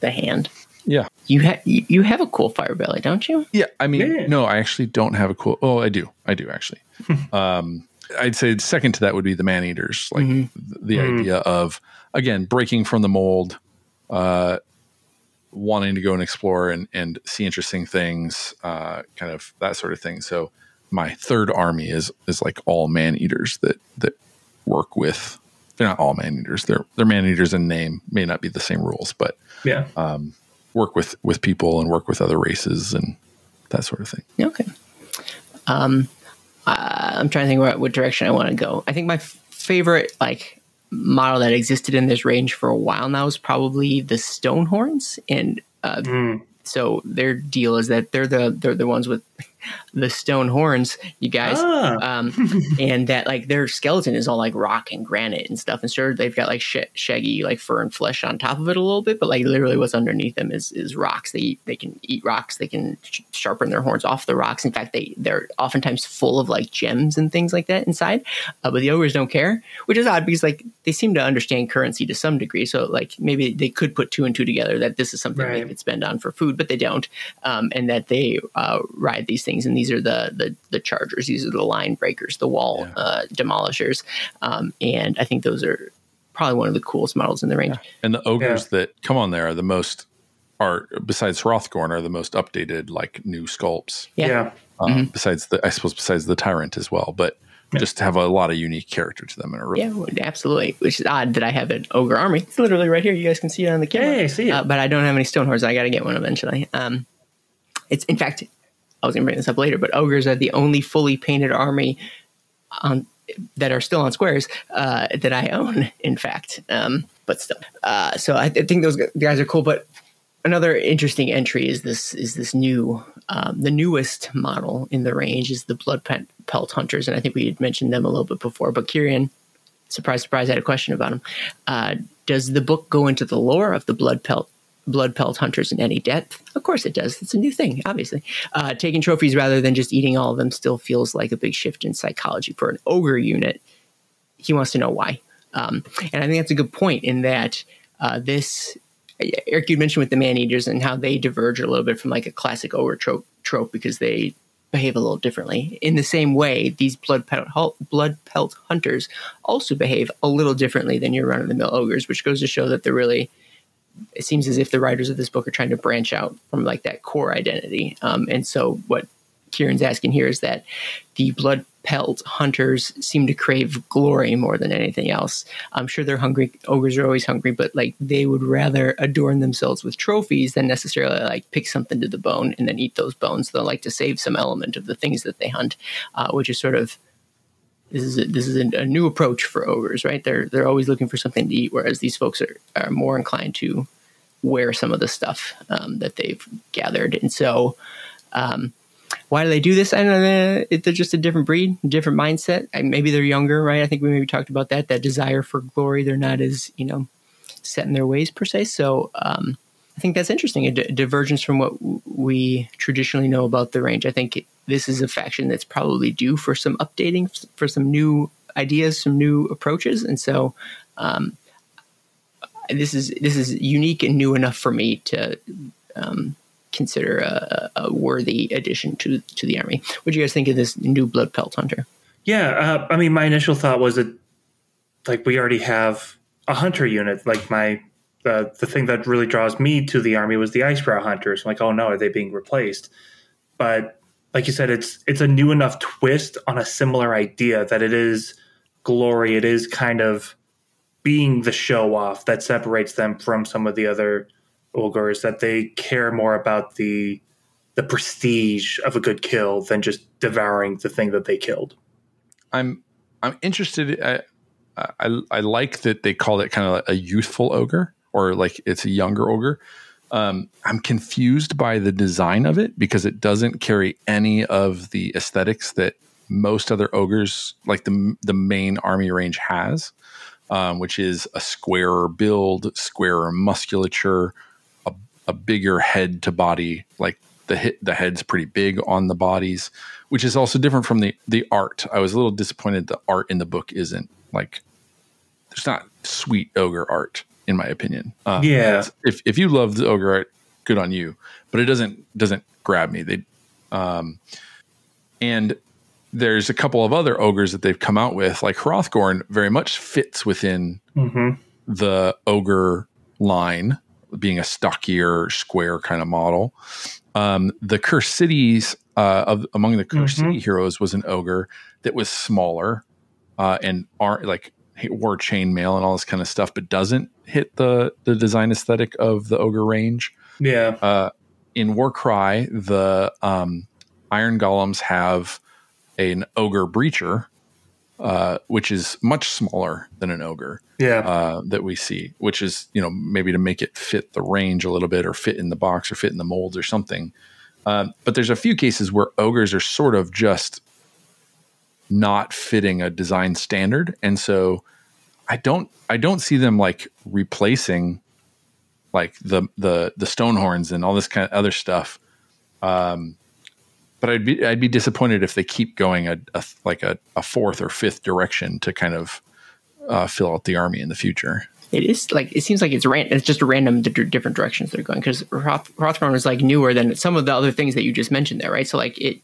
the hand yeah you have you have a cool fire belly don't you yeah i mean yeah. no i actually don't have a cool oh i do i do actually um, i'd say second to that would be the man eaters like mm-hmm. the, the mm. idea of again breaking from the mold uh, wanting to go and explore and, and see interesting things, uh, kind of that sort of thing. So my third army is is like all man eaters that that work with. They're not all man eaters. They're they're man eaters in name. May not be the same rules, but yeah, um, work with with people and work with other races and that sort of thing. Okay. Um, uh, I'm trying to think what, what direction I want to go. I think my f- favorite like model that existed in this range for a while now is probably the Stonehorns, and uh, mm. so their deal is that they're the they're the ones with the stone horns, you guys, ah. um, and that like their skeleton is all like rock and granite and stuff. And sure, they've got like sh- shaggy like fur and flesh on top of it a little bit, but like literally what's underneath them is is rocks. They eat, they can eat rocks. They can sh- sharpen their horns off the rocks. In fact, they they're oftentimes full of like gems and things like that inside. Uh, but the ogres don't care, which is odd because like they seem to understand currency to some degree. So like maybe they could put two and two together that this is something right. they could spend on for food, but they don't, um, and that they uh, ride these things things, and these are the the, the chargers. These are the line breakers, the wall yeah. uh, demolishers, um, and I think those are probably one of the coolest models in the range. Yeah. And the ogres yeah. that come on there are the most are besides Hrothgorn are the most updated like new sculpts. Yeah. Um, mm-hmm. Besides the I suppose besides the tyrant as well, but just have a lot of unique character to them. In a room. yeah, absolutely. Which is odd that I have an ogre army. It's literally right here. You guys can see it on the camera. Hey, see it. Uh, but I don't have any stone horse. I got to get one eventually. Um, it's in fact I was going to bring this up later, but ogres are the only fully painted army on that are still on squares uh, that I own. In fact, um, but still, uh, so I, th- think those guys are cool. But another interesting entry is this is this new um, the newest model in the range is the blood pelt hunters, and I think we had mentioned them a little bit before. But Kieran, surprise, surprise, I had a question about them. Uh, does the book go into the lore of the blood pelt blood pelt hunters in any depth? Of course it does. It's a new thing, obviously. Uh, taking trophies rather than just eating all of them still feels like a big shift in psychology for an ogre unit. He wants to know why. Um, and I think that's a good point in that uh, this, Eric, you mentioned with the man eaters and how they diverge a little bit from like a classic ogre trope, trope because they behave a little differently. In the same way, these blood pelt, blood pelt hunters also behave a little differently than your run of the mill ogres, which goes to show that they're really it seems as if the writers of this book are trying to branch out from like that core identity. Um, and so what Kieran's asking here is that the blood pelt hunters seem to crave glory more than anything else. I'm sure they're hungry. Ogres are always hungry, but like they would rather adorn themselves with trophies than necessarily like pick something to the bone and then eat those bones. They'll like to save some element of the things that they hunt, uh, which is sort of this is a, this is a, new approach for ogres, right? They're they're always looking for something to eat, whereas these folks are are more inclined to wear some of the stuff um, that they've gathered. And so, um, why do they do this? I don't know. They're just a different breed, different mindset. Maybe they're younger, right? I think we maybe talked about that. That desire for glory. They're not as you know set in their ways per se. So um, I think that's interesting. A d- divergence from what w- we traditionally know about the range. I think it, this is a faction that's probably due for some updating, for some new ideas, some new approaches, and so. Um, this is this is unique and new enough for me to um, consider a, a, worthy addition to to the army. What do you guys think of this new blood pelt hunter? Yeah, uh, I mean, my initial thought was that like we already have a hunter unit. Like my the the thing that really draws me to the army was the icebrow hunters. I'm like, oh no, are they being replaced? But like you said, it's it's a new enough twist on a similar idea that it is glory. It is kind of being the show off that separates them from some of the other ogres that they care more about the the prestige of a good kill than just devouring the thing that they killed. I'm I'm interested. I I, I like that they call it kind of like a youthful ogre or like it's a younger ogre. Um, I'm confused by the design of it because it doesn't carry any of the aesthetics that most other ogres, like the the main army range, has um, which is a squarer build, squarer musculature, a, a bigger head to body. Like the hit, the head's pretty big on the bodies, which is also different from the the art. I was a little disappointed the art in the book isn't like there's not sweet ogre art in my opinion. Um, yeah, if if you love the ogre art, good on you. But it doesn't doesn't grab me. They um, and there's a couple of other ogres that they've come out with, like Hrothgorn, very much fits within mm-hmm. the ogre line, being a stockier, square kind of model. Um, the Cursed Cities uh, of among the Cursed mm-hmm. City heroes was an ogre that was smaller uh, and aren't like wore chainmail and all this kind of stuff, but doesn't hit the the design aesthetic of the ogre range. Yeah. Uh, in Warcry, the um, Iron Golems have an ogre breacher, uh, which is much smaller than an ogre. Yeah, uh, that we see, which is you know maybe to make it fit the range a little bit, or fit in the box, or fit in the molds, or something. Uh, but there's a few cases where ogres are sort of just not fitting a design standard, and so I don't I don't see them like replacing like the the the stonehorns and all this kind of other stuff. Um, but I'd be I'd be disappointed if they keep going a, a like a, a, fourth or fifth direction to kind of uh, fill out the army in the future. It is like it seems like it's ran, it's just random d- different directions they're going because Roth, is like newer than some of the other things that you just mentioned there, right? So like it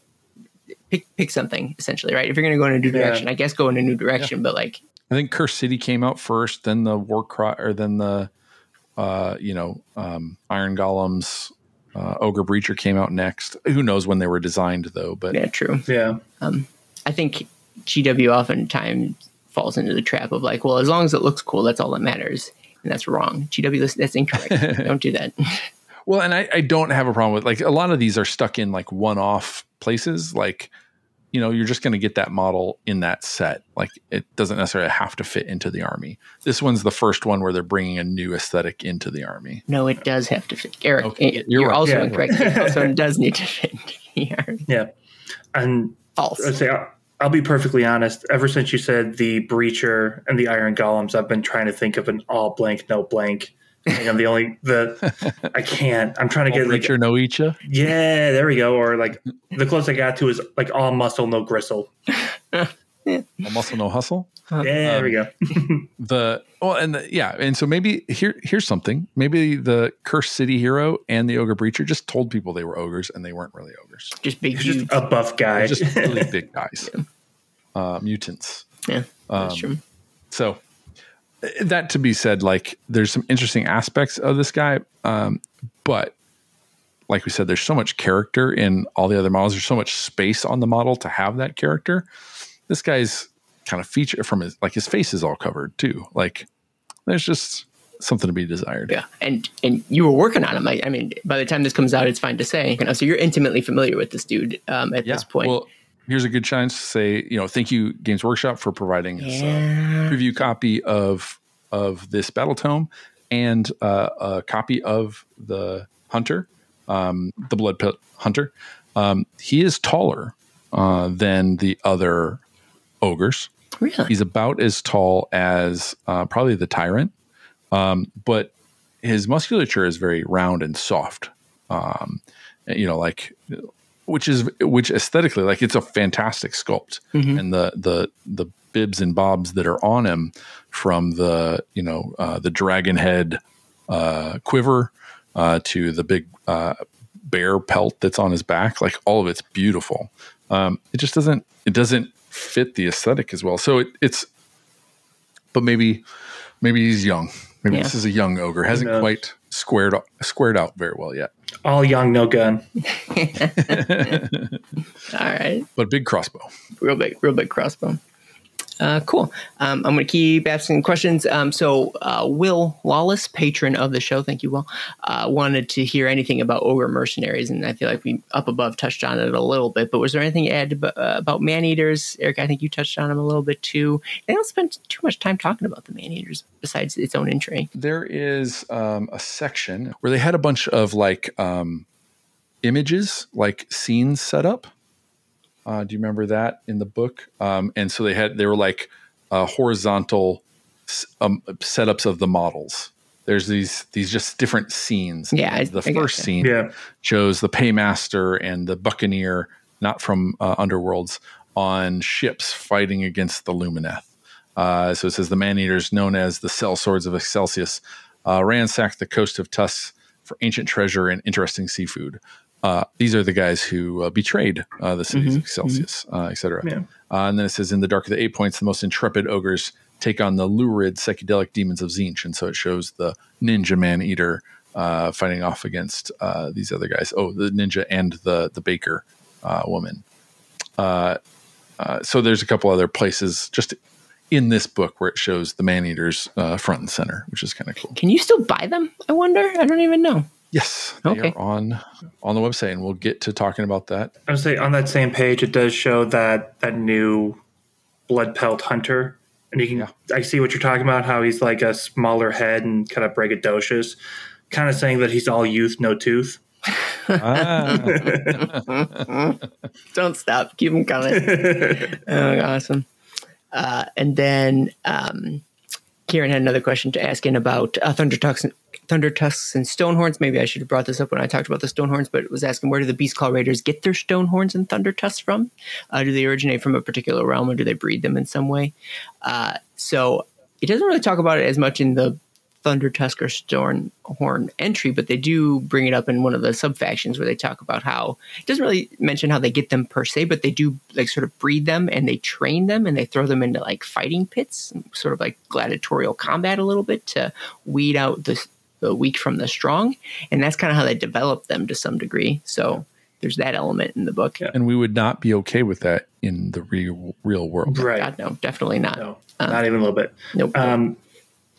pick pick something essentially, right? If you're going to go in a new direction, yeah. I guess go in a new direction, yeah. but like I think Curse City came out first, then the Warcry, or then the uh, you know um, Iron Golems uh, Ogre Breacher came out next. Who knows when they were designed though? But yeah, true. Yeah. Um, I think GW oftentimes falls into the trap of like, well, as long as it looks cool, that's all that matters, and that's wrong. GW, that's incorrect. don't do that. well, and I, I don't have a problem with like a lot of these are stuck in like one-off places, like you know you're just going to get that model in that set. Like it doesn't necessarily have to fit into the army. This one's the first one where they're bringing a new aesthetic into the army. No it does have to fit. Eric okay. you're, you're right. also yeah. incorrect. It also does need to fit into the army. Yeah. And false. I'll, say, I'll, I'll be perfectly honest. Ever since you said the breacher and the iron golems i've been trying to think of an all blank no blank I'm the only the I can't. I'm trying to get like no Icha. Yeah, there we go. Or like the closest I got to is like all muscle, no gristle. all muscle, no hustle. Yeah, there um, we go. the well, and the, yeah, and so maybe here here's something. Maybe the cursed city hero and the ogre breacher just told people they were ogres and they weren't really ogres. Just big, just a buff guy, just really big guys, yeah. uh, mutants. Yeah, that's um, true. So that to be said, like there's some interesting aspects of this guy, um, but like we said, there's so much character in all the other models. There's so much space on the model to have that character. This guy's kind of feature from his like his face is all covered too. Like there's just something to be desired. Yeah, and and you were working on him. I, I mean, by the time this comes out, it's fine to say. You know, so you're intimately familiar with this dude um, at yeah, this point. Well, here's a good chance to say, you know, thank you Games Workshop for providing us a preview copy of of this battletome and uh, a copy of the Hunter, um, the Blood Pelt Hunter. Um, he is taller uh, than the other ogres. Really? He's about as tall as uh, probably the tyrant, um, but his musculature is very round and soft. Um, you know, like which is which aesthetically, like it's a fantastic sculpt, and the the the bibs and bobs that are on him from the you know uh, the dragon head uh, quiver uh, to the big uh, bear pelt that's on his back, like all of it's beautiful. Um, it just doesn't it doesn't fit the aesthetic as well. So it, it's, but maybe maybe he's young. Maybe Yeah. this is a young ogre. Hasn't quite squared squared out very well yet. All young, no gun. All right. But big crossbow. real big, real big crossbow. Uh, cool. Um, I'm going to keep asking questions. Um, so, uh, Will Wallace, patron of the show, thank you, Will, uh, wanted to hear anything about ogre mercenaries, and I feel like we up above touched on it a little bit. But was there anything to add about, uh, about man eaters, Eric? I think you touched on them a little bit too. They don't spend too much time talking about the man eaters besides its own entry. There is um, a section where they had a bunch of like um, images, like scenes set up. Uh, do you remember that in the book? Um, and so they had they were like uh, horizontal um, setups of the models. There's these these just different scenes. Yeah, I- the I first gotcha. scene Yeah. shows the paymaster and the buccaneer, not from uh, Underworlds, on ships fighting against the Lumineth. Uh, so it says the man eaters, known as the sell swords of Excelsis, uh, ransacked the coast of Tus for ancient treasure and interesting seafood. Uh, these are the guys who uh, betrayed uh, the cities of Excelsis, uh, etc. Yeah. Uh, and then it says, in the dark of the eight points, the most intrepid ogres take on the lurid psychedelic demons of Tzeentch. And so it shows the ninja man eater uh, fighting off against uh, these other guys. Oh, the ninja and the the baker uh, woman. Uh, uh, so there's a couple other places just in this book where it shows the man eaters uh, front and center, which is kind of cool. Can you still buy them? I wonder. I don't even know. Yes, they Okay. are on on the website, and we'll get to talking about that. I would say on that same page, it does show that that new blood pelt hunter, and you can Yeah. I see what you're talking about. How he's like a smaller head and kind of braggadocious, kind of saying that he's all youth, no tooth. Ah, Don't stop. Keep them coming. oh, awesome. Uh, and then um, Kieran had another question to ask in about uh, thunder tusks, thunder tusks and stone horns. Maybe I should have brought this up when I talked about the stone horns, but it was asking where do the beast claw raiders get their stone horns and thunder tusks from? Uh, do they originate from a particular realm, or do they breed them in some way? Uh, so it doesn't really talk about it as much in the Thunder Tusk or Horn entry, but they do bring it up in one of the sub factions where they talk about how it doesn't really mention how they get them per se, but they do like sort of breed them and they train them and they throw them into like fighting pits, sort of like gladiatorial combat a little bit to weed out the, the weak from the strong, and that's kind of how they develop them to some degree. So there's that element in the book. Yeah. and we would not be okay with that in the real real world. Right. God, no, definitely not. No, not even a little bit. Nope. Um,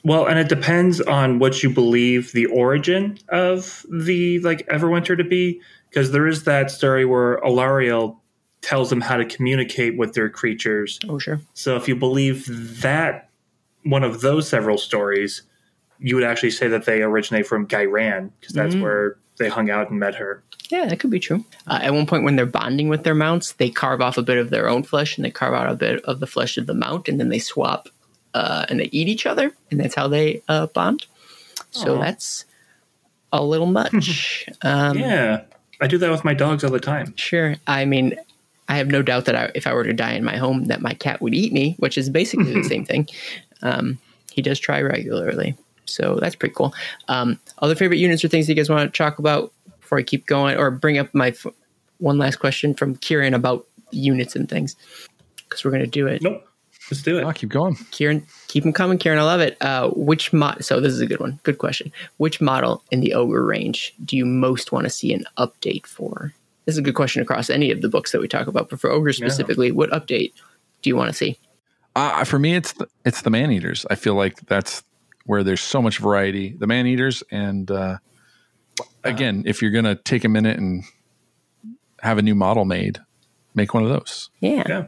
well, and it depends on what you believe the origin of the like Everwinter to be, because there is that story where Alarielle tells them how to communicate with their creatures. oh, sure. So if you believe that one of those several stories, you would actually say that they originate from Ghyran, because that's Mm. where they hung out and met her. Yeah, that could be true. Uh, at one point, when they're bonding with their mounts, they carve off a bit of their own flesh and they carve out a bit of the flesh of the mount, and then they swap uh, and they eat each other, and that's how they uh, bond. So Aw. that's a little much. um, yeah, I do that with my dogs all the time. Sure. I mean, I have no doubt that I, if I were to die in my home, that my cat would eat me, which is basically the same thing. Um, he does try regularly, so that's pretty cool. Um, other favorite units or things that you guys want to talk about before I keep going, or bring up my f- one last question from Kieran about units and things, because we're going to do it. Nope, let's do it. Ah, keep going. Kieran, keep them coming, Kieran. I love it. Uh, which mod? So this is a good one. Good question. Which model in the ogre range do you most want to see an update for? This is a good question across any of the books that we talk about, but for ogre specifically, what update do you want to see? Uh, for me, it's the, it's the man eaters. I feel like that's where there's so much variety. The man eaters, and uh, again, if you're gonna take a minute and have a new model made, make one of those. Yeah, Yeah.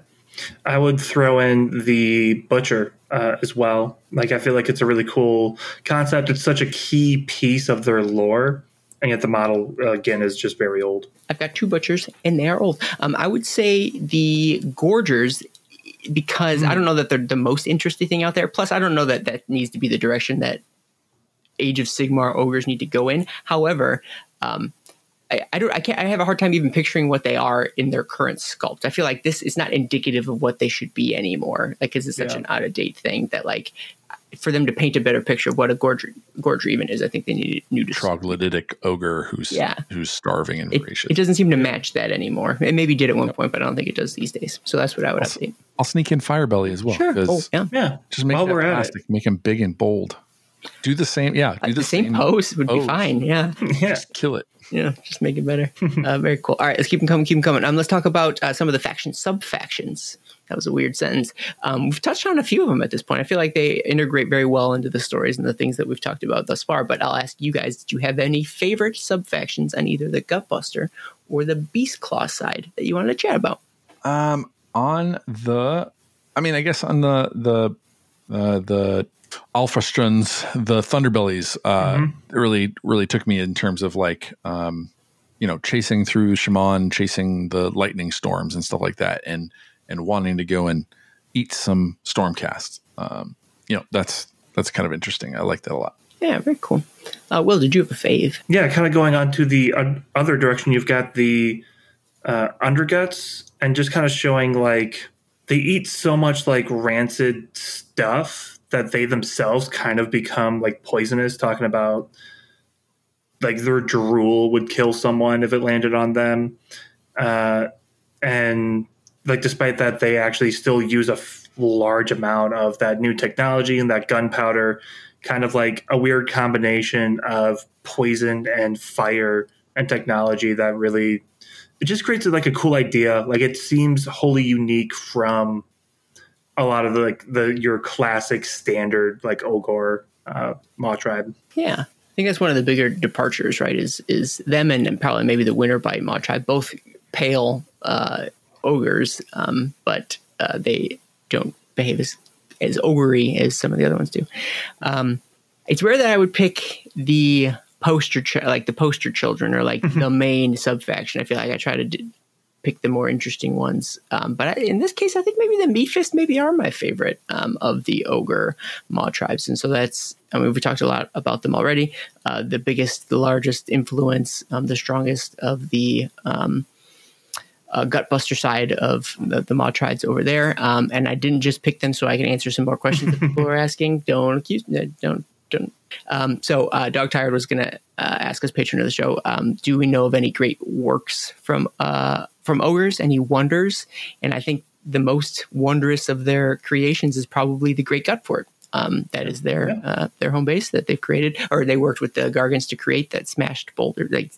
I would throw in the butcher uh, as well. Like I feel like it's a really cool concept. It's such a key piece of their lore and yet the model uh, again is just very old. I've got two butchers, and they are old. Um, I would say the gorgers, because I don't know that they're the most interesting thing out there. Plus, I don't know that that needs to be the direction that Age of Sigmar ogres need to go in. However, um, I, I don't. I can't. I have a hard time even picturing what they are in their current sculpt. I feel like this is not indicative of what they should be anymore. Like, because it's such Yeah. an out of date thing that like for them to paint a better picture of what a gorger, gorger even is, I think they need new to Troglodytic ogre who's Yeah. who's starving and it, voracious. it doesn't seem to match that anymore. It maybe did at one point, but I don't think it does these days. So that's what I would Also- update. I'll sneak in Firebelly as well. Sure. 'cause Oh, yeah. Yeah, Just make While that we're at it. plastic, make him big and bold. Do the same. Yeah, do Uh, the, same, pose would be fine. Yeah. yeah. Just kill it. Yeah. Just make it better. uh, very cool. All right. Let's keep them coming. Keep them coming. Um, let's talk about uh, some of the faction sub factions. That was a weird sentence. Um, we've touched on a few of them at this point. I feel like they integrate very well into the stories and the things that we've talked about thus far. But I'll ask you guys: Did you have any favorite sub factions on either the Gutbuster or the Beast Claw side that you wanted to chat about? Um, on the, I mean, I guess on the the uh, the Alfrostuns, the Thunderbellies, uh, Mm-hmm. really really took me in terms of like, um, you know, chasing through Chamon, chasing the lightning storms and stuff like that, and and wanting to go and eat some stormcasts. Um, you know, that's that's kind of interesting. I like that a lot. Yeah, very cool. Uh, Will, did you have a fave? Yeah, kind of going on to the uh, other direction, you've got the uh, underguts and just kind of showing like they eat so much like rancid stuff that they themselves kind of become like poisonous, talking about like their drool would kill someone if it landed on them. Uh, and like, despite that, they actually still use a f- large amount of that new technology and that gunpowder kind of like a weird combination of poison and fire and technology that really it just creates like a cool idea like it seems wholly unique from a lot of the like the your classic standard like ogre uh maw tribe Yeah, I think that's one of the bigger departures, right? Is is them and, and probably maybe the Winter Bite Maw tribe, both pale uh, ogres, um, but uh, they don't behave as as ogre as some of the other ones do. Um, it's rare that I would pick the poster, ch- like the poster children, or like the main subfaction. I feel like I try to d- pick the more interesting ones. Um, but I, in this case, I think maybe the Meat Fist maybe are my favorite um, of the ogre maw tribes, and so that's. I mean, we talked a lot about them already. Uh, the biggest, the largest influence, um, the strongest of the um, uh, gutbuster side of the, the Maw tribes over there. Um, and I didn't just pick them so I can answer some more questions that people are asking. Don't accuse, uh, don't, don't. Um, so uh, Dog Tired was going to uh, ask us patron of the show, um, do we know of any great works from uh, from ogres? Any wonders? And I think the most wondrous of their creations is probably the Great Gut Fort. Um, that is their Yeah. uh, their home base that they've created, or they worked with the Gargants to create that smashed boulder, like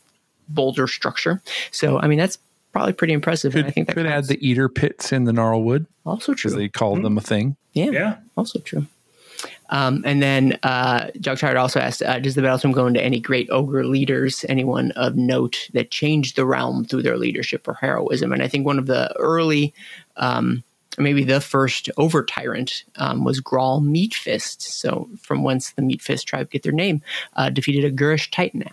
boulder structure. So I mean that's probably pretty impressive. Could, and I think that could add the eater pits in the gnarlwood also true. they called them a thing. yeah, yeah also true. Um, and then uh, Jog Tired also asked, uh, does the battletome go into any great ogre leaders, anyone of note that changed the realm through their leadership or heroism? And I think one of the early, um, maybe the first over tyrant um, was Grawl Meatfist. So from whence the Meatfist tribe get their name, uh, defeated a Ghurish Titan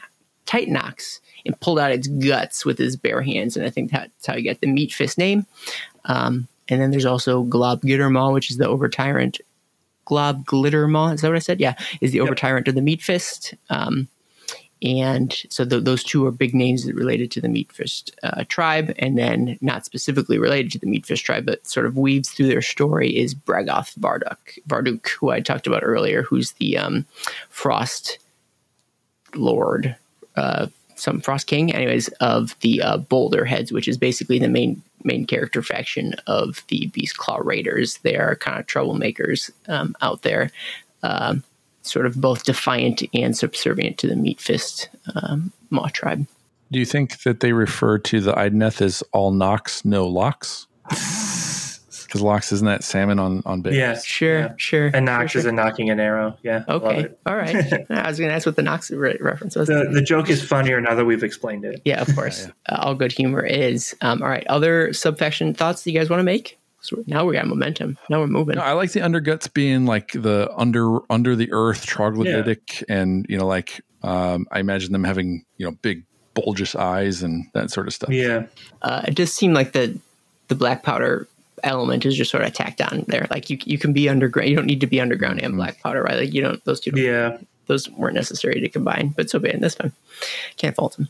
Titanox and pulled out its guts with his bare hands. And I think that's how you get the Meat Fist name. Um, and then there's also Glob Gittermaw, which is the over tyrant. Glob Glittermaw, is that what I said? Yeah, is the over tyrant of the Meat Fist. Um, and so th- those two are big names that related to the Meat Fist uh, tribe, and then not specifically related to the Meat Fist tribe, but sort of weaves through their story is Braggoth Varduk, Varduk, who I talked about earlier, who's the um, Frost Lord, uh, some Frost King, anyways, of the uh, Boulder Heads, which is basically the main main character faction of the Beast Claw Raiders. They are kind of troublemakers um, out there, um, sort of both defiant and subservient to the Meat Fist um, Maw tribe. Do you think that they refer to the Idoneth as all knocks, no locks? Because locks isn't that salmon on on bait? yeah Sure, yeah. sure. and Nox sure, is sure. a knocking an arrow yeah Okay, all right. I was going to ask what the Nox re- reference was. the, the joke is funnier now that we've explained it Yeah, of course. Uh, all good humor is. Um, all right. Other subfaction thoughts that you guys want to make? So now we got momentum. Now we're moving. No, I like the underguts being like the under under the earth troglodytic, and you know, like um, I imagine them having you know big bulbous eyes and that sort of stuff. Yeah. Uh, it just seemed like the the black powder element is just sort of tacked on there. Like you you can be underground. You don't need to be underground and mm-hmm. black powder, right? Like you don't. Those two. Don't, Yeah. Those weren't necessary to combine, but so bad. That's fine. Can't fault them.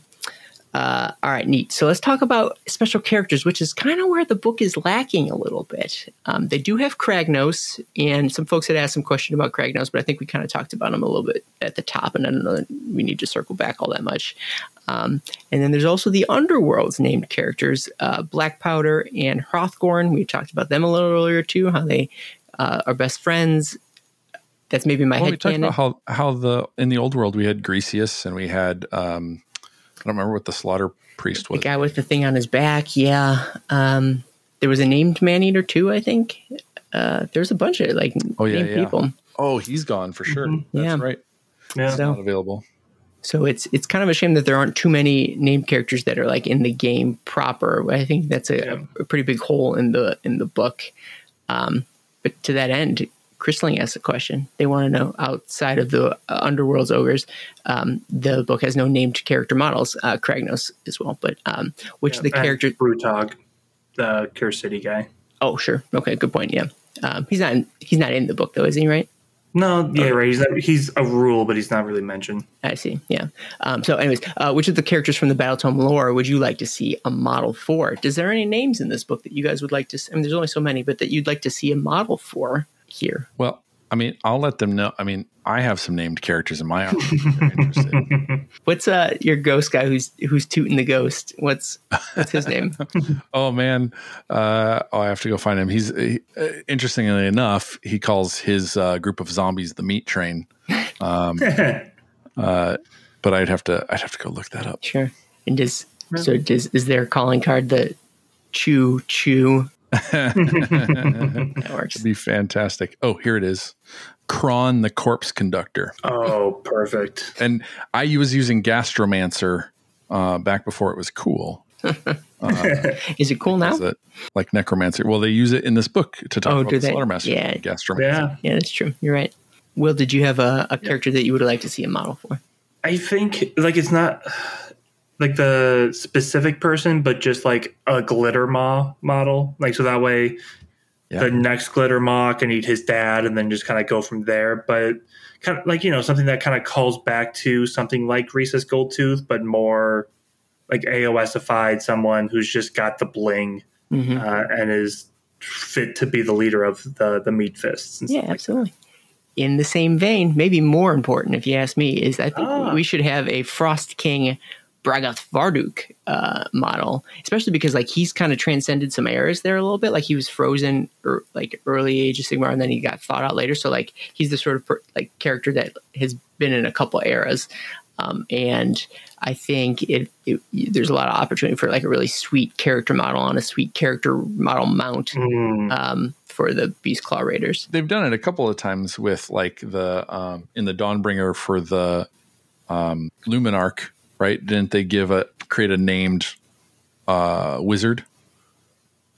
Uh, all right, neat. So let's talk about special characters, which is kind of where the book is lacking a little bit. Um, they do have Kragnos, and some folks had asked some question about Kragnos, but I think we kind of talked about him a little bit at the top, and I don't know that we need to circle back all that much. Um, and then there's also the Underworld's named characters, uh, Black Powder and Hrothgorn. We talked about them a little earlier too, how they uh, are best friends. That's maybe my Well, we head talked canon. about how how the in the old world we had Greasus and we had um, I don't remember what the slaughter priest was. the guy with the thing on his back. Yeah. Um, there was a named man eater too, I think. Uh, there's a bunch of like Oh, yeah, named yeah. people. Oh, he's gone for sure. Mm-hmm. Yeah. right. Yeah. So- Not available. So it's it's kind of a shame that there aren't too many named characters that are like in the game proper. I think that's a, Yeah. a pretty big hole in the in the book. Um, but to that end, Chrisling asked a question. They want to know outside of the uh, Underworld's ogres, um, the book has no named character models. Uh, Kragnos as well, but um, which of the And characters? Brutogg, the Cursed City guy. Oh, sure. Okay, good point. Yeah, um, he's not in, he's not in the book though, is he? Right? No, yeah, right. He's not, he's a rule, but he's not really mentioned. I see. Yeah. Um, so, anyways, uh, which of the characters from the Battletome lore would you like to see a model for? Is there any names in this book that you guys would like to? See? I mean, there's only so many, but that you'd like to see a model for here. Well, I mean, I'll let them know. I mean, I have some named characters in my army. if they're interested. What's uh your ghost guy who's who's tooting the ghost? What's what's his name? oh man, uh, oh, I have to go find him. He's he, uh, interestingly enough, he calls his uh, group of zombies the meat train. Um, uh, but I'd have to I'd have to go look that up. sure. And does so does is their calling card the chew chew? That works. Be fantastic. Oh, here it is. Kron, the corpse conductor. oh, perfect. And I was using Gastromancer uh, back before it was cool. Is it cool now? It like necromancer? Well, they use it in this book to talk Oh, about do the they? Slaughtermaster. Yeah. Gastromancer. Yeah. Yeah, that's true. You're right. Will, did you have a, a character that you would like to see a model for? I think like it's not like the specific person, but just like a glitter maw model. Like so that way Yeah. the next glitter maw can eat his dad and then just kind of go from there. But kind of like, you know, something that kind of calls back to something like Greasus Goldtooth, but more like AOSified someone who's just got the bling Mhm. uh, and is fit to be the leader of the the meat fists. and Yeah, stuff like absolutely. In the same vein, maybe more important, if you ask me, is I think Ah. we should have a Frost King Braggoth Varduk uh, model, especially because like he's kind of transcended some eras there a little bit. Like he was frozen or like early age of Sigmar, and then he got thought out later. So like he's the sort of per, like character that has been in a couple eras. Um, and I think it, it there's a lot of opportunity for like a really sweet character model on a sweet character model mount Mm, um, for the Beast Claw Raiders. They've done it a couple of times with like the um, in the Dawnbringer for the um, Luminarch, right? Didn't they give a create a named uh, wizard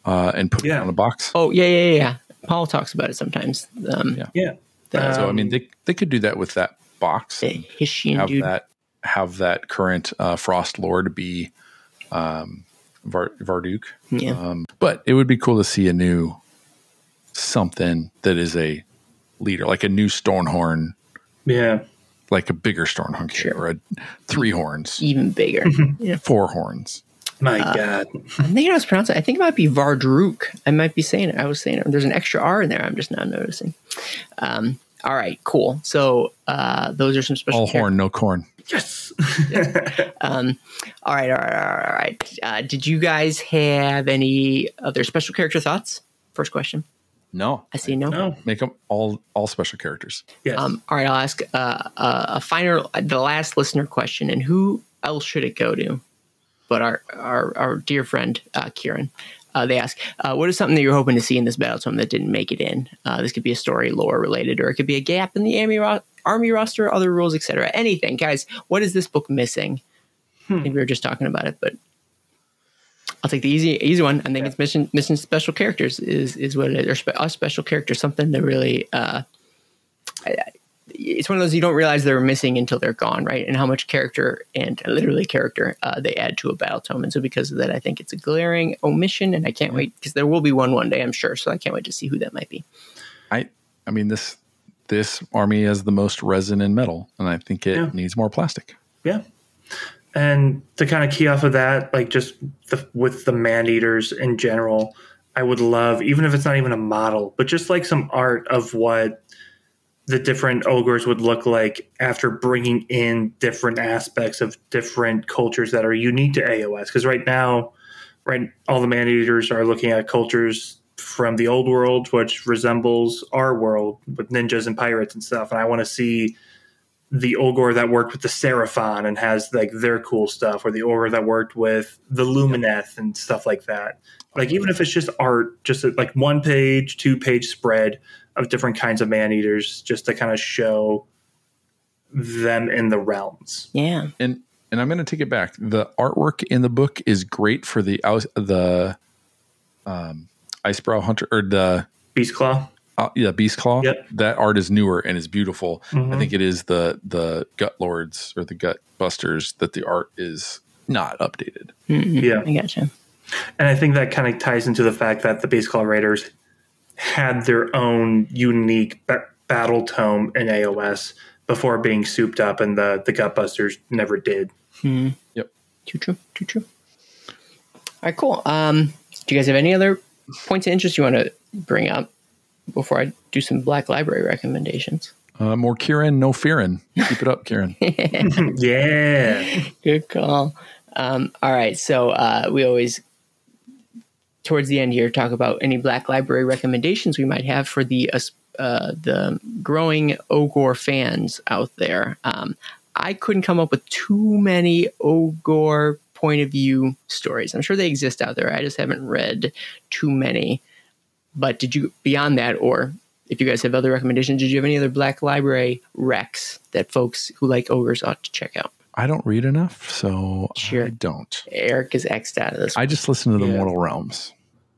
uh, and put it on a box? Oh yeah, yeah, yeah, yeah. Paul talks about it sometimes. Um, Yeah. yeah. the, so I Um, mean, they they could do that with that box. the Hyshian have dude. that have that current uh, Frost Lord be um, Var- Varduk. Yeah. Um, but it would be cool to see a new something that is a leader, like a new Stonehorn, Yeah. Like a bigger Stonehorn Sure. or a three horns, Even bigger. yeah. four horns. My Uh, God. I'm thinking I was pronouncing. I think it might be Vardruk. I might be saying it. I was saying it. There's an extra R in there. I'm just not noticing. Um, all right, cool. So uh, those are some special. All char- horn, no corn. Yes. Um, all right, all right, all right, all right. Uh, did you guys have any other special character thoughts? First question. No, I see no. no. make them all all special characters. Yes. Um, all right, I'll ask uh, uh, a final, the last listener question, and who else should it go to? But our our, our dear friend uh, Kieran. Uh, they ask, uh, what is something that you're hoping to see in this battle tome that didn't make it in? Uh, this could be a story lore related, or it could be a gap in the army, ro- army roster, other rules, etc. Anything, guys. What is this book missing? I think we were just talking about it, but I'll take the easy easy one. I think it's mission mission special characters is is what it is. Or spe- a special character, something that really. Uh, I, it's one of those you don't realize they're missing until they're gone, right? And how much character and literally character uh, they add to a battle tome. And so because of that, I think it's a glaring omission, and I can't wait because there will be one one day, I'm sure. So I can't wait to see who that might be. I I mean this this army has the most resin and metal, and I think it Yeah. needs more plastic. Yeah. And to kind of key off of that, like just the, with the man eaters in general, I would love, even if it's not even a model, but just like some art of what the different ogres would look like after bringing in different aspects of different cultures that are unique to AOS. Because right now, right, all the man eaters are looking at cultures from the old world, which resembles our world with ninjas and pirates and stuff. And I want to see the ogre that worked with the Seraphon and has like their cool stuff, or the ogre that worked with the Lumineth and stuff like that. Like even if it's just art, just like one page, two page spread of different kinds of man eaters, just to kind of show them in the realms. Yeah. And and I'm going to take it back. The artwork in the book is great for the aus- the um, Icebrow Hunter or the Beast Claw. Uh, yeah Beast Claw. Yep. That art is newer and is beautiful. I Mhm. think it is the the Gut Lords or the Gut Busters that the art is not updated. Mhm. Yeah. I gotcha. And I think that kind of ties into the fact that the Beast Claw Raiders had their own unique ba- battle tome in AOS before being souped up, and the the Gut Busters never did. Mhm. Yep. Too true. Too true. All right, cool. Um, do you guys have any other points of interest you want to bring up before I do some Black Library recommendations? Uh, more Kieran, no fearing. Keep it up, Kieran. yeah, Good call. Um, all right, so uh, we always towards the end here talk about any Black Library recommendations we might have for the uh, uh, the growing Ogre fans out there. Um, I couldn't come up with too many Ogre point of view stories. I'm sure they exist out there. I just haven't read too many. But did you beyond that, or if you guys have other recommendations, did you have any other Black Library recs that folks who like ogres ought to check out? I don't read enough, so Sure. I don't. Eric is X'd out of this. I just listen to the Yeah. Mortal Realms.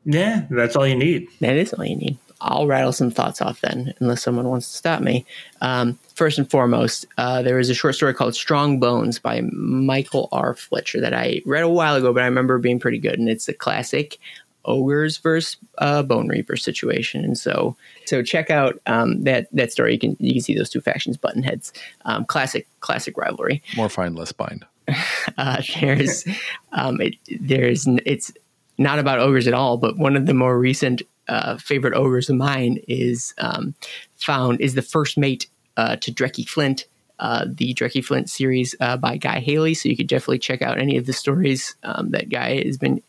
yeah, that's all you need. That is all you need. I'll rattle some thoughts off then, unless someone wants to stop me. Um, first and foremost, uh, there is a short story called Strong Bones by Michael R. Fletcher that I read a while ago, but I remember being pretty good. And it's a classic ogres versus uh, bone reaper situation. And so, so check out um, that that story. You can you can see those two factions button heads. Um, classic classic rivalry More fine, less bind. uh, there's um, it, there's it's not about ogres at all, but one of the more recent uh, favorite ogres of mine is um, found is the first mate uh, to Drekki Flynt. Uh, the Drekki Flynt series uh, by Guy Haley. So you could definitely check out any of the stories um, that Guy has been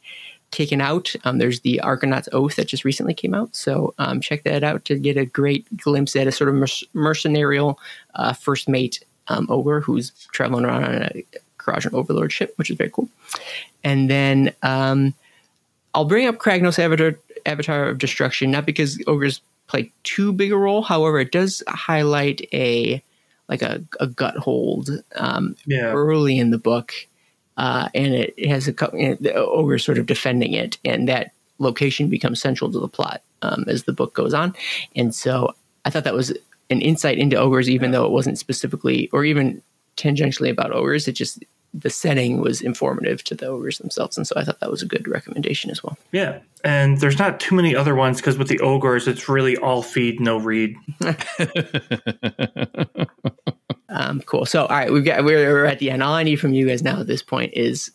kicking out. Um, there's the Arkanaut's Oath that just recently came out. So um, check that out to get a great glimpse at a sort of merc- mercenarial uh, first mate um, ogre who's traveling around on a Kharadron Overlord ship, which is very cool. And then um, I'll bring up Kragnos Avatar, Avatar of Destruction, not because ogres play too big a role. However, it does highlight a like a, a gut hold um, Yeah, early in the book, uh, and it, has a the ogre sort of defending it, and that location becomes central to the plot um, as the book goes on. And so I thought that was an insight into ogres, even though it wasn't specifically or even tangentially about ogres. It just the setting was informative to the ogres themselves, and so I thought that was a good recommendation as well. yeah. And there's not too many other ones because with the ogres, it's really all feed, no read. Um, cool. So, all right, we've got we're, we're at the end. All I need from you guys now at this point is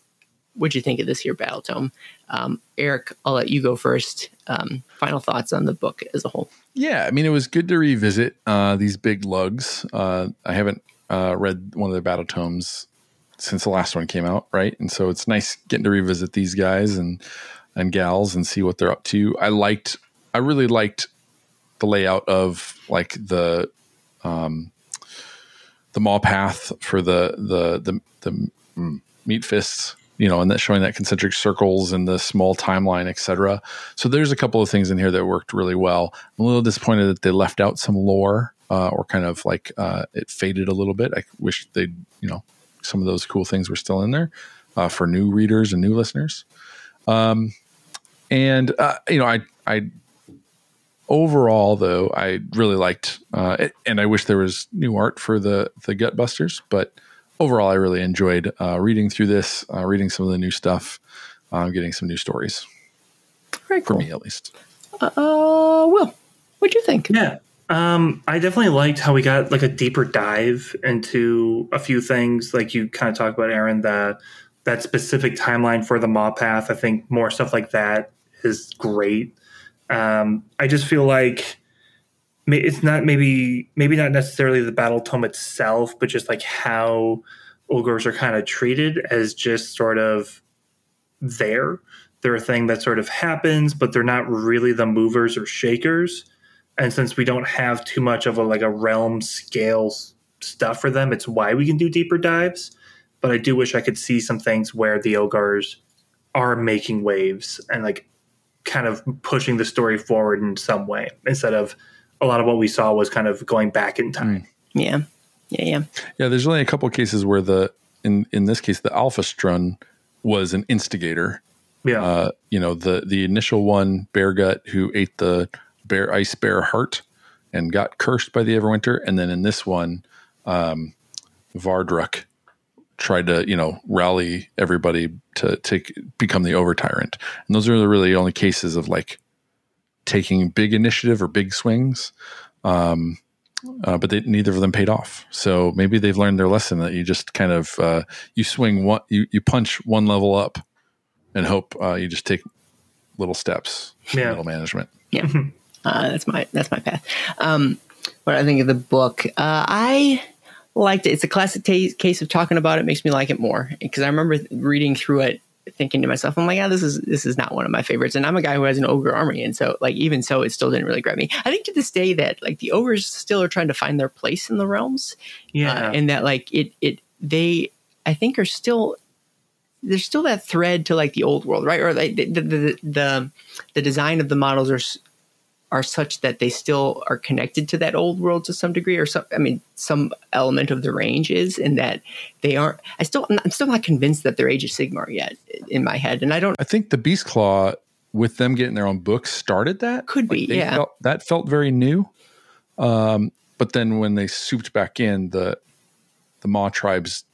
what'd you think of this here battle tome? Um, Eric, I'll let you go first. Um, final thoughts on the book as a whole. Yeah, I mean, it was good to revisit uh, these big lugs. Uh, I haven't uh, read one of the battle tomes since the last one came out, right? And so it's nice getting to revisit these guys and and gals and see what they're up to. I liked, I really liked the layout of like the um, the maw path for the the the the mm, meat fists you know and that showing that concentric circles and the small timeline etc so there's a couple of things in here that worked really well i'm a little disappointed that they left out some lore uh, or kind of like uh, it faded a little bit i wish they'd you know some of those cool things were still in there uh, for new readers and new listeners Um, and uh, you know, I I overall though I really liked, uh, it, and I wish there was new art for the the Gutbusters, but overall I really enjoyed uh, reading through this, uh, reading some of the new stuff, uh, getting some new stories Very for me at least. Uh, Will, what'd you think? Yeah. Um, I definitely liked how we got like a deeper dive into a few things. Like you kind of talked about, Aaron, that that specific timeline for the Maw Path. I think more stuff like that is great. Um, I just feel like it's not maybe maybe not necessarily the battle tome itself, but just like how ogres are kind of treated as just sort of there. They're a thing that sort of happens, but they're not really the movers or shakers and since we don't have too much of a like a realm scale stuff for them it's why we can do deeper dives but i do wish i could see some things where the ogres are making waves and like kind of pushing the story forward in some way instead of a lot of what we saw was kind of going back in time Yeah. Yeah, yeah. Yeah, there's only a couple of cases where the in in this case the Alfrostun was an instigator. yeah Uh, you know, the the initial one, Bergut, who ate the bear ice bear heart and got cursed by the Everwinter, and then in this one, um, Vardruk tried to you know rally everybody to take become the over tyrant, and those are the really only cases of like taking big initiative or big swings. Um, uh, but they, neither of them paid off. So maybe they've learned their lesson that you just kind of uh, you swing one, you you punch one level up, and hope uh, you just take little steps. in Yeah. middle management. Yeah. Uh, that's my that's my path. Um, what I think of the book, uh, I liked it. It's a classic ta case of talking about it makes me like it more because I remember reading through it, thinking to myself, "I'm like, yeah, this is this is not one of my favorites." And I'm a guy who has an ogre army, and so like even so, it still didn't really grab me. I think to this day that like the ogres still are trying to find their place in the realms, yeah uh, and that like it it they I think are still there's still that thread to like the old world, right? Or like the the the, the, the design of the models are are such that they still are connected to that old world to some degree, or some. I mean, some element of the range is, in that they aren't. I still, I'm still not convinced that they're Age of Sigmar yet in my head, and I don't. I think the Beast Claw, with them getting their own books, started that. Could be, they yeah. Felt, that felt very new. Um, but then when they souped back in, the the Maw tribes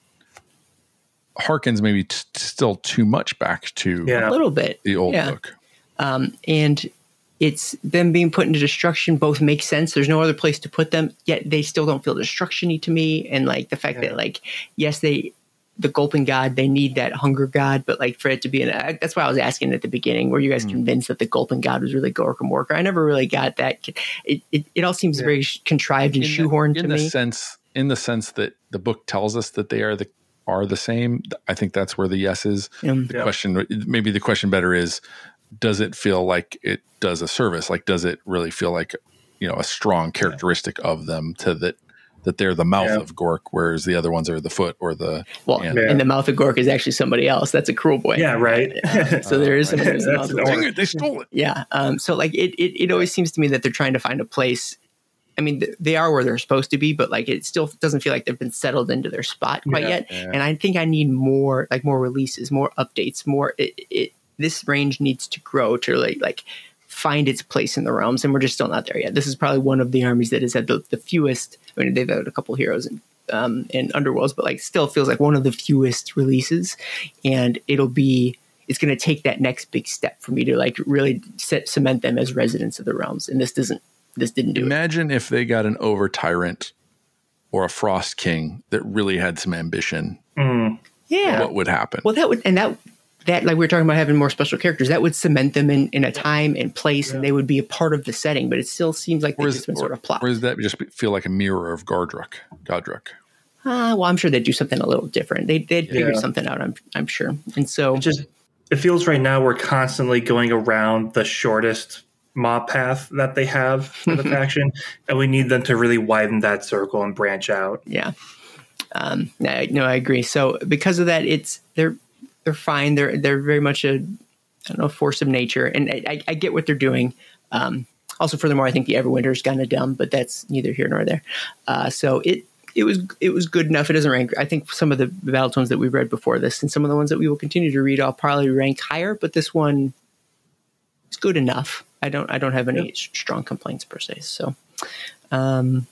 harkens maybe t- still too much back to Yeah. A little bit, the old yeah. book. um, and it's them being put into destruction both makes sense. There's no other place to put them yet they still don't feel destructiony to me. And like the fact Yeah. that like yes they the gulping god they need that hunger god but like for it to be an I- that's why i was asking at the beginning were you guys convinced that the gulping god was really gork and morker i never really got that it, it, it all seems Yeah. very sh- contrived and in the- shoehorned in to the me. sense in the sense that the book tells us that they are the are the same i think that's where the yes is. Um, the Yeah. question maybe the question better is does it feel like it does a service like does it really feel like you know a strong characteristic of them to that that they're the mouth Yeah. of gork whereas the other ones are the foot or the well. Yeah. and the mouth of gork is actually somebody else that's a Kruleboy yeah right so there is somebody who's the mouth of an gork. Dang it, they stole it Yeah. Um, so like it, it, it always seems to me that they're trying to find a place. I mean, th- they are where they're supposed to be, but like it still doesn't feel like they've been settled into their spot quite Yeah. yet. Yeah. And I think I need more, like more releases, more updates, more. It, it this range needs to grow to like like find its place in the realms, and we're just still not there yet. This is probably one of the armies that has had the, the fewest. I mean, they've had a couple heroes in um, in Underworlds, but like still feels like one of the fewest releases, and it'll be it's going to take that next big step for me to like really set, cement them as residents of the realms. And this doesn't, this didn't do it. imagine if they got an over tyrant or a frost king that really had some ambition Mm, Yeah. what would happen Well, that would, and that, that like we were talking about having more special characters, that would cement them in, in a time and place, and they would be a part of the setting. But it still seems like or, they've is, just been or, sort of plot. or does that just feel like a mirror of Gardruk? Godruk. Uh, well, I'm sure they'd do something a little different. They, they'd figure something out. I'm, I'm sure. And so, it just it feels right now we're constantly going around the shortest mob path that they have for the faction and we need them to really widen that circle and branch out yeah. Um, no, no, I agree. So because of that, it's they're they're fine. They're they're very much a I don't know force of nature, and I, I, get what they're doing. Um, also, furthermore, I think the Everwinter is kind of dumb, but that's neither here nor there. Uh, so it it was it was good enough. It doesn't rank. I think some of the battletomes that we've read before this, and some of the ones that we will continue to read, I'll probably rank higher. But this one is good enough. I don't I don't have any strong complaints per se. So, um,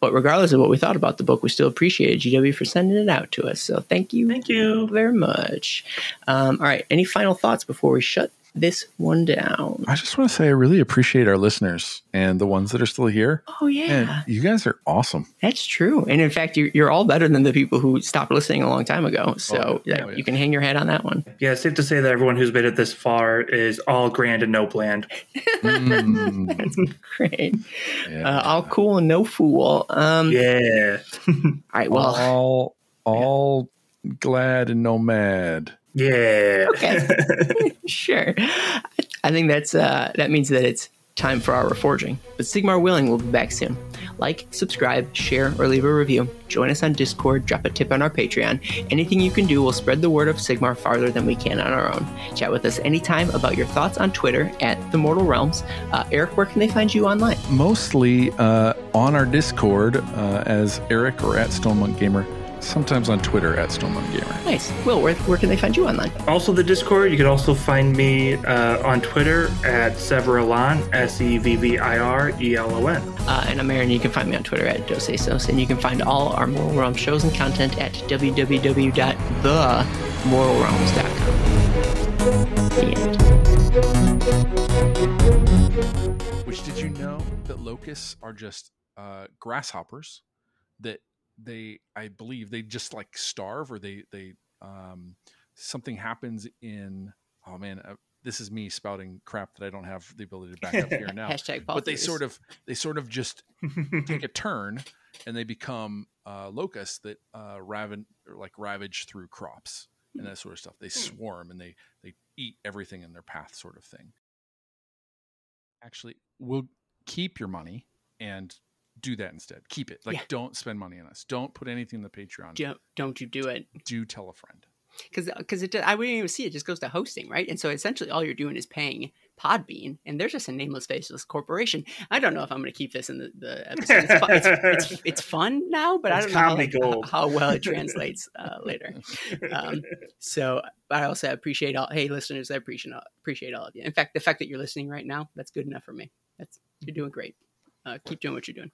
but regardless of what we thought about the book, we still appreciated GW for sending it out to us. So thank you, thank you very much. Um, all right, any final thoughts before we shut this one down. I just want to say I really appreciate our listeners and the ones that are still here. Oh yeah, and you guys are awesome. That's true, and in fact, you're, you're all better than the people who stopped listening a long time ago. So oh, yeah, oh, yeah. you can hang your head on that one. Yeah, it's safe to say that everyone who's made it this far is all grand and no bland. mm. That's great. Yeah. Uh, all cool and no fool. Um, yeah. all right. Well, all all glad and no mad. Yeah. Okay. sure. I think that's uh, that means that it's time for our reforging. But Sigmar willing will be back soon. Like, subscribe, share, or leave a review. Join us on Discord, drop a tip on our Patreon. Anything you can do will spread the word of Sigmar farther than we can on our own. Chat with us anytime about your thoughts on Twitter at The Mortal Realms. Uh, Eric, where can they find you online? Mostly uh, on our Discord uh, as Eric or at Stone Monk Gamer sometimes on Twitter at Stoneman Gamer. Nice. Will, where, where can they find you online? Also, the Discord. You can also find me uh, on Twitter at SevvirElon, S E V V I R E L O N. Uh, and I'm Aaron. You can find me on Twitter at dosaceos. And you can find all our Mortal Realm shows and content at www.themortalrealms.com. The end. Which did you know that locusts are just uh, grasshoppers that they i believe they just like starve or they they um something happens in oh man uh, this is me spouting crap that i don't have the ability to back up here now. Hashtag but they sort of they sort of just take a turn and they become uh, locusts that uh raven like ravage through crops and that sort of stuff. They hmm. swarm and they they eat everything in their path sort of thing. Actually we'll keep your money and do that instead. Keep it. Like, yeah. don't spend money on us. Don't put anything in the Patreon. Don't, don't you do it. Do tell a friend. Because because it I wouldn't even see it. it. Just goes to hosting, right? And so essentially, all you're doing is paying Podbean, and they're just a nameless, faceless corporation. I don't know if I'm going to keep this in the, the episode. It's, fun, it's, it's, it's, fun now, but it's I don't know how, how, well it translates uh, later. Um, so, I also appreciate all. Hey, listeners, I appreciate appreciate all of you. In fact, the fact that you're listening right now, that's good enough for me. That's you're doing great. Uh, keep doing what you're doing.